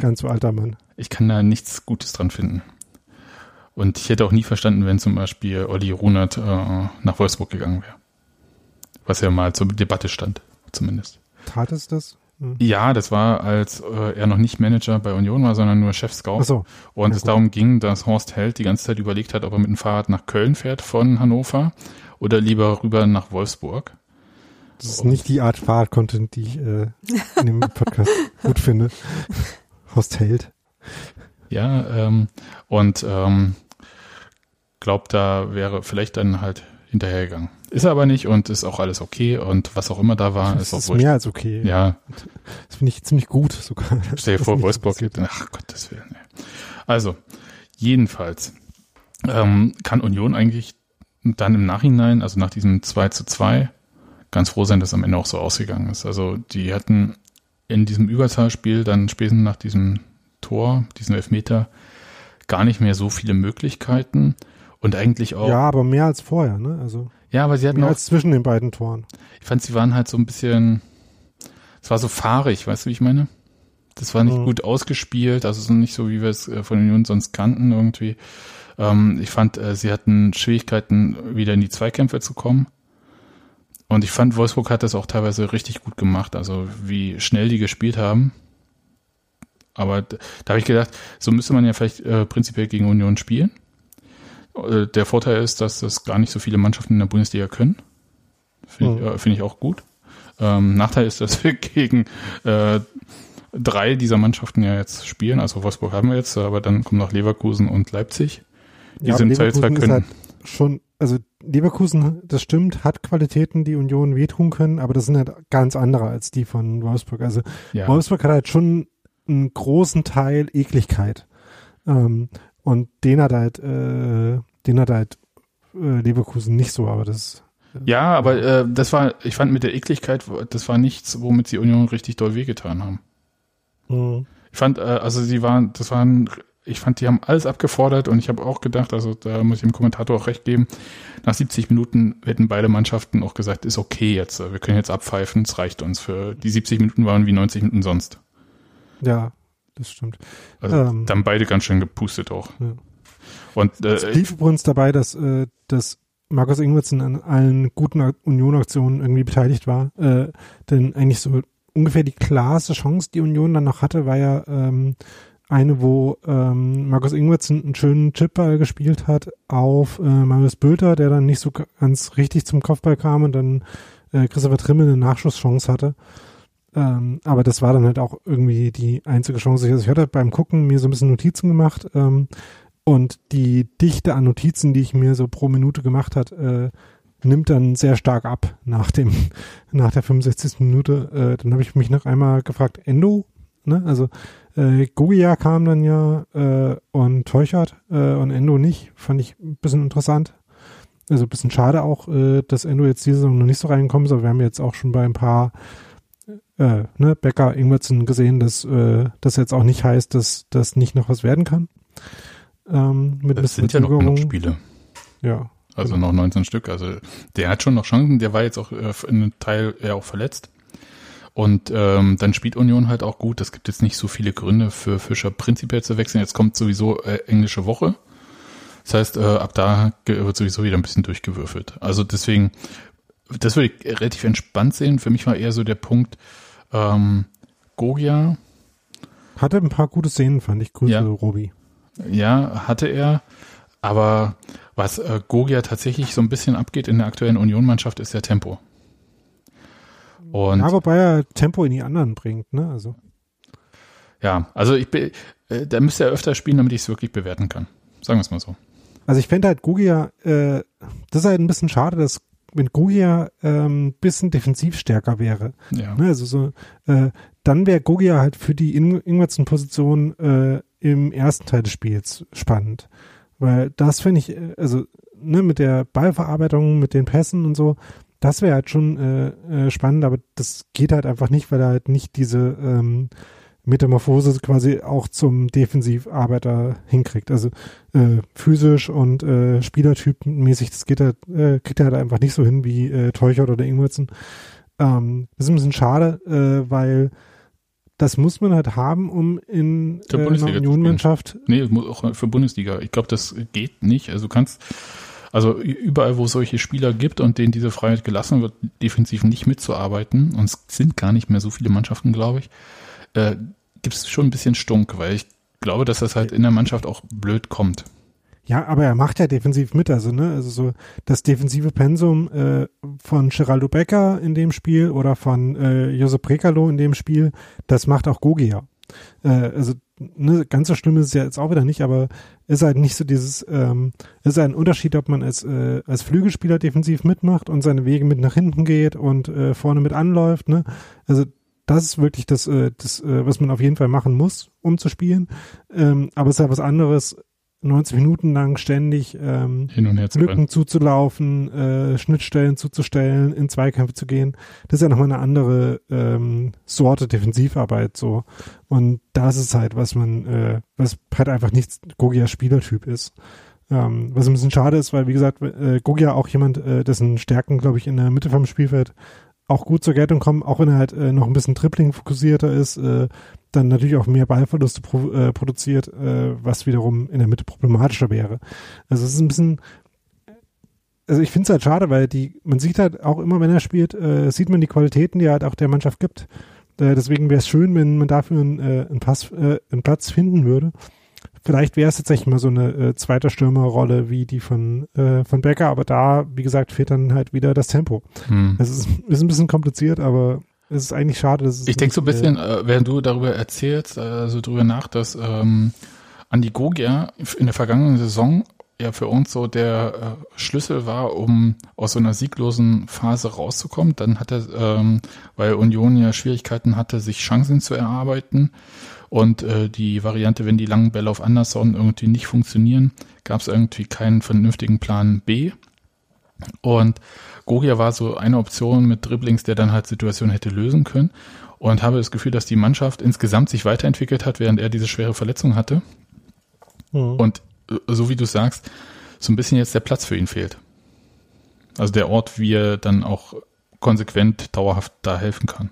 ganz so alter Mann. Ich kann da nichts Gutes dran finden. Und ich hätte auch nie verstanden, wenn zum Beispiel Olli Runert äh, nach Wolfsburg gegangen wäre. Was ja mal zur Debatte stand, zumindest. Tat es das? Hm. Ja, das war, als äh, er noch nicht Manager bei Union war, sondern nur Chef-Scout. So. Und ja, es gut. darum ging, dass Horst Held die ganze Zeit überlegt hat, ob er mit dem Fahrrad nach Köln fährt von Hannover oder lieber rüber nach Wolfsburg. Das ist nicht die Art Fahrrad-Content, die ich äh, in dem Podcast gut finde. Horst Held. Ja, ähm, und ähm, glaubt, da wäre vielleicht dann halt hinterhergegangen. Ist er aber nicht und ist auch alles okay und was auch immer da war, das ist auch ist wurscht. mehr als okay. Ja. Das finde ich ziemlich gut sogar. Stell dir vor, Wolfsburg geht, ach Gottes Willen. Also, jedenfalls ähm, kann Union eigentlich dann im Nachhinein, also nach diesem 2 zu 2, ganz froh sein, dass es am Ende auch so ausgegangen ist. Also die hatten in diesem Überzahlspiel dann spätestens nach diesem Tor, diesem Elfmeter, gar nicht mehr so viele Möglichkeiten. Und eigentlich auch. Ja, aber mehr als vorher, ne? Also. Ja, aber sie hatten mehr auch. Als zwischen den beiden Toren. Ich fand, sie waren halt so ein bisschen. Es war so fahrig, weißt du, wie ich meine? Das war nicht mhm. gut ausgespielt, also nicht so, wie wir es äh, von Union sonst kannten irgendwie. Ähm, ich fand, äh, sie hatten Schwierigkeiten, wieder in die Zweikämpfe zu kommen. Und ich fand, Wolfsburg hat das auch teilweise richtig gut gemacht, also wie schnell die gespielt haben. Aber da habe ich gedacht, so müsste man ja vielleicht äh, prinzipiell gegen Union spielen. Äh, der Vorteil ist, dass das gar nicht so viele Mannschaften in der Bundesliga können. Finde ich, mhm. äh, find ich auch gut. Ähm, Nachteil ist, dass wir gegen äh, drei dieser Mannschaften ja jetzt spielen. Also Wolfsburg haben wir jetzt, aber dann kommen noch Leverkusen und Leipzig. Die ja, sind zwar jetzt können. Halt schon, also Leverkusen, das stimmt, hat Qualitäten, die Union wehtun können, aber das sind halt ganz andere als die von Wolfsburg. Also ja. Wolfsburg hat halt schon einen großen Teil Ekligkeit. Ähm, und den hat halt, äh, den hat halt äh, Leverkusen nicht so, aber das Ja, aber äh, das war, ich fand mit der Ekligkeit, das war nichts, womit sie Union richtig doll wehgetan haben. Mhm. Ich fand, äh, also sie waren, das waren, ich fand, die haben alles abgefordert und ich habe auch gedacht, also da muss ich dem Kommentator auch recht geben, nach 70 Minuten hätten beide Mannschaften auch gesagt, ist okay jetzt, wir können jetzt abpfeifen, es reicht uns. Für die 70 Minuten waren wie 90 Minuten sonst. Ja, das stimmt. Also Ähm. da haben beide ganz schön gepustet auch. Ja. Und Es äh, blieb übrigens dabei, dass, äh, dass Markus Ingwertsen an allen guten Ak- Union-Aktionen irgendwie beteiligt war. Äh, denn eigentlich so ungefähr die klarste Chance, die Union dann noch hatte, war ja ähm, eine, wo ähm, Markus Ingwertsen einen schönen Chipball gespielt hat auf äh, Marius Bülter, der dann nicht so ganz richtig zum Kopfball kam und dann äh, Christopher Trimmel eine Nachschusschance hatte. Ähm, aber das war dann halt auch irgendwie die einzige Chance. Also ich hatte beim Gucken mir so ein bisschen Notizen gemacht ähm, und die Dichte an Notizen, die ich mir so pro Minute gemacht hat, äh, nimmt dann sehr stark ab nach dem nach der 65. Minute. Äh, dann habe ich mich noch einmal gefragt, Endo, ne? Also äh, Gogia kam dann ja äh, und Teuchert äh, und Endo nicht. Fand ich ein bisschen interessant. Also ein bisschen schade auch, äh, dass Endo jetzt diese Saison noch nicht so reinkommt, aber wir haben jetzt auch schon bei ein paar äh, ne, Becker, Ingwertsen gesehen, dass äh, das jetzt auch nicht heißt, dass das nicht noch was werden kann. Ähm, mit das sind ja noch Verzögerung. Spiele. Ja, Also Genau. noch 19 Stück. Also der hat schon noch Chancen. Der war jetzt auch äh, in einem Teil ja auch verletzt. Und ähm, dann spielt Union halt auch gut. Es gibt jetzt nicht so viele Gründe für Fischer prinzipiell zu wechseln. Jetzt kommt sowieso äh, englische Woche. Das heißt, äh, ab da wird sowieso wieder ein bisschen durchgewürfelt. Also deswegen, das würde ich relativ entspannt sehen. Für mich war eher so der Punkt, ähm, Gogia, hatte ein paar gute Szenen, fand ich. Grüße, Ja. Robi. Ja, hatte er. Aber was äh, Gogia tatsächlich so ein bisschen abgeht in der aktuellen Union-Mannschaft, ist der Tempo. Und ja, ja, wobei er Tempo in die anderen bringt, ne? Also, also ich bin, äh, da müsste er öfter spielen, damit ich es wirklich bewerten kann. Sagen wir es mal so. also ich fände halt Gugia, äh, das ist halt ein bisschen schade, dass wenn Gugia ähm, bisschen defensiv stärker wäre, Ja. ne? Also so, äh, dann wäre Gugia halt für die In- Ingwertsen-Position äh, im ersten Teil des Spiels spannend. Weil das finde ich, äh, also ne, mit der Ballverarbeitung, mit den Pässen und so, das wäre halt schon äh, äh, spannend, aber das geht halt einfach nicht, weil er halt nicht diese ähm, Metamorphose quasi auch zum Defensivarbeiter hinkriegt. Also äh, physisch und äh, Spielertypenmäßig, das geht halt, äh, kriegt er halt einfach nicht so hin wie äh, Teuchert oder Ingwertsen. Ähm, das ist ein bisschen schade, äh, weil das muss man halt haben, um in äh, einer Union-Mannschaft Nee, auch für Bundesliga. Ich glaube, das geht nicht. Also du kannst, also überall, wo es solche Spieler gibt und denen diese Freiheit gelassen wird, defensiv nicht mitzuarbeiten, und es sind gar nicht mehr so viele Mannschaften, glaube ich, äh, gibt es schon ein bisschen Stunk, weil ich glaube, dass das halt in der Mannschaft auch blöd kommt. Ja, aber er macht ja defensiv mit, also ne, also so das defensive Pensum äh, von Geraldo Becker in dem Spiel oder von äh, Josep Brekalo in dem Spiel, das macht auch Gogia. Äh, also ne, ganz so schlimm ist es ja jetzt auch wieder nicht, aber ist halt nicht so dieses, ähm, ist halt ein Unterschied, ob man als äh, als Flügelspieler defensiv mitmacht und seine Wege mit nach hinten geht und äh, vorne mit anläuft, ne? Also das ist wirklich das, äh, das äh, was man auf jeden Fall machen muss, um zu spielen. Ähm, aber es ist ja was anderes, 90 Minuten lang ständig ähm, Hin und her zu. Lücken zuzulaufen, äh, Schnittstellen zuzustellen, in Zweikämpfe zu gehen. Das ist ja nochmal eine andere ähm, Sorte Defensivarbeit so. Und das ist halt, was man, äh, was halt einfach nicht Gogia Spielertyp ist. Ähm, was ein bisschen schade ist, weil wie gesagt, äh, Gogia auch jemand, äh, dessen Stärken, glaube ich, in der Mitte vom Spielfeld auch gut zur Geltung kommen, auch wenn er halt äh, noch ein bisschen Tripling fokussierter ist, äh, dann natürlich auch mehr Ballverluste pro, äh, produziert, äh, was wiederum in der Mitte problematischer wäre. Also es ist ein bisschen, also ich finde es halt schade, weil die, man sieht halt auch immer, wenn er spielt, äh, sieht man die Qualitäten, die er halt auch der Mannschaft gibt. Äh, deswegen wäre es schön, wenn man dafür einen, einen, Pass, einen Platz finden würde. Vielleicht wäre es tatsächlich mal so eine äh, zweite Stürmerrolle wie die von, äh, von Becker, aber da, wie gesagt, fehlt dann halt wieder das Tempo. Hm. Es ist, ist ein bisschen kompliziert, aber es ist eigentlich schade, dass es Ich denke so ein bisschen, äh, während du darüber erzählst, äh, so drüber nach, dass ähm, Andi Gogia in der vergangenen Saison ja für uns so der äh, Schlüssel war, um aus so einer sieglosen Phase rauszukommen. Dann hat er, ähm, weil Union ja Schwierigkeiten hatte, sich Chancen zu erarbeiten und äh, die Variante, wenn die langen Bälle auf Anderson irgendwie nicht funktionieren, gab es irgendwie keinen vernünftigen Plan B. Und Gogia war so eine Option mit Dribblings, der dann halt Situationen hätte lösen können. Und habe das Gefühl, dass die Mannschaft insgesamt sich weiterentwickelt hat, während er diese schwere Verletzung hatte. Mhm. Und äh, so wie du sagst, so ein bisschen jetzt der Platz für ihn fehlt. Also der Ort, wie er dann auch konsequent, dauerhaft da helfen kann.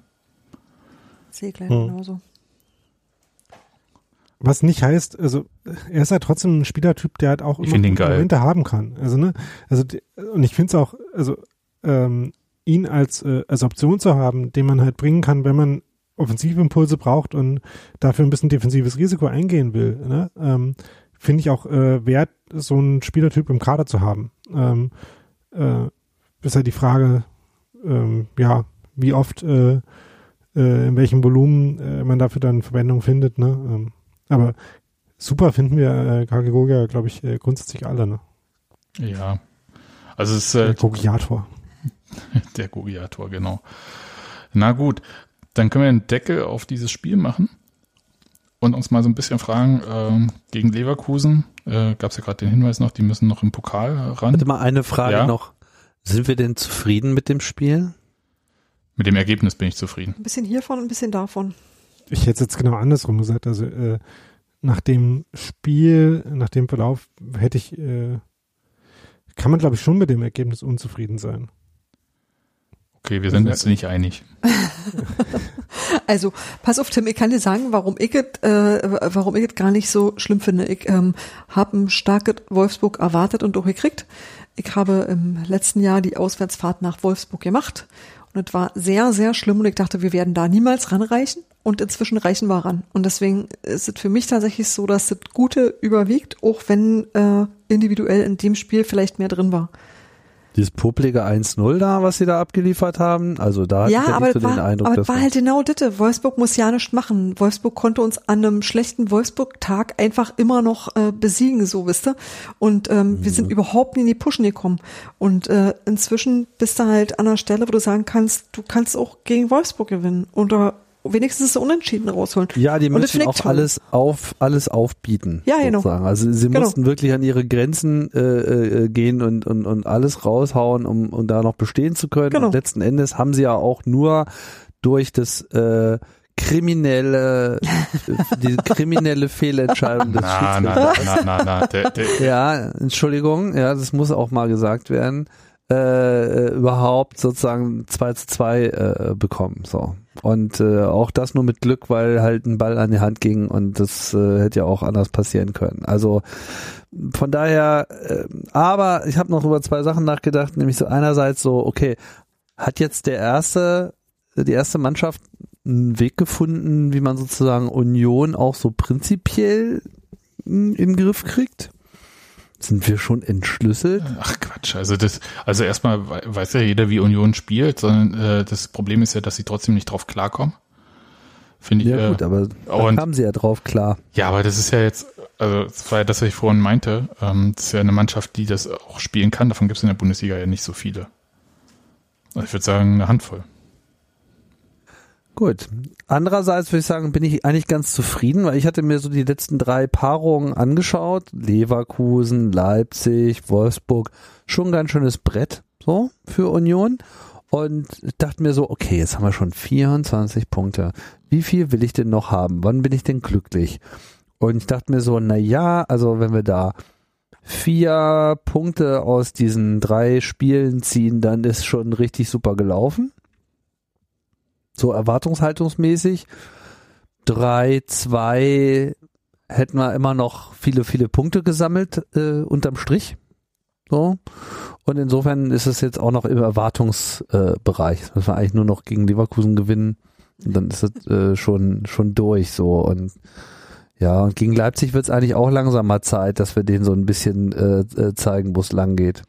Sehe gleich Hm. genauso. Was nicht heißt, also er ist ja trotzdem ein Spielertyp, der halt auch geil. Momente haben kann. Also ne, also und ich finde es auch, also ähm, ihn als äh, als Option zu haben, den man halt bringen kann, wenn man offensive Impulse braucht und dafür ein bisschen defensives Risiko eingehen will. Ne? Ähm, finde ich auch äh, wert, so einen Spielertyp im Kader zu haben. Ähm, äh, ist halt die Frage, ähm, ja, wie oft, äh, äh, in welchem Volumen äh, man dafür dann Verwendung findet. Ne? Ähm, aber super finden wir äh, Kagegoga, glaube ich, äh, grundsätzlich alle. Ne? Ja. Also es ist Der äh, Gogiator. der Gogiator, genau. Na gut, dann können wir einen Deckel auf dieses Spiel machen und uns mal so ein bisschen fragen, ähm, gegen Leverkusen äh, gab es ja gerade den Hinweis noch, die müssen noch im Pokal ran. Bitte mal eine Frage Ja. noch. Sind wir denn zufrieden mit dem Spiel? Mit dem Ergebnis bin ich zufrieden. Ein bisschen hiervon, ein bisschen davon. Ich hätte es jetzt genau andersrum gesagt. Also äh, nach dem Spiel, nach dem Verlauf hätte ich, äh, kann man glaube ich schon mit dem Ergebnis unzufrieden sein. Okay, wir sind Also- uns nicht einig. Also, pass auf, Tim, ich kann dir sagen, warum ich es, äh, warum ich es gar nicht so schlimm finde. Ich ähm, habe ein starkes Wolfsburg erwartet und auch gekriegt. Ich habe im letzten Jahr die Auswärtsfahrt nach Wolfsburg gemacht und es war sehr, sehr schlimm und ich dachte, wir werden da niemals ranreichen und inzwischen reichen wir ran. Und deswegen ist es für mich tatsächlich so, dass das Gute überwiegt, auch wenn äh, individuell in dem Spiel vielleicht mehr drin war. Dieses publige 1-0 da, was sie da abgeliefert haben, also da hatte Ja, ich aber nicht so das den war, Eindruck, aber das war halt genau das. Wolfsburg muss ja nichts machen. Wolfsburg konnte uns an einem schlechten Wolfsburg-Tag einfach immer noch äh, besiegen, so wisst ihr. Und ähm, wir Mhm. sind überhaupt nie in die Pushen gekommen. Und äh, inzwischen bist du halt an der Stelle, wo du sagen kannst, du kannst auch gegen Wolfsburg gewinnen. Oder wenigstens so Unentschieden rausholen. Ja, die das müssen auch alles auf alles aufbieten. Ja, genau. sozusagen. Also sie Genau. mussten wirklich an ihre Grenzen äh, äh, gehen und, und, und alles raushauen, um, um da noch bestehen zu können. Genau. Und letzten Endes haben sie ja auch nur durch das äh, kriminelle die kriminelle Fehlentscheidung des Na, na, Schiedsrichters. na, na, na, na. Der, der, Ja, Entschuldigung, ja, das muss auch mal gesagt werden. Äh, überhaupt sozusagen 2 zu 2 äh, bekommen. So. Und äh, auch das nur mit Glück, weil halt ein Ball an die Hand ging und das äh, hätte ja auch anders passieren können. Also von daher, äh, aber ich habe noch über zwei Sachen nachgedacht, nämlich so einerseits so, okay, hat jetzt der erste, die erste Mannschaft einen Weg gefunden, wie man sozusagen Union auch so prinzipiell in in den Griff kriegt? Sind wir schon entschlüsselt? ach Quatsch, also das, also erstmal wei- weiß ja jeder, wie Union spielt, sondern äh, das Problem ist ja, dass sie trotzdem nicht drauf klarkommen. Finde ich. Ja äh, gut, aber da und- kamen sie ja drauf klar. Ja, aber das ist ja jetzt, also das war ja das, was ich vorhin meinte. Ähm, das ist ja eine Mannschaft, die das auch spielen kann. Davon gibt es in der Bundesliga ja nicht so viele. Also ich würde sagen, eine Handvoll. Gut. Andererseits würde ich sagen, bin ich eigentlich ganz zufrieden, weil ich hatte mir so die letzten drei Paarungen angeschaut. Leverkusen, Leipzig, Wolfsburg. Schon ein ganz schönes Brett, so, für Union. Und dachte mir so, okay, jetzt haben wir schon 24 Punkte. Wie viel will ich denn noch haben? Wann bin ich denn glücklich? Und ich dachte mir so, na ja, also wenn wir da vier Punkte aus diesen drei Spielen ziehen, dann ist schon richtig super gelaufen. So erwartungshaltungsmäßig. Drei, zwei hätten wir immer noch viele, viele Punkte gesammelt äh, unterm Strich. So. Und insofern ist es jetzt auch noch im Erwartungsbereich. Äh, Bereich. Dass wir eigentlich nur noch gegen Leverkusen gewinnen. Und dann ist es äh, schon, schon durch so. Und ja, und gegen Leipzig wird es eigentlich auch langsam mal Zeit, dass wir denen so ein bisschen äh, äh, zeigen, wo es lang geht.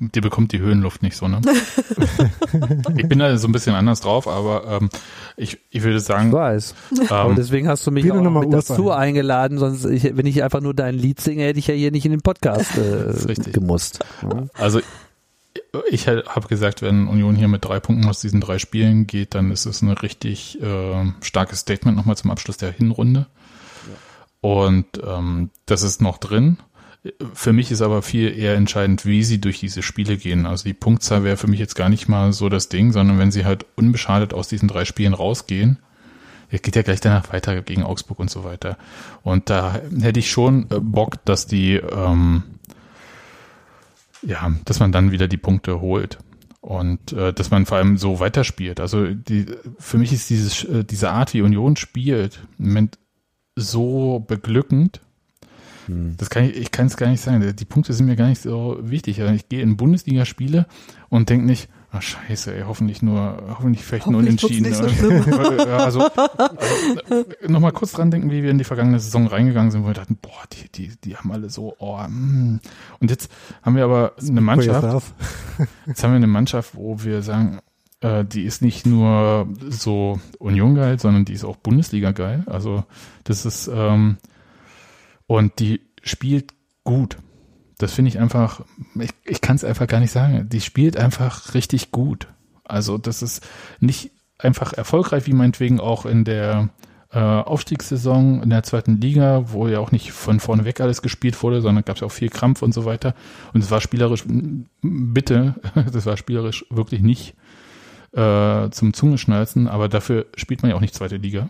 Die bekommt die Höhenluft nicht so, ne? ich bin da so ein bisschen anders drauf, aber ähm, ich, ich würde Ich sagen, weiß. Aber ähm, deswegen hast du mich auch noch mal mit dazu eingeladen, sonst ich, wenn ich einfach nur dein Lied singe, hätte ich ja hier nicht in den Podcast äh, gemusst. Ja. also ich habe gesagt, wenn Union hier mit drei Punkten aus diesen drei Spielen geht, dann ist es ein richtig äh, starkes Statement nochmal zum Abschluss der Hinrunde. Und ähm, das ist noch drin. Für mich ist aber viel eher entscheidend, wie sie durch diese Spiele gehen. Also die Punktzahl wäre für mich jetzt gar nicht mal so das Ding, sondern wenn sie halt unbeschadet aus diesen drei Spielen rausgehen, geht ja gleich danach weiter gegen Augsburg und so weiter. Und da hätte ich schon äh, Bock, dass die, ähm, ja, dass man dann wieder die Punkte holt und äh, dass man vor allem so weiterspielt. Also die, für mich ist dieses, äh, diese Art, wie Union spielt, im Moment so beglückend. Hm. Das kann ich, ich kann es gar nicht sagen. Die Punkte sind mir gar nicht so wichtig. Also ich gehe in Bundesligaspiele und denke nicht, ah scheiße, ey, hoffentlich nur, hoffentlich vielleicht nur unentschieden. nicht so also, also nochmal kurz dran denken, wie wir in die vergangene Saison reingegangen sind, wo wir dachten, boah, die, die, die haben alle so, oh, mm. und jetzt haben wir aber eine Mannschaft. Jetzt haben wir eine Mannschaft, wo wir sagen, äh, die ist nicht nur so Union geil, sondern die ist auch Bundesliga geil. Also das ist ähm, und die spielt gut. Das finde ich einfach, ich, ich kann es einfach gar nicht sagen. Die spielt einfach richtig gut. Also das ist nicht einfach erfolgreich, wie meinetwegen auch in der äh, Aufstiegssaison in der zweiten Liga, wo ja auch nicht von vorne weg alles gespielt wurde, sondern gab es auch viel Krampf und so weiter. Und es war spielerisch, bitte, das war spielerisch wirklich nicht äh, zum Zungeschnalzen, aber dafür spielt man ja auch nicht zweite Liga.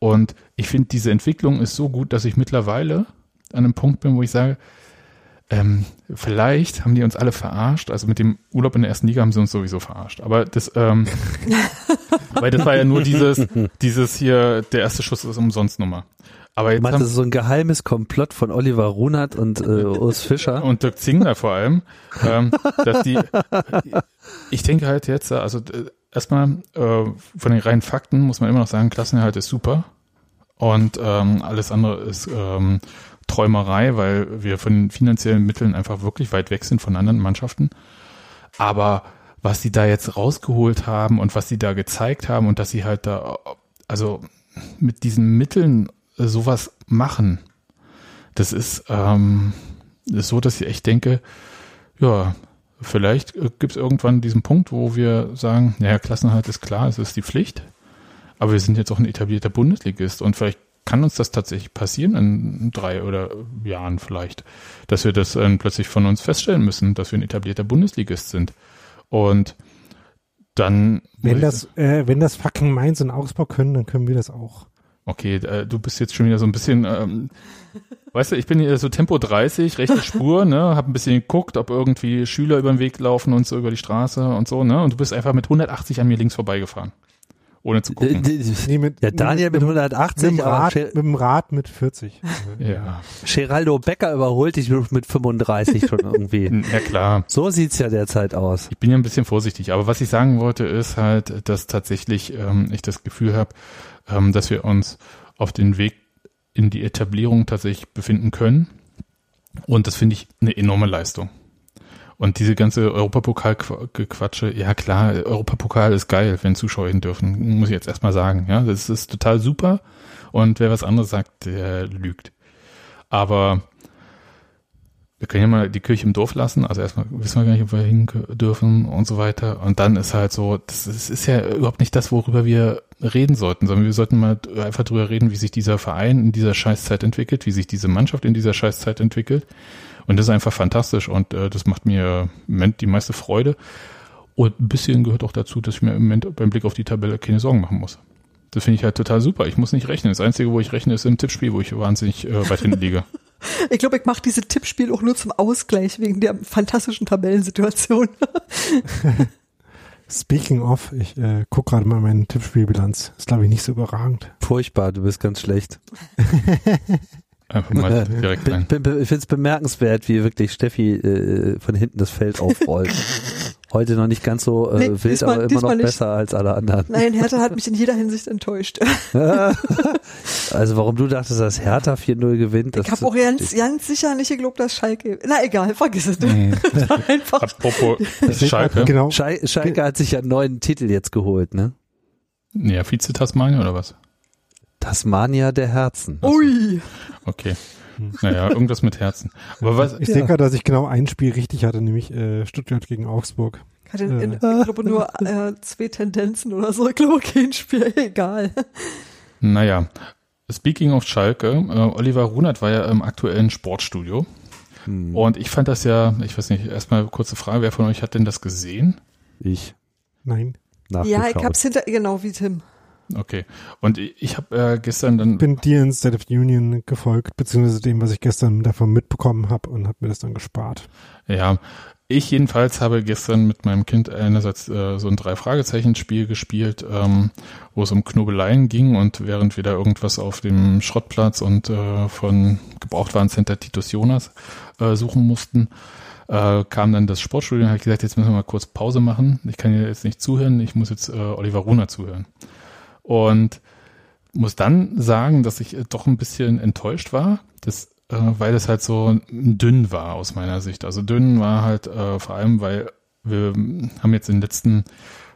Und ich finde, diese Entwicklung ist so gut, dass ich mittlerweile an einem Punkt bin, wo ich sage, ähm, vielleicht haben die uns alle verarscht. Also mit dem Urlaub in der ersten Liga haben sie uns sowieso verarscht. Aber das, ähm, weil das war ja nur dieses, dieses hier, der erste Schuss ist umsonst Nummer. Aber Du jetzt meinst, haben, das ist so ein geheimes Komplott von Oliver Runert und äh, Urs Fischer? und Dirk Zingler vor allem, ähm, dass die, ich denke halt jetzt, also erstmal äh, von den reinen Fakten muss man immer noch sagen, Klassenerhalt ist super und ähm, alles andere ist ähm, Träumerei, weil wir von den finanziellen Mitteln einfach wirklich weit weg sind von anderen Mannschaften. Aber was sie da jetzt rausgeholt haben und was sie da gezeigt haben und dass sie halt da, also mit diesen Mitteln äh, sowas machen, das ist, ähm, ist so, dass ich echt denke, ja, vielleicht äh, gibt es irgendwann diesen Punkt, wo wir sagen, naja, Klassenhalt ist klar, es ist die Pflicht, aber wir sind jetzt auch ein etablierter Bundesligist und vielleicht kann uns das tatsächlich passieren in drei oder Jahren vielleicht, dass wir das dann plötzlich von uns feststellen müssen, dass wir ein etablierter Bundesligist sind. Und dann Wenn das, äh, wenn das fucking Mainz und Augsburg können, dann können wir das auch. Okay, äh, du bist jetzt schon wieder so ein bisschen, ähm, weißt du, ich bin hier so Tempo 30, rechte Spur, ne, hab ein bisschen geguckt, ob irgendwie Schüler über den Weg laufen und so über die Straße und so, ne, und du bist einfach mit 180 an mir links vorbeigefahren. Ohne zu Äh, gucken. Nee, mit, Ja, Daniel mit mit 180, dem aber Rad, mit dem Rad mit 40. Ja, Geraldo Becker überholt dich mit 35 schon irgendwie. ja klar. So sieht's ja derzeit aus. Ich bin ja ein bisschen vorsichtig, aber was ich sagen wollte, ist halt, dass tatsächlich ähm, ich das Gefühl habe, ähm, dass wir uns auf den Weg in die Etablierung tatsächlich befinden können. Und das finde ich eine enorme Leistung. Und diese ganze Europapokal-Gequatsche, ja klar, Europapokal ist geil, wenn Zuschauer hin dürfen, muss ich jetzt erstmal sagen. Ja, das ist total super. Und wer was anderes sagt, der lügt. Aber wir können ja mal die Kirche im Dorf lassen. Also erstmal wissen wir gar nicht, ob wir hin dürfen und so weiter. Und dann ist halt so, das ist, ist ja überhaupt nicht das, worüber wir reden sollten, sondern wir sollten mal einfach drüber reden, wie sich dieser Verein in dieser Scheißzeit entwickelt, wie sich diese Mannschaft in dieser Scheißzeit entwickelt. Und das ist einfach fantastisch und äh, das macht mir im Moment die meiste Freude. Und ein bisschen gehört auch dazu, dass ich mir im Moment beim Blick auf die Tabelle keine Sorgen machen muss. Das finde ich halt total super. Ich muss nicht rechnen. Das Einzige, wo ich rechne, ist im Tippspiel, wo ich wahnsinnig äh, weit hinten liege. Ich glaube, ich mache diese Tippspiel auch nur zum Ausgleich wegen der fantastischen Tabellensituation. Speaking of, ich äh, guck gerade mal meine Tippspielbilanz. Ist, glaube ich, nicht so überragend. Furchtbar, du bist ganz schlecht. Einfach mal direkt rein. Ich finde es bemerkenswert, wie wirklich Steffi äh, von hinten das Feld aufrollt. Heute noch nicht ganz so äh, Nee, wild, diesmal- aber immer noch nicht. besser als alle anderen. Nein, Hertha hat mich in jeder Hinsicht enttäuscht. Also warum du dachtest, dass Hertha 4-0 gewinnt, Ich habe auch ganz, ganz sicher nicht geglaubt, dass Schalke. Na egal, vergiss es. Mhm. Einfach. Apropos Schalke. Genau. Schal Schalke hat sich ja einen neuen Titel jetzt geholt, ne? Ja, Vize-Tasmania oder was? Tasmania der Herzen. Ui. Okay. Naja, irgendwas mit Herzen. Aber was, Ich sehe gerade, dass ich genau ein Spiel richtig hatte, nämlich äh, Stuttgart gegen Augsburg. Ich hatte in, in, ich glaube nur äh, zwei Tendenzen oder so. Ich glaube kein Spiel. Egal. naja. Speaking of Schalke, äh, Oliver Runert war ja im aktuellen Sportstudio Hm, Und ich fand das ja, ich weiß nicht, erstmal kurze Frage, wer von euch hat denn das gesehen? ich Nein, nachgeschaut. Ja, ich hab's hinter, genau wie Tim. Okay. Und ich, habe äh, gestern dann, bin dir in State of the Union gefolgt, beziehungsweise dem, was ich gestern davon mitbekommen habe und habe mir das dann gespart. ja, ich jedenfalls habe gestern mit meinem Kind einerseits äh, so ein Drei-Fragezeichen-Spiel gespielt, ähm, wo es um Knobeleien ging und während wir da irgendwas auf dem Schrottplatz und äh, von Gebrauchtwarencenter Titus Jonas äh, suchen mussten, äh, kam dann das Sportstudio und habe gesagt, jetzt müssen wir mal kurz Pause machen. Ich kann jetzt nicht zuhören, ich muss jetzt äh, Oliver Runer zuhören. Und muss dann sagen, dass ich äh, doch ein bisschen enttäuscht war, das, äh, weil es halt so dünn war aus meiner Sicht. Also dünn war halt äh, vor allem, weil wir haben jetzt in den letzten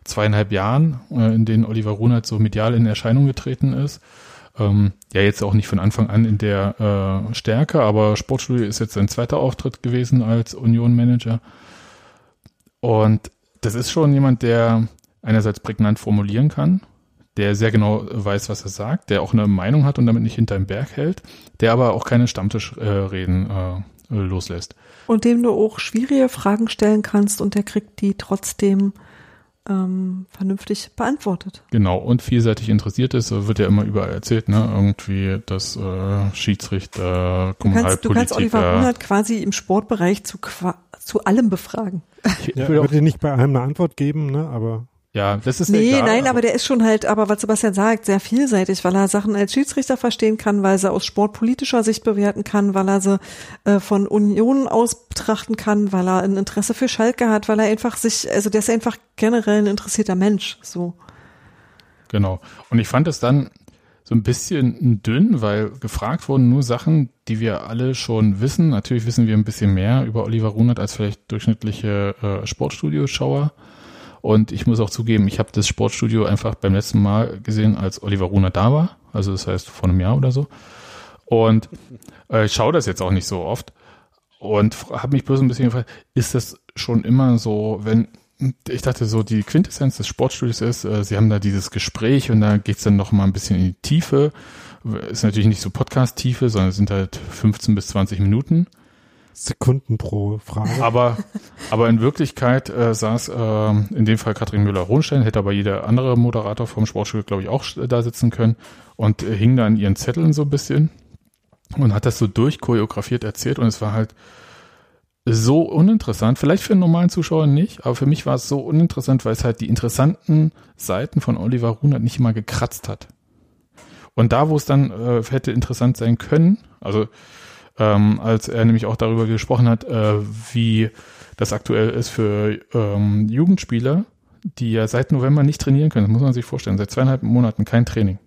zweieinhalb Jahren, äh, in denen Oliver Runert so medial in Erscheinung getreten ist, ähm, ja jetzt auch nicht von Anfang an in der äh, Stärke, aber Sportstudio ist jetzt sein zweiter Auftritt gewesen als Union-Manager. Und das ist schon jemand, der einerseits prägnant formulieren kann, der sehr genau weiß, was er sagt, der auch eine Meinung hat und damit nicht hinterm Berg hält, der aber auch keine Stammtischreden äh, äh, loslässt. Und dem du auch schwierige Fragen stellen kannst und der kriegt die trotzdem ähm, vernünftig beantwortet. Genau, und vielseitig interessiert ist, wird ja immer überall erzählt, ne? Irgendwie, dass äh, Schiedsrichter, Du kannst, du kannst Oliver Kommunalpolitiker. Runert quasi im Sportbereich zu, zu allem befragen. Ich, ich Ja, würde dir nicht bei allem eine Antwort geben, ne, aber ja, das ist Nee, egal, nein, aber der ist schon halt, aber was Sebastian sagt, sehr vielseitig, weil er Sachen als Schiedsrichter verstehen kann, weil er sie aus sportpolitischer Sicht bewerten kann, weil er sie äh, von Unionen aus betrachten kann, weil er ein Interesse für Schalke hat, weil er einfach sich, also der ist einfach generell ein interessierter Mensch, so. Genau. Und ich fand es dann so ein bisschen dünn, weil gefragt wurden nur Sachen, die wir alle schon wissen. Natürlich wissen wir ein bisschen mehr über Oliver Runert als vielleicht durchschnittliche äh, Sportstudio-Schauer. Und ich muss auch zugeben, ich habe das Sportstudio einfach beim letzten Mal gesehen, als Oliver Runert da war. Also das heißt vor einem Jahr oder so. Und äh, ich schaue das jetzt auch nicht so oft. Und habe mich bloß ein bisschen gefragt, ist das schon immer so, wenn ich dachte so, die Quintessenz des Sportstudios ist, äh, sie haben da dieses Gespräch und da geht's dann noch mal ein bisschen in die Tiefe. Ist natürlich nicht so Podcast-Tiefe, sondern es sind halt 15 bis 20 Minuten. Sekunden pro Frage. Aber, aber in Wirklichkeit äh, saß äh, in dem Fall Katrin Müller-Hohenstein, hätte aber jeder andere Moderator vom Sportstudio, glaube ich, auch da sitzen können und äh, hing da an ihren Zetteln so ein bisschen und hat das so durchchoreografiert erzählt und es war halt so uninteressant. Vielleicht für einen normalen Zuschauer nicht, aber für mich war es so uninteressant, weil es halt die interessanten Seiten von Oliver Runert nicht mal gekratzt hat. Und da, wo es dann äh, hätte interessant sein können, also ähm, als er nämlich auch darüber gesprochen hat, äh, wie das aktuell ist für ähm, Jugendspieler, die ja seit November nicht trainieren können. Das muss man sich vorstellen. Seit zweieinhalb Monaten kein Training.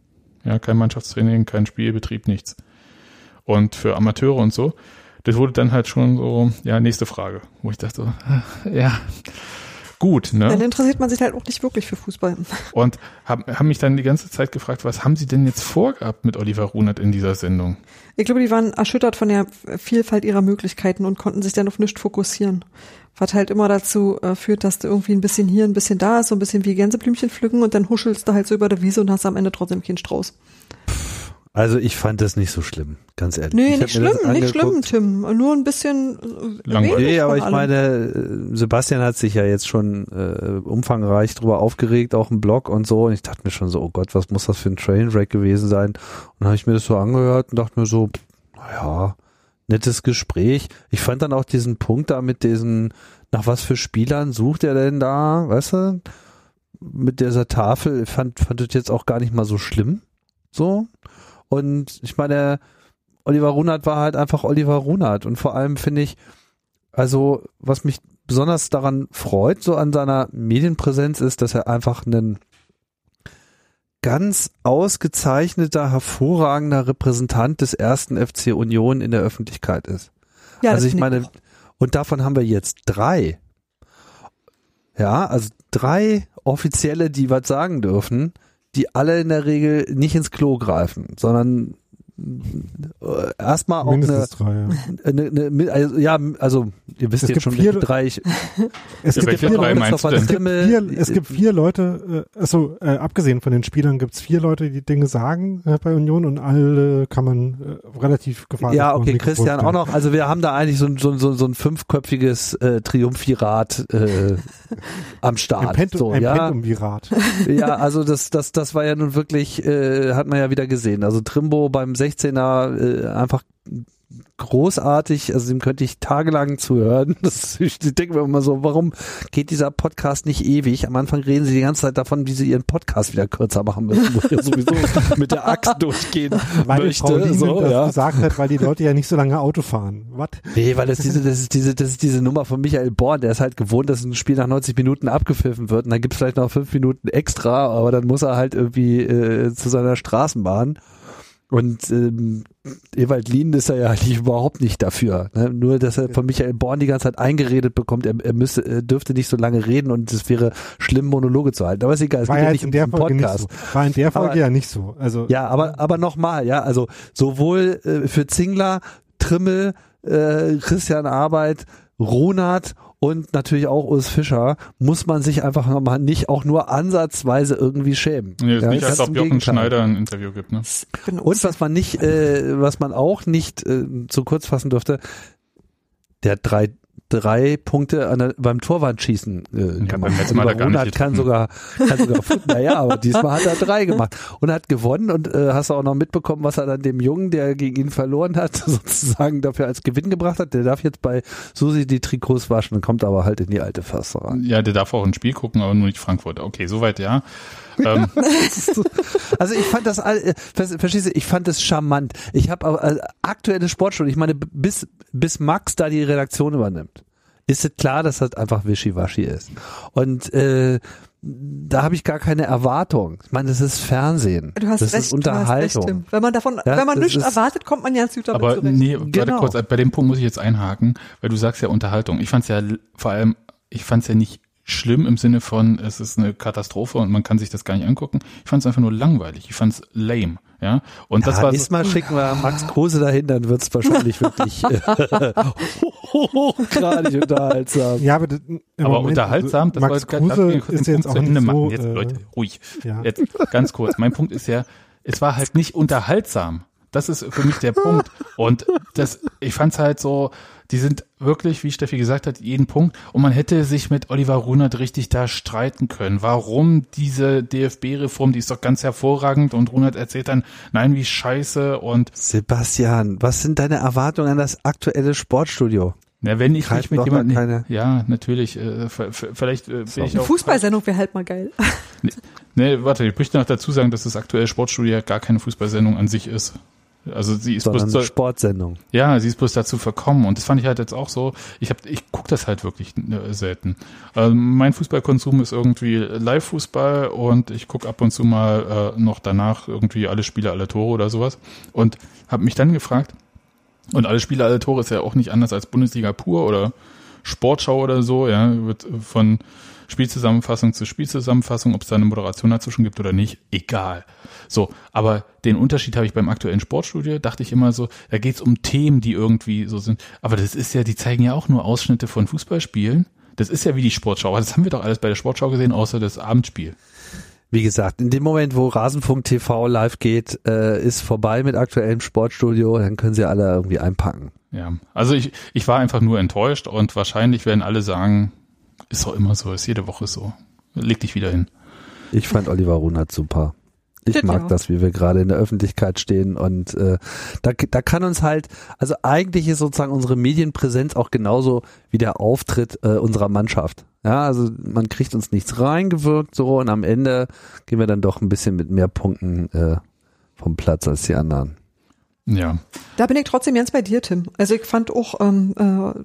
Ja, kein Mannschaftstraining, kein Spielbetrieb, nichts. Und für Amateure und so, das wurde dann halt schon so, ja, nächste Frage, wo ich dachte, ja, gut, ne? Dann interessiert man sich halt auch nicht wirklich für Fußball. Und haben haben mich dann die ganze Zeit gefragt, was haben Sie denn jetzt vorgehabt mit Oliver Runert in dieser Sendung? Ich glaube, die waren erschüttert von der Vielfalt ihrer Möglichkeiten und konnten sich dann auf nichts fokussieren. Was halt immer dazu äh, führt, dass du irgendwie ein bisschen hier, ein bisschen da ist, so ein bisschen wie Gänseblümchen pflücken und dann huschelst du halt so über der Wiese und hast am Ende trotzdem keinen Strauß. Also ich fand das nicht so schlimm, ganz ehrlich. Nee, ich nicht schlimm, nicht schlimm. Tim. Nur ein bisschen äh, Langweilig. Nee, aber ich allem. meine, äh, Sebastian hat sich ja jetzt schon äh, umfangreich drüber aufgeregt, auch im Blog und so. Und ich dachte mir schon so, oh Gott, was muss das für ein Trainwreck gewesen sein? Und dann habe ich mir das so angehört und dachte mir so, naja, nettes Gespräch. Ich fand dann auch diesen Punkt da mit diesen, nach was für Spielern sucht er denn da, weißt du? Mit dieser Tafel, ich fand, fand das jetzt auch gar nicht mal so schlimm. So. Und ich meine, Oliver Runert war halt einfach Oliver Runert. Und vor allem finde ich, also was mich besonders daran freut, so an seiner Medienpräsenz, ist, dass er einfach ein ganz ausgezeichneter, hervorragender Repräsentant des ersten FC Union in der Öffentlichkeit ist. ja, also ich meine, auch. und davon haben wir jetzt drei. Ja, also drei Offizielle, die was sagen dürfen, die alle in der Regel nicht ins Klo greifen, sondern erstmal auch eine, Mindestens drei, ja. eine, eine, also, ja, also ihr wisst Es jetzt gibt schon, vier- drei ich, Es Ja, gibt vier drei Leute, meinst du Christopher denn? Trimmel, vier, es gibt vier Leute, äh, also äh, abgesehen von den Spielern gibt es vier Leute, die Dinge sagen äh, bei Union und alle kann man äh, relativ gefahrlos Ja, okay, Christian auch noch. Also wir haben da eigentlich so ein, so ein, so ein, so ein fünfköpfiges äh, Triumphirat äh, am Ein, Start. Pentum, so, ein ja, Pentumvirat. ja, also das, das, das war ja nun wirklich, äh, hat man ja wieder gesehen. Also Trimbo beim 16er äh, einfach großartig, also dem könnte ich tagelang zuhören. Das, ich denke mir immer so, warum geht dieser Podcast nicht ewig? Am Anfang reden sie die ganze Zeit davon, wie sie ihren Podcast wieder kürzer machen müssen, wo ich ja sowieso mit der Axt durchgehen Weil Frau möchte. Lienen So, das ja. gesagt hat, weil die Leute ja nicht so lange Auto fahren. Was? Nee, weil das diese, das ist diese, das ist diese Nummer von Michael Born, der ist halt gewohnt, dass ein Spiel nach 90 Minuten abgepfiffen wird und dann gibt's vielleicht noch fünf Minuten extra, aber dann muss er halt irgendwie äh, zu seiner Straßenbahn. Und ähm, Ewald Lien ist er ja eigentlich überhaupt nicht dafür. Ne? Nur, dass er von Michael Born die ganze Zeit eingeredet bekommt, er, er müsste, er dürfte nicht so lange reden und es wäre schlimm, Monologe zu halten. Aber ist egal, es War geht ja nicht in um der den Folge nicht Podcast. so. War in der Folge Aber- ja nicht so. Also Ja, aber, aber nochmal, ja, also sowohl äh, für Zingler, Trimmel, äh, Christian Arbeit, Ronald und natürlich auch Urs Fischer muss man sich einfach mal nicht auch nur ansatzweise irgendwie schämen. Nee, ist Ja, nicht, als ob Jochen Gegenteil. Schneider ein Interview gibt, ne? Und was man nicht, äh, was man auch nicht äh, zu kurz fassen dürfte, der drei drei Punkte an der, beim Torwandschießen äh, Ja, gemacht. letzten Mal hat kann sogar, kann sogar, naja, aber diesmal hat er drei gemacht und hat gewonnen und äh, hast du auch noch mitbekommen, was er dann dem Jungen, der gegen ihn verloren hat, sozusagen dafür als Gewinn gebracht hat. Der darf jetzt bei Susi die Trikots waschen und kommt aber halt in die alte rein. Ja, der darf auch ein Spiel gucken, aber nur nicht Frankfurt. Okay, soweit ja. Ähm, Also ich fand das, äh, ver- verstehst du, ich fand das charmant. Ich habe aber äh, aktuelle Sportstunde, ich meine, bis, bis Max da die Redaktion übernimmt, ist es klar, dass das einfach wischiwaschi ist. Und äh, da habe ich gar keine Erwartung. Ich meine, das ist Fernsehen. Du hast das recht, ist Unterhaltung. Du hast recht. Wenn man davon, Ja, wenn man nichts ist- erwartet, kommt man ja gut damit aber zurecht. nee, warte Genau. kurz, bei dem Punkt muss ich jetzt einhaken, weil du sagst ja Unterhaltung. Ich fand's ja l- vor allem, ich fand's ja nicht schlimm im Sinne von, es ist eine Katastrophe und man kann sich das gar nicht angucken. Ich fand's einfach nur langweilig. Ich fand's lame, ja. Und das ja, war nächstes so, Mal schicken wir Max Kruse dahin, dann wird's wahrscheinlich wirklich äh, hochgradig unterhaltsam. ja, aber, das- aber Moment, unterhaltsam, das Max wollte Kruse ist Punkt jetzt zu auch Ende machen. so, Jetzt, äh, Leute, ruhig. ja. Jetzt ganz kurz. Mein Punkt ist ja, es war halt nicht unterhaltsam. Das ist für mich der Punkt. Und das, ich fand's halt so, die sind wirklich, wie Steffi gesagt hat, jeden Punkt. Und man hätte sich mit Oliver Runert richtig da streiten können. Warum diese DFB-Reform, die ist doch ganz hervorragend. Und Runert erzählt dann, nein, wie scheiße. Und Sebastian, was sind deine Erwartungen an das aktuelle Sportstudio? na, wenn ich Greift nicht mit jemandem, keine- ja, natürlich, äh, vielleicht äh, bin ich Eine auch Fußballsendung wäre halt mal geil. Nee, warte, ich möchte noch dazu sagen, dass das aktuelle Sportstudio ja gar keine Fußballsendung an sich ist. Also sie ist Sondern bloß eine Sportsendung. ja, sie ist bloß dazu verkommen und das fand ich halt jetzt auch so. Ich hab, ich guck das halt wirklich äh, selten. Ähm, mein Fußballkonsum ist irgendwie Live-Fußball und ich guck ab und zu mal äh, noch danach irgendwie alle Spiele, alle Tore oder sowas und habe mich dann gefragt. Und alle Spiele, alle Tore ist ja auch nicht anders als Bundesliga pur oder Sportschau oder so. Ja, wird von Spielzusammenfassung zu Spielzusammenfassung, ob es da eine Moderation dazwischen gibt oder nicht, egal. So, aber den Unterschied habe ich beim aktuellen Sportstudio, dachte ich immer so, da geht's um Themen, die irgendwie so sind. Aber das ist ja, die zeigen ja auch nur Ausschnitte von Fußballspielen. Das ist ja wie die Sportschau. Aber das haben wir doch alles bei der Sportschau gesehen, außer das Abendspiel. Wie gesagt, in dem Moment, wo Rasenfunk TV live geht, äh, ist vorbei mit aktuellem Sportstudio, dann können sie alle irgendwie einpacken. Ja, also ich, ich war einfach nur enttäuscht und wahrscheinlich werden alle sagen, ist doch immer so, ist jede Woche so. Leg dich wieder hin. Ich fand Oliver Runert super. Ich Das mag ja. das, wie wir gerade in der Öffentlichkeit stehen und äh, da, da kann uns halt, also eigentlich ist sozusagen unsere Medienpräsenz auch genauso wie der Auftritt äh, unserer Mannschaft. Ja, also man kriegt uns nichts reingewirkt so und am Ende gehen wir dann doch ein bisschen mit mehr Punkten äh, vom Platz als die anderen. Ja. Da bin ich trotzdem ganz bei dir, Tim. Also ich fand auch, ähm, äh,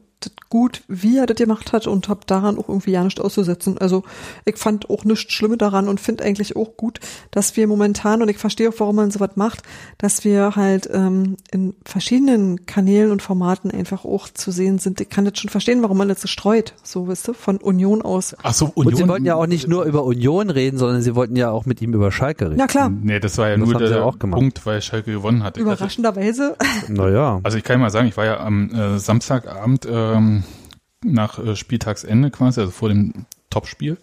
gut, wie er das gemacht hat und habe daran auch irgendwie ja nichts auszusetzen. Also ich fand auch nichts Schlimmes daran und finde eigentlich auch gut, dass wir momentan, und ich verstehe auch, warum man sowas macht, dass wir halt ähm, in verschiedenen Kanälen und Formaten einfach auch zu sehen sind. Ich kann das schon verstehen, warum man das so streut, so wisst ihr, von Union aus. Ach so, Und Union. sie wollten ja auch nicht nur über Union reden, sondern sie wollten ja auch mit ihm über Schalke reden. Na klar, Nee, das war ja Das nur der auch gemacht. Punkt, weil Schalke gewonnen hat. Überraschenderweise. Naja. Also ich kann mal sagen, ich war ja am äh, Samstagabend ähm, nach äh, Spieltagsende quasi, also vor dem Topspiel,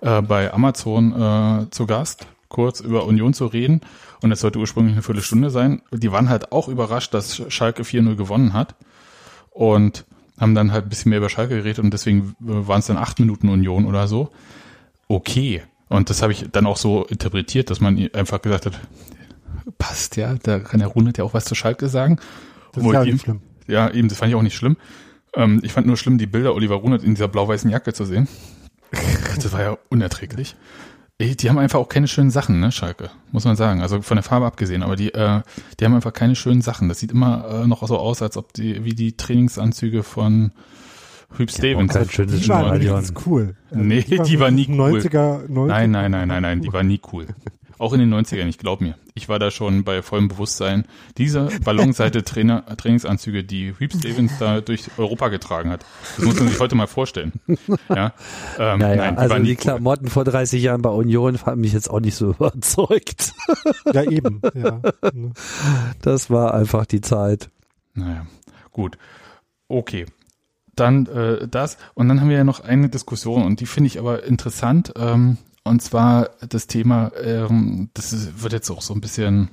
äh, bei Amazon äh, zu Gast, kurz über Union zu reden. Und es sollte ursprünglich eine Viertelstunde sein. Die waren halt auch überrascht, dass Schalke 4-0 gewonnen hat. Und haben dann halt ein bisschen mehr über Schalke geredet und deswegen äh, waren es dann acht Minuten Union oder so. Okay. Und das habe ich dann auch so interpretiert, dass man einfach gesagt hat, passt ja, da kann der Runert ja auch was zu Schalke sagen. Das ist Obwohl ja die- nicht schlimm. ja, eben, das fand ich auch nicht schlimm. Ähm, ich fand nur schlimm, die Bilder Oliver Runert in dieser blau-weißen Jacke zu sehen. Das war ja unerträglich. Ey, Die haben einfach auch keine schönen Sachen, ne, Schalke, muss man sagen. Also von der Farbe abgesehen, aber die, äh, die haben einfach keine schönen Sachen. Das sieht immer äh, noch so aus, als ob die, wie die Trainingsanzüge von Hüb Stevens. kein schönes Die waren cool. Nee, die war nie cool. 90er, 90er. Nein, nein, nein, nein, nein, die war nie cool. Auch in den 90ern, ich glaub mir. Ich war da schon bei vollem Bewusstsein. Diese Ballonseite Trainer, Trainingsanzüge, die Hüb Stevens da durch Europa getragen hat. Das muss man sich heute mal vorstellen. Ja, ähm, Naja, nein, die also die cool. Klamotten vor 30 Jahren bei Union haben mich jetzt auch nicht so überzeugt. Ja, eben. Ja. Das war einfach die Zeit. Naja, gut. Okay. Dann äh, das. Und dann haben wir ja noch eine Diskussion und die finde ich aber interessant. Ähm, und zwar das Thema, ähm, das ist, wird jetzt auch so ein bisschen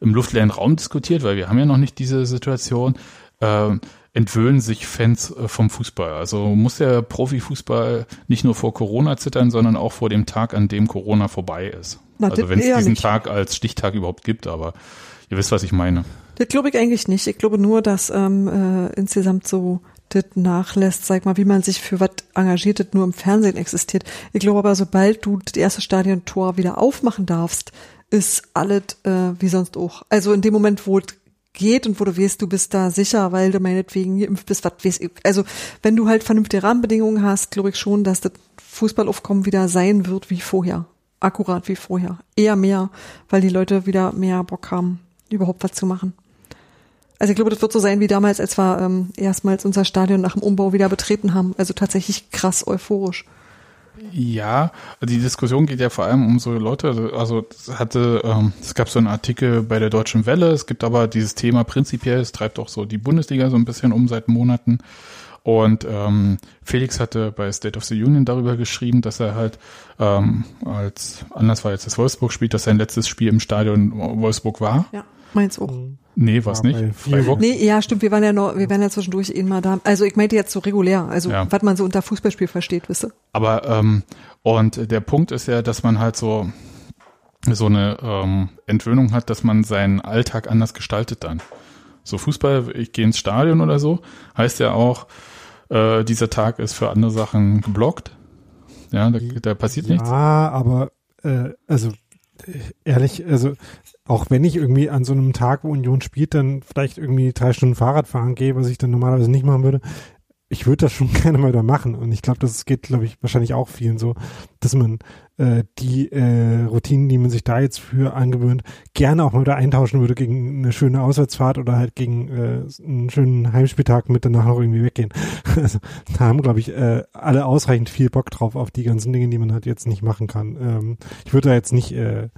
im luftleeren Raum diskutiert, weil wir haben ja noch nicht diese Situation. Ähm, entwöhnen sich Fans äh, vom Fußball. Also muss der Profifußball nicht nur vor Corona zittern, sondern auch vor dem Tag, an dem Corona vorbei ist. Na, also wenn es diesen nicht. Tag als Stichtag überhaupt gibt, aber ihr wisst, was ich meine. Das glaube ich eigentlich nicht. Ich glaube nur, dass ähm, äh, insgesamt so das nachlässt, sag mal, wie man sich für was engagiert, das nur im Fernsehen existiert. Ich glaube aber, sobald du das erste Stadiontor wieder aufmachen darfst, ist alles äh, wie sonst auch. Also in dem Moment, wo es geht und wo du weißt, du bist da sicher, weil du meinetwegen geimpft bist, was weiß ich. Also wenn du halt vernünftige Rahmenbedingungen hast, glaube ich schon, dass das Fußballaufkommen wieder sein wird wie vorher. Akkurat wie vorher. Eher mehr, weil die Leute wieder mehr Bock haben, überhaupt was zu machen. Also ich glaube, das wird so sein wie damals, als wir ähm, erstmals unser Stadion nach dem Umbau wieder betreten haben. Also tatsächlich krass euphorisch. Ja, die Diskussion geht ja vor allem um so Leute, also es hatte, ähm, es gab so einen Artikel bei der Deutschen Welle, es gibt aber dieses Thema prinzipiell, es treibt auch so die Bundesliga so ein bisschen um seit Monaten. Und ähm, Felix hatte bei State of the Union darüber geschrieben, dass er halt ähm, als anders war jetzt das Wolfsburg-Spiel, dass sein letztes Spiel im Stadion Wolfsburg war. Ja, meins auch. Nee, was Ja, nicht. Freiburg. Nee, ja, stimmt, wir waren ja noch, wir waren ja zwischendurch eh mal da. Also ich meinte jetzt so regulär, also Ja. was man so unter Fußballspiel versteht, wisst ihr? Aber ähm, und der Punkt ist ja, dass man halt so so eine ähm, Entwöhnung hat, dass man seinen Alltag anders gestaltet dann. So Fußball, ich gehe ins Stadion oder so, heißt ja auch, äh, dieser Tag ist für andere Sachen geblockt. Ja, da, da passiert ja, nichts. aber äh, also ehrlich, also auch wenn ich irgendwie an so einem Tag, wo Union spielt, dann vielleicht irgendwie drei Stunden Fahrrad fahren gehe, was ich dann normalerweise nicht machen würde, ich würde das schon gerne mal da machen. Und ich glaube, das geht, glaube ich, wahrscheinlich auch vielen so, dass man äh, die äh, Routinen, die man sich da jetzt für angewöhnt, gerne auch mal wieder eintauschen würde gegen eine schöne Auswärtsfahrt oder halt gegen äh, einen schönen Heimspieltag mit danach noch irgendwie weggehen. Also da haben, glaube ich, äh, alle ausreichend viel Bock drauf auf die ganzen Dinge, die man halt jetzt nicht machen kann. Ähm, ich würde da jetzt nicht äh,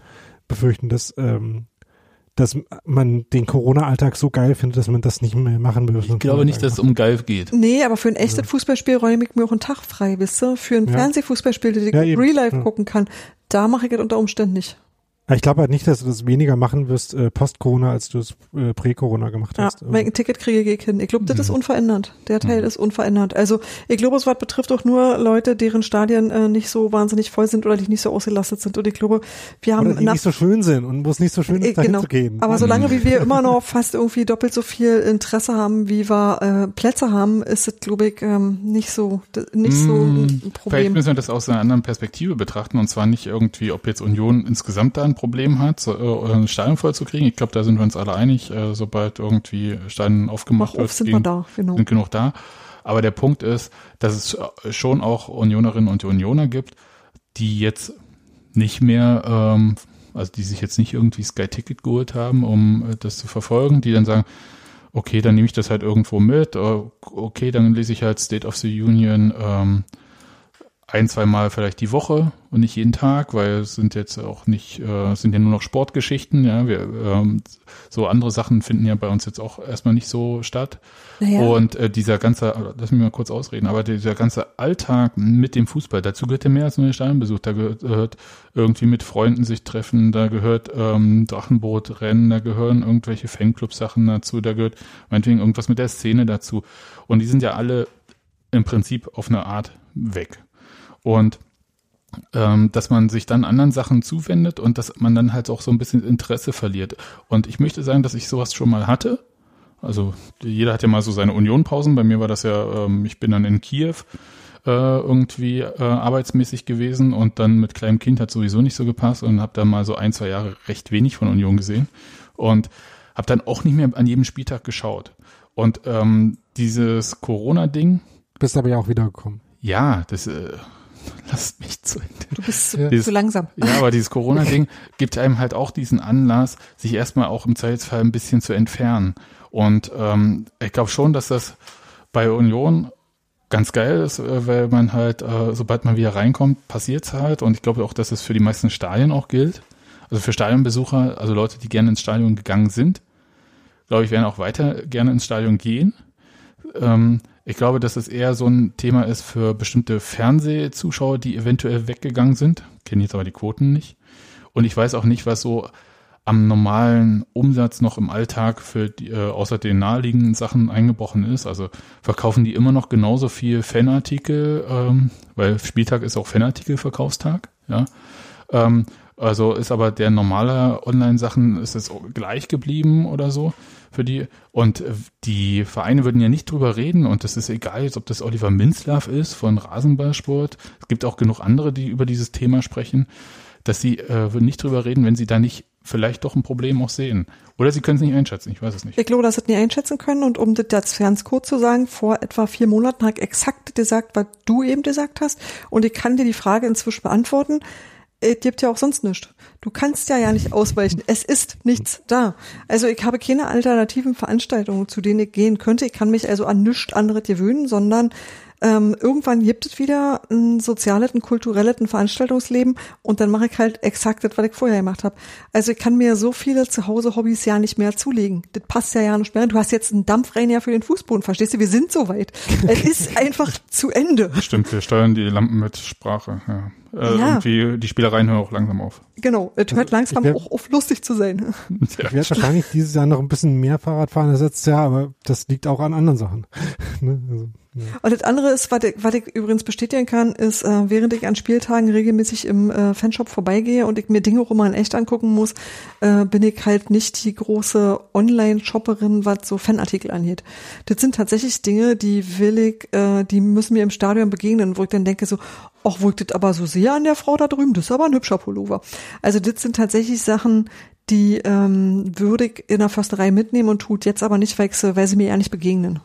befürchten, dass ähm, dass man den Corona-Alltag so geil findet, dass man das nicht mehr machen will. Ich glaube nicht, dass es um Geil geht. Nee, aber für ein echtes Fußballspiel räume ich mir auch einen Tag frei, wisst ihr? Für ein Ja. Fernsehfußballspiel, das ich Ja, ja. Real Life Ja. gucken kann, da mache ich das unter Umständen nicht. Ich glaube halt nicht, dass du das weniger machen wirst äh, post-Corona, als du es äh, prä-Corona gemacht Ja, hast. wenn ich ein Ticket kriege, gehe ich hin. Ich glaube, das Mhm. ist unverändert. Der Teil ist unverändert. Also ich glaube, es was betrifft auch nur Leute, deren Stadien äh, nicht so wahnsinnig voll sind oder die nicht so ausgelastet sind. Und ich glaube, wir haben Oder die nicht so schön sind und wo es nicht so schön Äh, ist, dahin genau. zu gehen. Aber solange wie wir immer noch fast irgendwie doppelt so viel Interesse haben, wie wir äh, Plätze haben, ist es, glaube ich, ähm, nicht so nicht so Mm, ein Vielleicht Problem. müssen wir das aus einer anderen Perspektive betrachten und zwar nicht irgendwie, ob jetzt Union insgesamt da ein Problem hat, so, äh, ein Stadion voll zu kriegen. Ich glaube, da sind wir uns alle einig, äh, sobald irgendwie Stadion aufgemacht Mach wird, sind wir gegen- da, genau. sind genug da. Aber der Punkt ist, dass es schon auch Unionerinnen und Unioner gibt, die jetzt nicht mehr, ähm, also die sich jetzt nicht irgendwie Sky Ticket geholt haben, um äh, das zu verfolgen, die dann sagen, okay, dann nehme ich das halt irgendwo mit, äh, okay, dann lese ich halt State of the Union ähm, ein, zwei Mal vielleicht die Woche und nicht jeden Tag, weil es sind jetzt auch nicht, äh, sind ja nur noch Sportgeschichten, ja, wir, ähm, so andere Sachen finden ja bei uns jetzt auch erstmal nicht so statt. Naja. Und äh, dieser ganze, lass mich mal kurz ausreden, aber dieser ganze Alltag mit dem Fußball, dazu gehört ja mehr als nur der Stadionbesuch, da gehört irgendwie mit Freunden sich treffen, da gehört ähm, Drachenbootrennen, da gehören irgendwelche Fanclub-Sachen dazu, da gehört meinetwegen irgendwas mit der Szene dazu. Und die sind ja alle im Prinzip auf eine Art weg. Und ähm, dass man sich dann anderen Sachen zuwendet und dass man dann halt auch so ein bisschen Interesse verliert. Und ich möchte sagen, dass ich sowas schon mal hatte. Also jeder hat ja mal so seine Unionpausen. Bei mir war das ja, ähm, ich bin dann in Kiew äh, irgendwie äh, arbeitsmäßig gewesen und dann mit kleinem Kind hat sowieso nicht so gepasst und habe dann mal so ein, zwei Jahre recht wenig von Union gesehen und habe dann auch nicht mehr an jedem Spieltag geschaut. Und ähm, dieses Corona-Ding, Bist aber ja auch wiedergekommen. ja, das äh, lasst mich zu Ende. Du bist zu, Ja. zu langsam. Ja, aber dieses Corona-Ding gibt einem halt auch diesen Anlass, sich erstmal auch im Zweifelsfall ein bisschen zu entfernen. Und ähm, ich glaube schon, dass das bei Union ganz geil ist, äh, weil man halt, äh, sobald man wieder reinkommt, passiert's halt. Und ich glaube auch, dass es für die meisten Stadien auch gilt. Also für Stadionbesucher, also Leute, die gerne ins Stadion gegangen sind, glaube ich, werden auch weiter gerne ins Stadion gehen. Ähm, ich glaube, dass es eher so ein Thema ist für bestimmte Fernsehzuschauer, die eventuell weggegangen sind. Kenne jetzt aber die Quoten nicht. Und ich weiß auch nicht, was so am normalen Umsatz noch im Alltag für die, äh, außer den naheliegenden Sachen eingebrochen ist. Also verkaufen die immer noch genauso viel Fanartikel, ähm, weil Spieltag ist auch Fanartikel-Verkaufstag, ja. Ähm, also ist aber der normale Online-Sachen ist es gleich geblieben oder so für die. Und äh, die Vereine würden ja nicht drüber reden und das ist egal, jetzt, ob das Oliver Minzlaff ist von Rasenballsport. Es gibt auch genug andere, die über dieses Thema sprechen, dass sie äh, würden nicht drüber reden, wenn sie da nicht vielleicht doch ein Problem auch sehen. Oder sie können es nicht einschätzen, ich weiß es nicht. Ich glaube, dass sie das nicht einschätzen können und um das jetzt ganz kurz zu sagen, vor etwa vier Monaten habe ich exakt gesagt, was du eben gesagt hast und ich kann dir die Frage inzwischen beantworten. Es gibt ja auch sonst nichts. Du kannst ja ja nicht ausweichen. Es ist nichts da. Also ich habe keine alternativen Veranstaltungen, zu denen ich gehen könnte. Ich kann mich also an nichts anderes gewöhnen, sondern ähm, irgendwann gibt es wieder ein soziales, ein kulturelles, ein Veranstaltungsleben und dann mache ich halt exakt das, was ich vorher gemacht habe. Also ich kann mir so viele Zuhause-Hobbys ja nicht mehr zulegen. Das passt ja ja nicht mehr. Du hast jetzt einen Dampfrein ja für den Fußboden, verstehst du? Wir sind so weit. es ist einfach zu Ende. Stimmt, wir steuern die Lampen mit Sprache. Ja. Äh, Ja. Irgendwie, die Spielereien hören auch langsam auf. Genau, es hört langsam ich wär- auch auf, lustig zu sein. Ich werde wahrscheinlich dieses Jahr noch ein bisschen mehr Fahrrad fahren als letztes Jahr, aber das liegt auch an anderen Sachen. ne? also. Und das andere ist, was ich, was ich übrigens bestätigen kann, ist, äh, während ich an Spieltagen regelmäßig im äh, Fanshop vorbeigehe und ich mir Dinge mal in echt angucken muss, äh, bin ich halt nicht die große Online-Shopperin, was so Fanartikel angeht. Das sind tatsächlich Dinge, die will ich, äh, die müssen mir im Stadion begegnen, wo ich dann denke so, ach, wo ich das aber so sehe an der Frau da drüben, das ist aber ein hübscher Pullover. Also das sind tatsächlich Sachen, die ähm, würde ich in der Försterei mitnehmen und tut jetzt aber nicht, weil, ich weil sie mir eher nicht begegnen.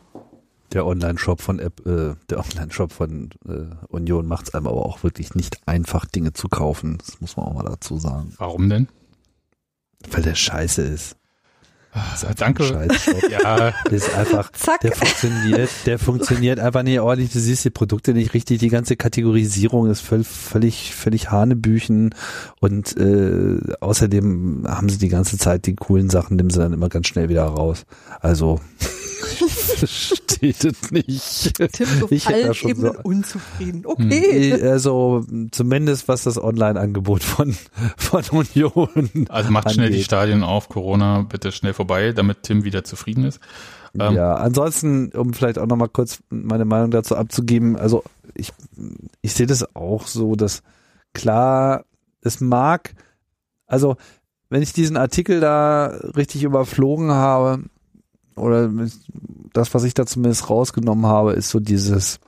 Der Online-Shop von App, äh, der Online-Shop von äh, Union macht es einem aber auch wirklich nicht einfach, Dinge zu kaufen. Das muss man auch mal dazu sagen. Warum denn? Weil der scheiße ist. Ist einfach danke. Ein Scheißshop. Ja, Das ist einfach, Zack. der funktioniert, der funktioniert einfach nicht ordentlich. Du siehst die Produkte nicht richtig. Die ganze Kategorisierung ist völlig, völlig, völlig Hanebüchen. Und äh, außerdem haben sie die ganze Zeit die coolen Sachen, nehmen sie dann immer ganz schnell wieder raus. Also steht es nicht. Tim auf Ich hätte da schon Ebenen so- unzufrieden. Okay. Eh, Also zumindest was das Online-Angebot von, von Union also macht schnell die angeht. Stadien auf, Corona bitte schnell vorbei, damit Tim wieder zufrieden ist. Ähm, ja, ansonsten, um vielleicht auch nochmal kurz meine Meinung dazu abzugeben, also ich, ich sehe das auch so, dass klar, es mag, also wenn ich diesen Artikel da richtig überflogen habe, oder das, was ich da zumindest rausgenommen habe, ist so dieses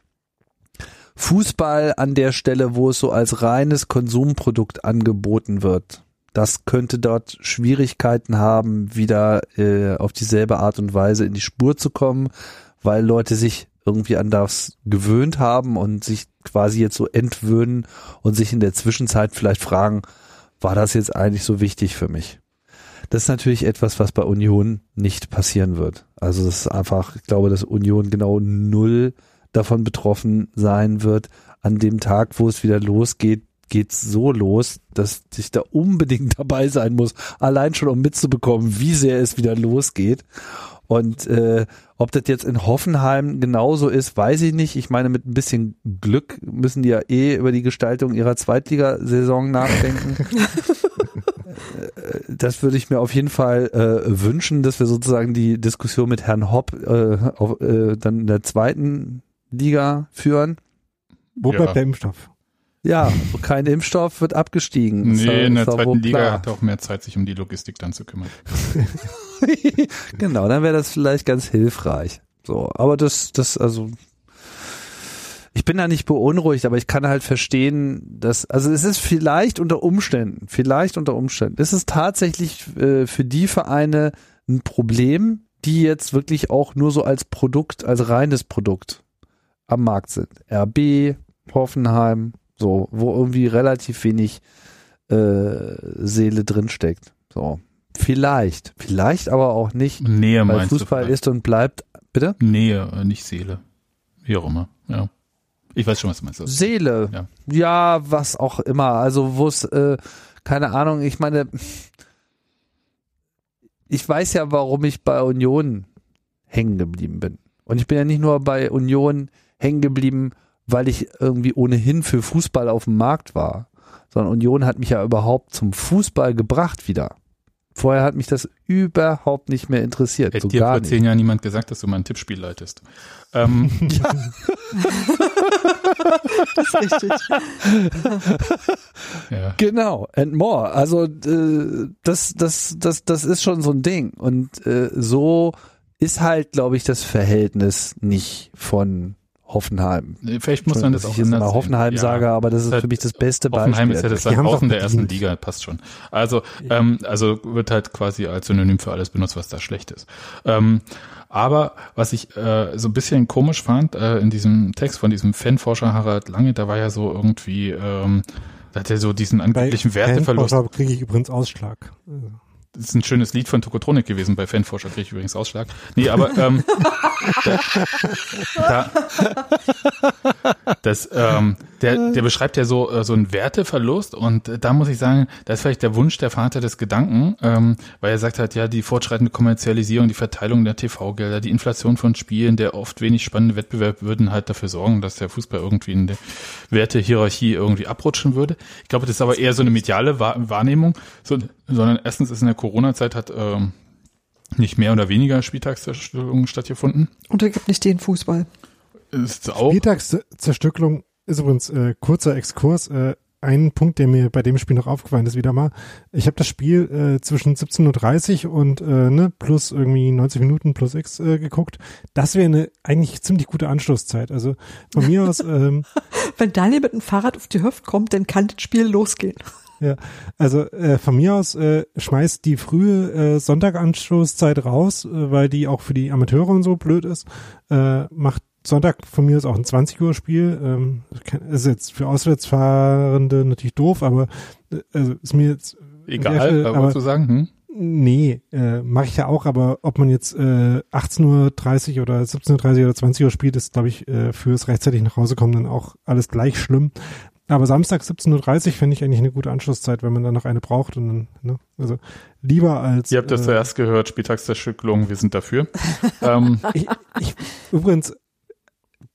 Fußball an der Stelle, wo es so als reines Konsumprodukt angeboten wird. Das könnte dort Schwierigkeiten haben, wieder äh, auf dieselbe Art und Weise in die Spur zu kommen, weil Leute sich irgendwie an das gewöhnt haben und sich quasi jetzt so entwöhnen und sich in der Zwischenzeit vielleicht fragen, war das jetzt eigentlich so wichtig für mich? Das ist natürlich etwas, was bei Union nicht passieren wird. Also das ist einfach, ich glaube, dass Union genau null davon betroffen sein wird. An dem Tag, wo es wieder losgeht, geht's so los, dass ich da unbedingt dabei sein muss, allein schon um mitzubekommen, wie sehr es wieder losgeht. Und äh, ob das jetzt in Hoffenheim genauso ist, weiß ich nicht. Ich meine, mit ein bisschen Glück müssen die ja eh über die Gestaltung ihrer Zweitligasaison nachdenken. Äh, das würde ich mir auf jeden Fall äh, wünschen, dass wir sozusagen die Diskussion mit Herrn Hopp äh, auf, äh, dann in der zweiten Liga führen. Wo Ja. bleibt der Impfstoff? Ja, kein Impfstoff wird abgestiegen. Nee, in der zweiten Liga klar. hat er auch mehr Zeit, sich um die Logistik dann zu kümmern. genau, dann wäre das vielleicht ganz hilfreich. So, aber das, das, also, ich bin da nicht beunruhigt, aber ich kann halt verstehen, dass, also es ist vielleicht unter Umständen, vielleicht unter Umständen, ist es tatsächlich äh, für die Vereine ein Problem, die jetzt wirklich auch nur so als Produkt, als reines Produkt am Markt sind. RB, Hoffenheim, so, wo irgendwie relativ wenig äh, Seele drinsteckt. So. Vielleicht, vielleicht aber auch nicht. Nähe Weil Fußball ist und bleibt, bitte? Nähe, äh, nicht Seele. Wie auch immer, ja. Ich weiß schon, was du meinst. Seele. Ja. Ja. was auch immer. Also wo es, äh, keine Ahnung, ich meine, ich weiß ja, warum ich bei Union hängen geblieben bin. Und ich bin ja nicht nur bei Union hängen geblieben, weil ich irgendwie ohnehin für Fußball auf dem Markt war, sondern Union hat mich ja überhaupt zum Fußball gebracht wieder. Vorher hat mich das überhaupt nicht mehr interessiert. Hätte so dir gar vor nicht. zehn Jahren niemand gesagt, dass du mal ein Tippspiel leitest. Ähm, Das ist richtig. ja. Genau, and more. Also äh, das, das, das, das ist schon so ein Ding. Und äh, so ist halt, glaube ich, das Verhältnis nicht von Hoffenheim. Vielleicht muss man das auch ich jetzt anders mal sehen. Hoffenheim Ja. sage, aber das ist Halt für mich das beste Hoffenheim Beispiel. ist ja das doch der ersten. Liga, passt schon. Also, ähm, also wird halt quasi als Synonym für alles benutzt, was da schlecht ist. Ähm, aber was ich äh, so ein bisschen komisch fand äh, in diesem Text von diesem Fanforscher Harald Lange, da war ja so irgendwie, ähm, da hat er so diesen angeblichen Werteverlust. Fanforscher kriege ich übrigens Ausschlag. Also, ist ein schönes Lied von Tokotronik gewesen. Bei Fanforscher kriege ich übrigens Ausschlag. Nee, aber ähm, da, da, das, ähm, der, der beschreibt ja so, äh, so einen Werteverlust und äh, da muss ich sagen, da ist vielleicht der Wunsch der Vater des Gedanken, ähm, weil er sagt halt, ja, die fortschreitende Kommerzialisierung, die Verteilung der TV-Gelder, die Inflation von Spielen, der oft wenig spannende Wettbewerb würden halt dafür sorgen, dass der Fußball irgendwie in der Wertehierarchie irgendwie abrutschen würde. Ich glaube, das ist aber eher so eine mediale Wahr- Wahrnehmung, so, sondern erstens ist in der Corona-Zeit hat ähm, nicht mehr oder weniger Spieltagszerstörungen stattgefunden. Und er gibt nicht den Fußball. Ist auch Spieltagszerstückelung ist übrigens äh, kurzer Exkurs. Äh, ein Punkt, der mir bei dem Spiel noch aufgefallen ist, wieder mal. Ich habe das Spiel äh, zwischen 17.30 Uhr und äh, ne, plus irgendwie 90 Minuten plus X äh, geguckt. Das wäre eine eigentlich ziemlich gute Anschlusszeit. Also von mir aus, ähm, Wenn Daniel mit dem Fahrrad auf die Hüfte kommt, dann kann das Spiel losgehen. ja, also äh, von mir aus äh, schmeißt die frühe äh, Sonntag-Anschlusszeit raus, äh, weil die auch für die Amateure und so blöd ist. Äh, macht Sonntag von mir ist auch ein 20 Uhr Spiel. Ähm, ist jetzt für Auswärtsfahrende natürlich doof, aber äh, also ist mir jetzt egal, Stelle, aber, zu sagen. Hm? nee, äh, mache ich ja auch, aber ob man jetzt äh, 18.30 Uhr oder 17.30 Uhr oder 20 Uhr spielt, ist, glaube ich, äh, fürs rechtzeitig nach Hause kommen dann auch alles gleich schlimm. Aber Samstag 17.30 Uhr finde ich eigentlich eine gute Anschlusszeit, wenn man dann noch eine braucht und dann, ne, also lieber als Ihr habt das äh, zuerst gehört, Spieltagszerstückelung, wir sind dafür. ähm, ich, ich, übrigens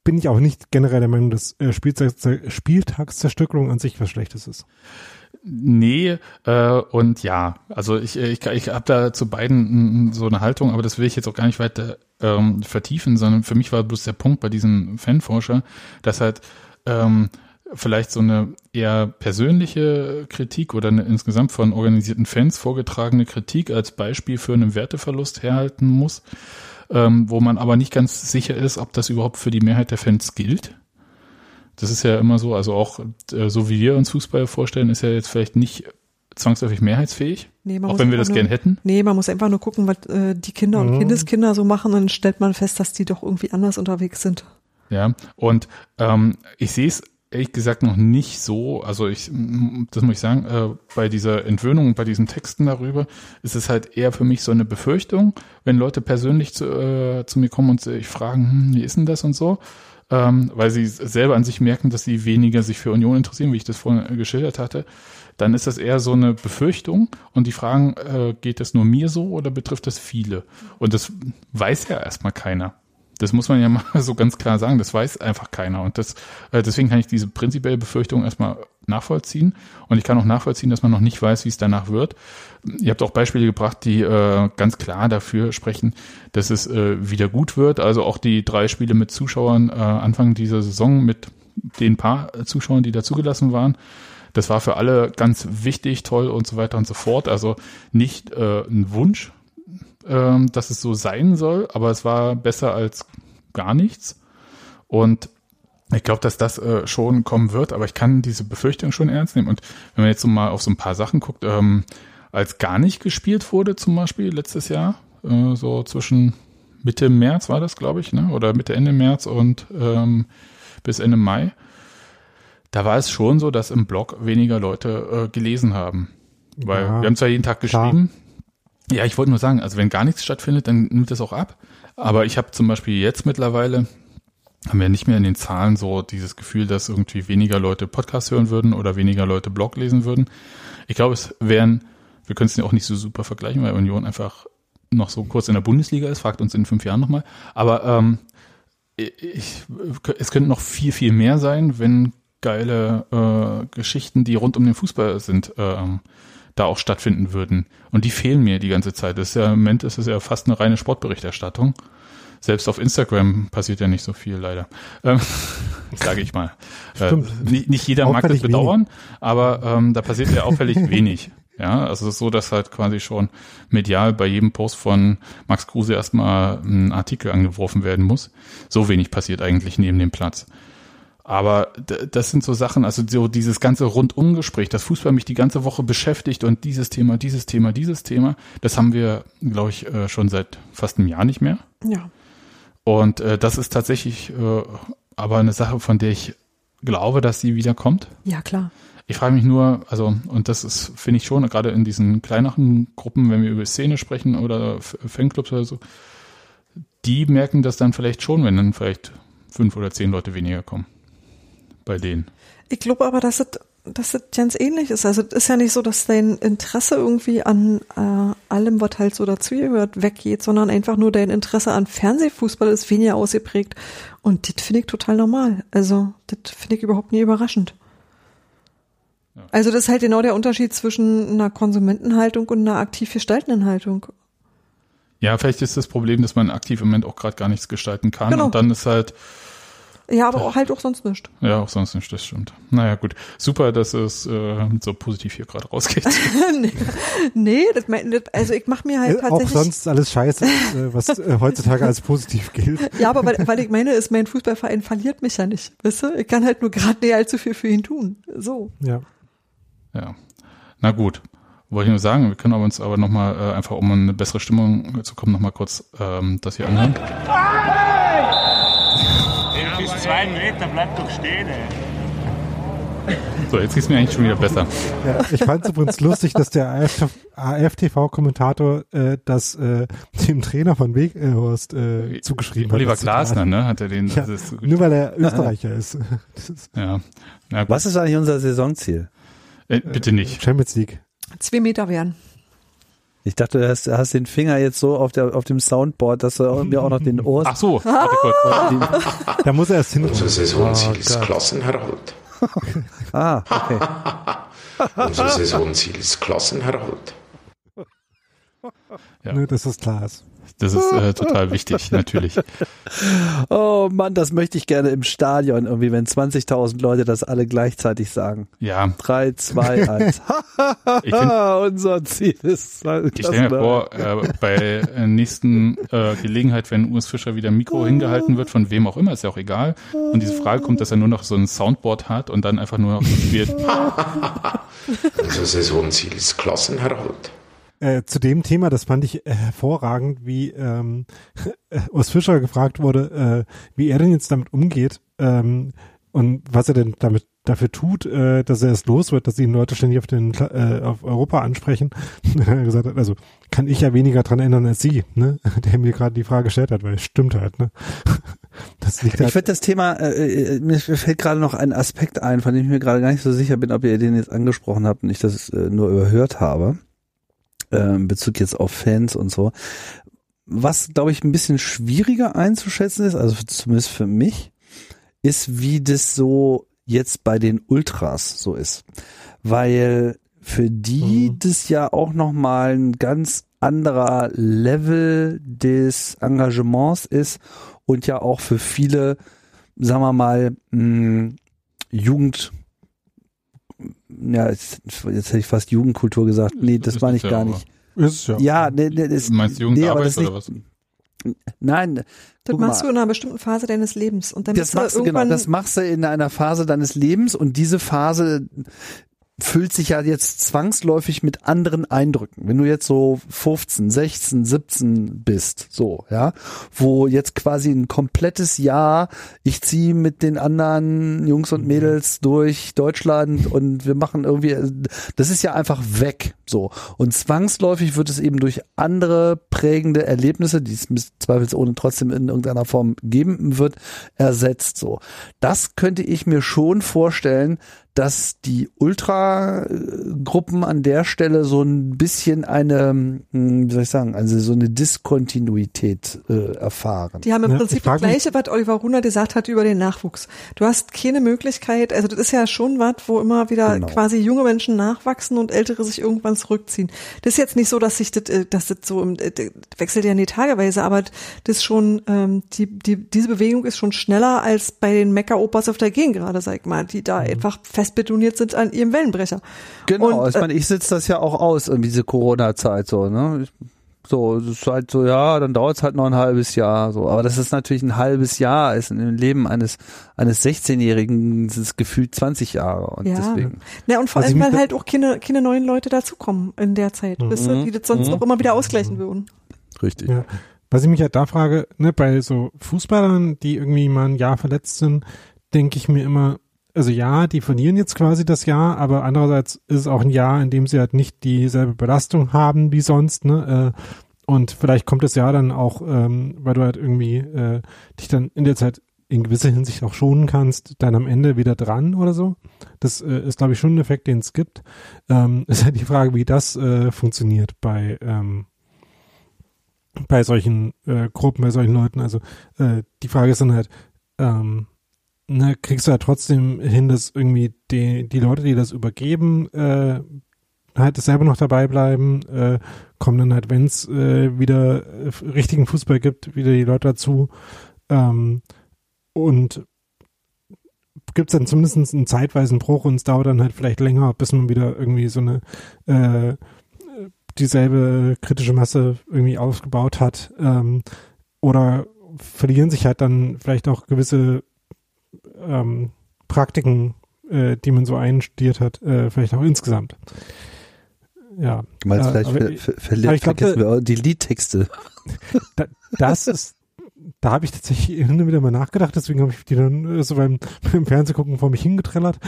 bin ich auch nicht generell der Meinung, dass äh, Spieltags- Spieltagszerstückelung an sich was Schlechtes ist. Nee, äh, und ja, also ich, ich, ich habe da zu beiden so eine Haltung, aber das will ich jetzt auch gar nicht weiter ähm, vertiefen, sondern für mich war bloß der Punkt bei diesem Fanforscher, dass halt ähm, vielleicht so eine eher persönliche Kritik oder eine insgesamt von organisierten Fans vorgetragene Kritik als Beispiel für einen Werteverlust herhalten muss, ähm, wo man aber nicht ganz sicher ist, ob das überhaupt für die Mehrheit der Fans gilt. Das ist ja immer so, also auch äh, so wie wir uns Fußball vorstellen, ist ja jetzt vielleicht nicht zwangsläufig mehrheitsfähig, Nee, man auch muss wenn wir einfach das nur- gern hätten. Nee, man muss einfach nur gucken, was äh, die Kinder und Mhm. Kindeskinder so machen, dann stellt man fest, dass die doch irgendwie anders unterwegs sind. Ja, und ähm, ich sehe es ehrlich gesagt noch nicht so, also ich, das muss ich sagen, äh, bei dieser Entwöhnung, bei diesen Texten darüber, ist es halt eher für mich so eine Befürchtung, wenn Leute persönlich zu, äh, zu mir kommen und sich fragen, hm, wie ist denn das und so, ähm, weil sie selber an sich merken, dass sie weniger sich für Union interessieren, wie ich das vorhin geschildert hatte, dann ist das eher so eine Befürchtung und die fragen, äh, geht das nur mir so oder betrifft das viele? Und das weiß ja erstmal keiner. Das muss man ja mal so ganz klar sagen. Das weiß einfach keiner. Und das, äh, deswegen kann ich diese prinzipielle Befürchtung erstmal nachvollziehen. Und ich kann auch nachvollziehen, dass man noch nicht weiß, wie es danach wird. Ihr habt auch Beispiele gebracht, die äh, ganz klar dafür sprechen, dass es äh, wieder gut wird. Also auch die drei Spiele mit Zuschauern äh, Anfang dieser Saison mit den paar Zuschauern, die da zugelassen waren. Das war für alle ganz wichtig, toll und so weiter und so fort. Also nicht äh, ein Wunsch, ähm, dass es so sein soll, aber es war besser als gar nichts. Und ich glaube, dass das äh, schon kommen wird, aber ich kann diese Befürchtung schon ernst nehmen. Und wenn man jetzt so mal auf so ein paar Sachen guckt, ähm, als gar nicht gespielt wurde, zum Beispiel letztes Jahr, äh, so zwischen Mitte März war das, glaube ich, ne? oder Mitte Ende März und ähm, bis Ende Mai, da war es schon so, dass im Blog weniger Leute äh, gelesen haben. Weil Ja, wir haben zwar jeden Tag geschrieben. Ja, ich wollte nur sagen, also wenn gar nichts stattfindet, dann nimmt das auch ab. Aber ich habe zum Beispiel jetzt mittlerweile, haben wir nicht mehr in den Zahlen so dieses Gefühl, dass irgendwie weniger Leute Podcast hören würden oder weniger Leute Blog lesen würden. Ich glaube, es wären, wir können es ja auch nicht so super vergleichen, weil Union einfach noch so kurz in der Bundesliga ist, fragt uns in fünf Jahren nochmal. Aber ähm, ich, es könnte noch viel, viel mehr sein, wenn geile äh, Geschichten, die rund um den Fußball sind, ähm, da auch stattfinden würden. Und die fehlen mir die ganze Zeit. Das ist ja, im Moment ist es ja fast eine reine Sportberichterstattung. Selbst auf Instagram passiert ja nicht so viel, leider. Ähm, Sage ich mal. Äh, Stimmt. nicht, nicht jeder mag das Auffällig bedauern, aber ähm, da passiert ja auffällig wenig. Ja, also es ist so, dass halt quasi schon medial bei jedem Post von Max Kruse erstmal ein Artikel angeworfen werden muss. So wenig passiert eigentlich neben dem Platz. Aber das sind so Sachen, also so dieses ganze Rundumgespräch, dass Fußball mich die ganze Woche beschäftigt und dieses Thema, dieses Thema, dieses Thema, das haben wir, glaube ich, äh, schon seit fast einem Jahr nicht mehr. Ja. Und äh, das ist tatsächlich äh, aber eine Sache, von der ich glaube, dass sie wiederkommt. Ja, klar. Ich frage mich nur, also, und das ist, finde ich schon, gerade in diesen kleineren Gruppen, wenn wir über Szene sprechen oder Fanclubs oder so, die merken das dann vielleicht schon, wenn dann vielleicht fünf oder zehn Leute weniger kommen. Bei denen. Ich glaube aber, dass es, dass es ganz ähnlich ist. Also es ist ja nicht so, dass dein Interesse irgendwie an äh, allem, was halt so dazugehört, weggeht, sondern einfach nur dein Interesse an Fernsehfußball ist weniger ausgeprägt. Und das finde ich total normal. Also das finde ich überhaupt nie überraschend. Also das ist halt genau der Unterschied zwischen einer Konsumentenhaltung und einer aktiv gestaltenden Haltung. Ja, vielleicht ist das Problem, dass man aktiv im Moment auch gerade gar nichts gestalten kann. Genau. Und dann ist halt, Ja, aber auch halt auch sonst nicht. ja, auch sonst nicht, das stimmt. Naja, gut. Super, dass es äh, so positiv hier gerade rausgeht. nee, nee das mein, das, also ich mache mir halt Äh, auch tatsächlich. sonst alles scheiße, äh, was äh, heutzutage als positiv gilt. Ja, aber weil, weil ich meine, ist mein Fußballverein verliert mich ja nicht. Weißt du? Ich kann halt nur gerade nicht allzu viel für ihn tun. So. Ja. Ja. Na gut. Wollte ich nur sagen, wir können aber uns aber nochmal, äh, einfach um in eine bessere Stimmung zu kommen, nochmal kurz ähm, das hier anhören. Zwei Meter, bleib doch stehen, ey. So, jetzt geht's mir eigentlich schon wieder besser. Ja, ich fand es übrigens lustig, dass der AFTV-Kommentator äh, das äh, dem Trainer von Weghorst äh, zugeschrieben Oliver hat. Zitat. Glasner, ne, hat er den. Ja, nur weil er Österreicher ist. Ist ja. Was ist eigentlich unser Saisonziel? Äh, bitte nicht. Champions League. Zwei Meter werden. Ich dachte, du hast, hast den Finger jetzt so auf, der, auf dem Soundboard, dass du mir auch noch den Ohr. Ach so, warte kurz. Da muss er erst hin. Unser Saisonziel Oh ist Gott. Klassenerhalt. Ah, okay. Unser Saisonziel ist Klassenerhalt. Ja. Ne, dass das klar ist. Das ist äh, total wichtig, natürlich. Oh Mann, das möchte ich gerne im Stadion irgendwie, wenn 20.000 Leute das alle gleichzeitig sagen. Ja, 3, 2, 1. ich, find, Unser Ziel ist. ich stelle mir vor, äh, bei nächsten äh, Gelegenheit, wenn Urs Fischer wieder ein Mikro hingehalten wird, von wem auch immer, ist ja auch egal. Und diese Frage kommt, dass er nur noch so ein Soundboard hat und dann einfach nur noch spielt. Unser Saisonziel ist Klassenerhalt. Äh, zu dem Thema, das fand ich äh, hervorragend, wie ähm, Urs Fischer gefragt wurde, äh, wie er denn jetzt damit umgeht ähm, und was er denn damit dafür tut, äh, dass er es los wird, dass ihn Leute ständig auf den äh, auf Europa ansprechen. er hat gesagt hat, also kann ich ja weniger dran ändern als Sie, ne? Der mir gerade die Frage gestellt hat, weil es stimmt halt, ne? Das liegt halt ich finde das Thema, äh, äh, mir fällt gerade noch ein Aspekt ein, von dem ich mir gerade gar nicht so sicher bin, ob ihr den jetzt angesprochen habt und ich das äh, nur überhört habe. Äh, in Bezug jetzt auf Fans und so. Was, glaube ich, ein bisschen schwieriger einzuschätzen ist, also zumindest für mich, ist, wie das so jetzt bei den Ultras so ist. Weil für die mhm. das ja auch nochmal ein ganz anderer Level des Engagements ist und ja auch für viele, sagen wir mal, mh, Jugend, ja, jetzt, jetzt hätte ich fast Jugendkultur gesagt. Nee, das meine ich gar nicht. Ist ja. Ja, nee, nee, das, du meinst Jugendarbeit nee, oder was? Nein. Das machst mal. du in einer bestimmten Phase deines Lebens und dann das machst du genau, das machst du in einer Phase deines Lebens und diese Phase füllt sich ja jetzt zwangsläufig mit anderen Eindrücken. Wenn du jetzt so 15, 16, 17 bist, so, ja, wo jetzt quasi ein komplettes Jahr, ich ziehe mit den anderen Jungs und Mädels durch Deutschland und wir machen irgendwie, das ist ja einfach weg, so. Und zwangsläufig wird es eben durch andere prägende Erlebnisse, die es zweifelsohne trotzdem in irgendeiner Form geben wird, ersetzt, so. Das könnte ich mir schon vorstellen, dass die Ultra-Gruppen an der Stelle so ein bisschen eine, hm, wie soll ich sagen, also so eine Diskontinuität äh, erfahren. Die haben im ja, Prinzip das Gleiche, was Oliver Runer gesagt hat über den Nachwuchs. Du hast keine Möglichkeit, also das ist ja schon was, wo immer wieder genau. quasi junge Menschen nachwachsen und ältere sich irgendwann zurückziehen. Das ist jetzt nicht so, dass sich das, äh, dass das so das wechselt ja nie tageweise, aber das schon, ähm, die, die, diese Bewegung ist schon schneller als bei den Mecker-Opas auf der Gegend gerade, sag ich mal, die da mhm. einfach fest betoniert sind an ihrem Wellenbrecher. Genau, und, ich meine, ich sitze das ja auch aus, irgendwie diese Corona-Zeit so, ne? So, es ist halt so, ja, dann dauert es halt noch ein halbes Jahr. So, aber das ist natürlich ein halbes Jahr, ist im Leben eines eines 16-Jährigen das gefühlt 20 Jahre und ja. deswegen. Ja, und vor also allem, weil halt auch keine, keine neuen Leute dazukommen in der Zeit, mhm. weißt du, die das sonst mhm. auch immer wieder ausgleichen würden. Richtig. Ja. Was ich mich halt da frage, ne, bei so Fußballern, die irgendwie mal ein Jahr verletzt sind, denke ich mir immer, also ja, die verlieren jetzt quasi das Jahr, aber andererseits ist es auch ein Jahr, in dem sie halt nicht dieselbe Belastung haben wie sonst, ne? Äh, und vielleicht kommt das Jahr dann auch, ähm, weil du halt irgendwie äh, dich dann in der Zeit in gewisser Hinsicht auch schonen kannst, dann am Ende wieder dran oder so. Das äh, ist, glaube ich, schon ein Effekt, den es gibt. Ähm, ist halt die Frage, wie das äh, funktioniert bei ähm, bei solchen äh, Gruppen, bei solchen Leuten. Also äh, die Frage ist dann halt, ähm, ne, kriegst du ja trotzdem hin, dass irgendwie die, die Leute, die das übergeben, äh, halt selber noch dabei bleiben, äh, kommen dann halt, wenn es äh, wieder äh, richtigen Fußball gibt, wieder die Leute dazu. Ähm, und gibt es dann zumindest einen zeitweisen Bruch und es dauert dann halt vielleicht länger, bis man wieder irgendwie so eine äh, dieselbe kritische Masse irgendwie aufgebaut hat. Ähm, oder verlieren sich halt dann vielleicht auch gewisse ähm, Praktiken, äh, die man so einstudiert hat, äh, vielleicht auch insgesamt. Ja. Meinst, äh, vielleicht ver ver ver ich vergessen glaub, wir die Liedtexte. Da, das ist, da habe ich tatsächlich hin und wieder mal nachgedacht, deswegen habe ich die dann äh, so beim, beim Fernsehgucken vor mich hingetrellert.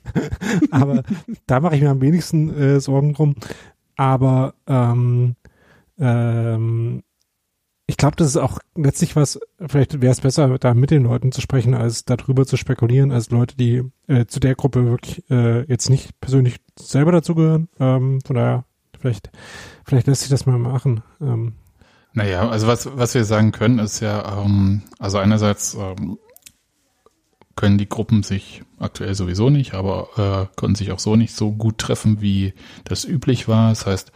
Aber da mache ich mir am wenigsten äh, Sorgen drum. Aber ähm, ähm, ich glaube, das ist auch letztlich was, vielleicht wäre es besser, da mit den Leuten zu sprechen, als darüber zu spekulieren, als Leute, die äh, zu der Gruppe wirklich äh, jetzt nicht persönlich selber dazugehören. Ähm, von daher, vielleicht, vielleicht lässt sich das mal machen. Ähm. Naja, also was, was wir sagen können, ist ja, ähm, also einerseits ähm, können die Gruppen sich aktuell sowieso nicht, aber äh, konnten sich auch so nicht so gut treffen, wie das üblich war. Das heißt,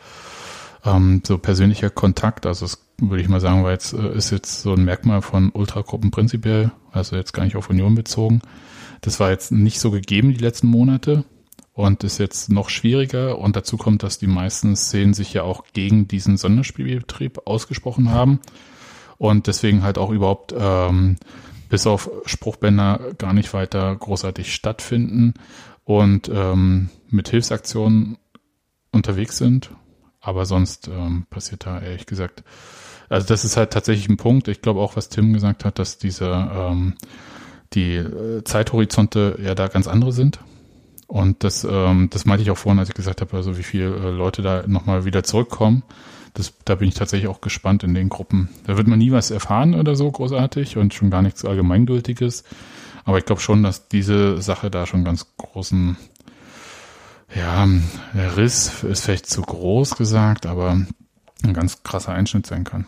ähm, so persönlicher Kontakt, also es würde ich mal sagen, weil jetzt äh, ist jetzt so ein Merkmal von Ultragruppen prinzipiell, also jetzt gar nicht auf Union bezogen. Das war jetzt nicht so gegeben die letzten Monate und ist jetzt noch schwieriger. Und dazu kommt, dass die meisten Szenen sich ja auch gegen diesen Sonderspielbetrieb ausgesprochen haben und deswegen halt auch überhaupt ähm, bis auf Spruchbänder gar nicht weiter großartig stattfinden und ähm, mit Hilfsaktionen unterwegs sind aber sonst ähm, passiert da ehrlich gesagt. Also das ist halt tatsächlich ein Punkt. Ich glaube auch, was Tim gesagt hat, dass diese ähm, die äh, Zeithorizonte ja da ganz andere sind. Und das, ähm, das meinte ich auch vorhin, als ich gesagt habe, also wie viele äh, Leute da nochmal wieder zurückkommen. Das, da bin ich tatsächlich auch gespannt in den Gruppen. Da wird man nie was erfahren oder so großartig und schon gar nichts Allgemeingültiges. Aber ich glaube schon, dass diese Sache da schon ganz großen, ja, der Riss ist vielleicht zu groß gesagt, aber ein ganz krasser Einschnitt sein kann.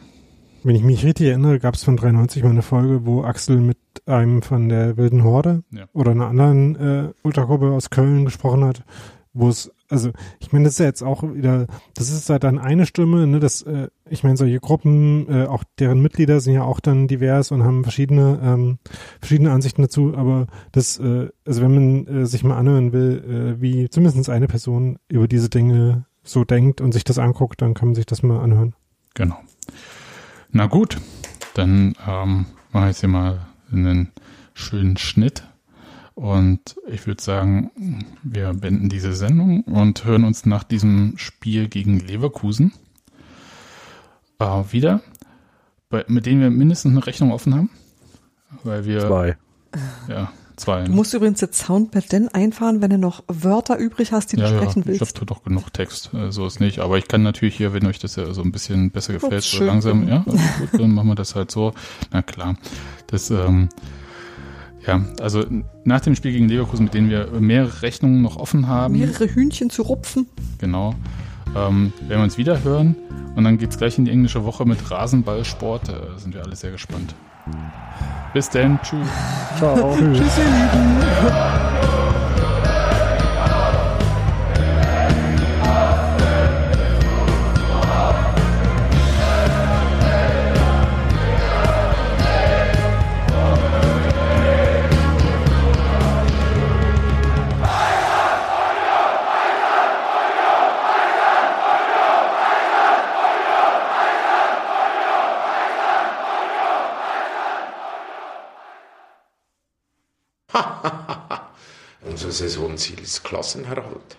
Wenn ich mich richtig erinnere, gab es von 93 mal eine Folge, wo Axel mit einem von der Wilden Horde Ja. oder einer anderen äh, Ultragruppe aus Köln gesprochen hat, wo es, also ich meine, das ist ja jetzt auch wieder, das ist halt dann eine Stimme, ne, das, äh, ich meine, solche Gruppen, äh, auch deren Mitglieder sind ja auch dann divers und haben verschiedene, ähm, verschiedene Ansichten dazu, aber das, äh, also wenn man äh, sich mal anhören will, äh, wie zumindest eine Person über diese Dinge so denkt und sich das anguckt, dann kann man sich das mal anhören. Genau. Na gut, dann ähm, mache ich jetzt hier mal einen schönen Schnitt. Und ich würde sagen, wir beenden diese Sendung und hören uns nach diesem Spiel gegen Leverkusen äh, wieder, bei, mit denen wir mindestens eine Rechnung offen haben. Weil wir, Zwei. ja, zwei. Du musst übrigens jetzt Soundpad denn einfahren, wenn du noch Wörter übrig hast, die du ja, ja, sprechen ich willst. habe doch genug Text, äh, so ist nicht. Aber ich kann natürlich hier, wenn euch das ja so ein bisschen besser gefällt, so langsam, ja, also gut, dann machen wir das halt so. Na klar, das, ähm, ja, also nach dem Spiel gegen Leverkusen, mit denen wir mehrere Rechnungen noch offen haben, Mehrere Hühnchen zu rupfen. genau, ähm, werden wir uns wieder hören und dann geht's gleich in die englische Woche mit Rasenballsport. Da sind wir alle sehr gespannt. Bis dann, tschüss. Ciao. Tschüss, ihr Lieben. Saisonziel ist Klassenerhalt.